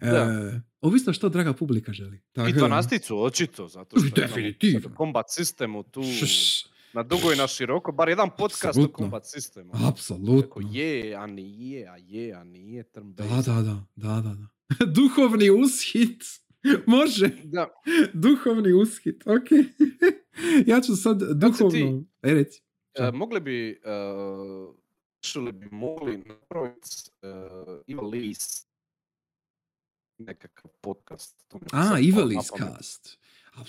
E, ovisno što draga publika želi. Tako I dvanasticu, očito, zato što Definitivno. kombat sistemu tu Šš, na dugo i na široko, bar jedan podcast o Apsolutno. kombat sistemu. Apsolutno. je, a nije, a je, a nije, turn Da, da, da, da, da, da. Duhovni ushit. Može. Da, Duhovni ushit, ok. ja ću sad duhovno... E, reci. e, mogli bi, uh, šuli bi mogli napraviti uh, Evil Lee's nekakav podcast. To A, palo Evil na is pamet. cast.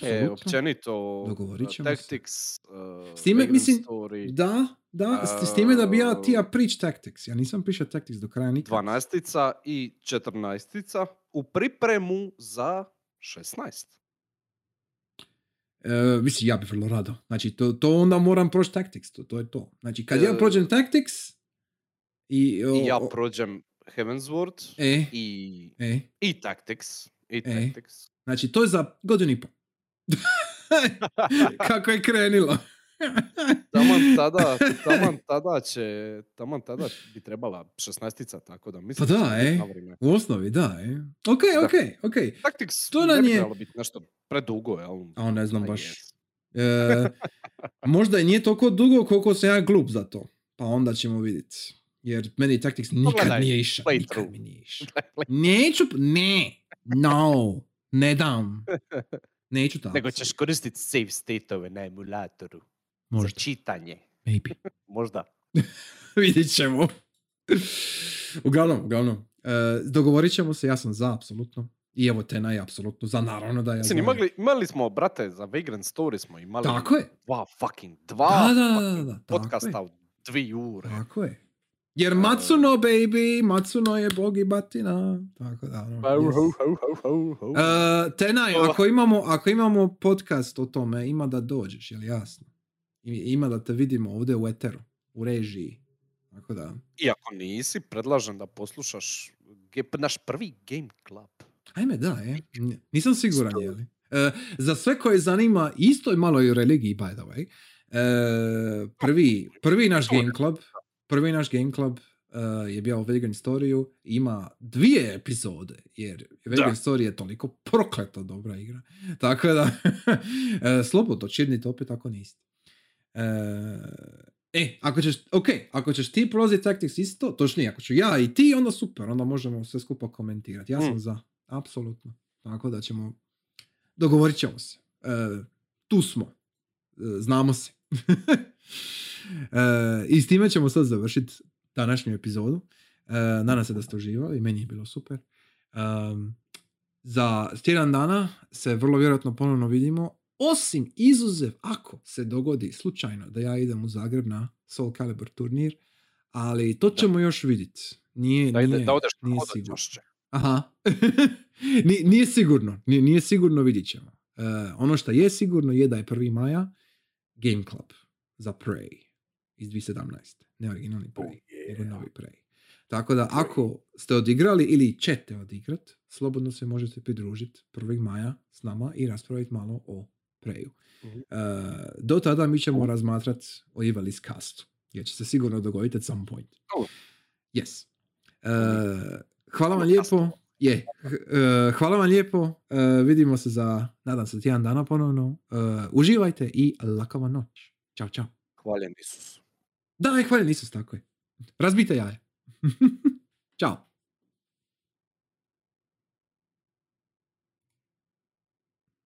E, općenito, Dogovorit uh, ćemo se. Tactics, uh, S time, mislim, Story, Da, da, s, s time da bi ja ti ja preach tactics. Ja nisam pišao tactics do kraja nikad. 12 i 14 u pripremu za 16. E, mislim, ja bi vrlo rado. Znači, to, to onda moram proći tactics, to, to je to. Znači, kad ja E, prođem tactics i... o- I ja prođem Heavensward e, i, e, i Tactics. I E. Tactics. znači, to je za godinu i pol. Kako je krenilo. Taman tada, taman tada će, taman tada bi trebala 16 tako da mislim Pa da, e. U osnovi, da, e. Ok, Da. ok, ok. Tactics To nam je- trebalo biti nešto predugo, jel? A ne znam baš. E, možda i nije toliko dugo koliko sam ja glup za to. Pa onda ćemo vidjeti. Jer meni Tactics nikad Pogledaj, nije išao. Nikad mi nije išao. Neću, p- ne, no, ne dam. Neću tako. Nego ćeš koristiti save state-ove na emulatoru. Možda, Za čitanje. maybe. Možda. Vidjet ćemo. uglavnom, uglavnom. E, dogovorit ćemo se, ja sam za, apsolutno. I evo Tena je apsolutno za, naravno da ja Mislim, imali, imali smo, brate, za Vagrant Story smo imali Tako je. dva fucking, dva Da, da, da, da, podcasta u dvi ure. Tako je. Jer Matsuno, baby, Matsuno je bog i batina. Tako da, ono, yes. Uh, Tenaj, Oh. ako imamo, ako imamo podcast o tome, ima da dođeš, jel jasno? Ima da te vidimo ovdje u Eteru, u režiji. Tako da, I ako nisi, predlažem da poslušaš naš prvi Game Club. ajme da, je. Nisam siguran, je li? Uh, za sve koje zanima, isto je malo i o religiji, by the way. Uh, prvi, prvi naš. Game Club, prvi naš Game Club uh, je bio Vegan Storyu, ima dvije epizode, jer Vegan Story je toliko prokleto dobra igra. Tako da, e, slobodno, čirnite opet ako niste. E, e, ako ćeš, ok, ako ćeš ti prolaziti Tactics isto, točnije, ako ću ja i ti, onda super, onda možemo sve skupa komentirati. Ja sam Mm. za, apsolutno. Tako da ćemo, dogovorit ćemo se. E, tu smo. E, znamo se. e, I s time ćemo sad završiti današnju epizodu. E, nadam se da ste uživali, meni je bilo super. Um, za tjedan dana se vrlo vjerojatno ponovno vidimo, osim izuzev ako se dogodi slučajno da ja idem u Zagreb na Soul Calibur turnir, ali to ćemo još vidjeti. Nije, Da, ide, nije, da odeš nije sigurno. Aha. Ni- nije sigurno. Nije, nije sigurno, vidit ćemo. E, ono što je sigurno je da je 1. maja Game Club za Prey iz 2017. Ne originalni Prey, Oh, nego yeah. novi Prey. Tako da ako ste odigrali ili ćete odigrat, slobodno se možete pridružiti 1. maja s nama i raspraviti malo o Preju. Mhm. E, do tada mi ćemo razmatrati o Evalis castu. Jer će se sigurno dogoditi at some point. Oh. Yes. E, hvala vam lijepo. Je. H- e, hvala vam lijepo. E, vidimo se za, nadam se, tjedan dana ponovno. E, uživajte i laka vam noć. Ćao, čao. Hvaljen Isus. Da, i hvaljen Isus, tako. Razbite jaje. Ćao.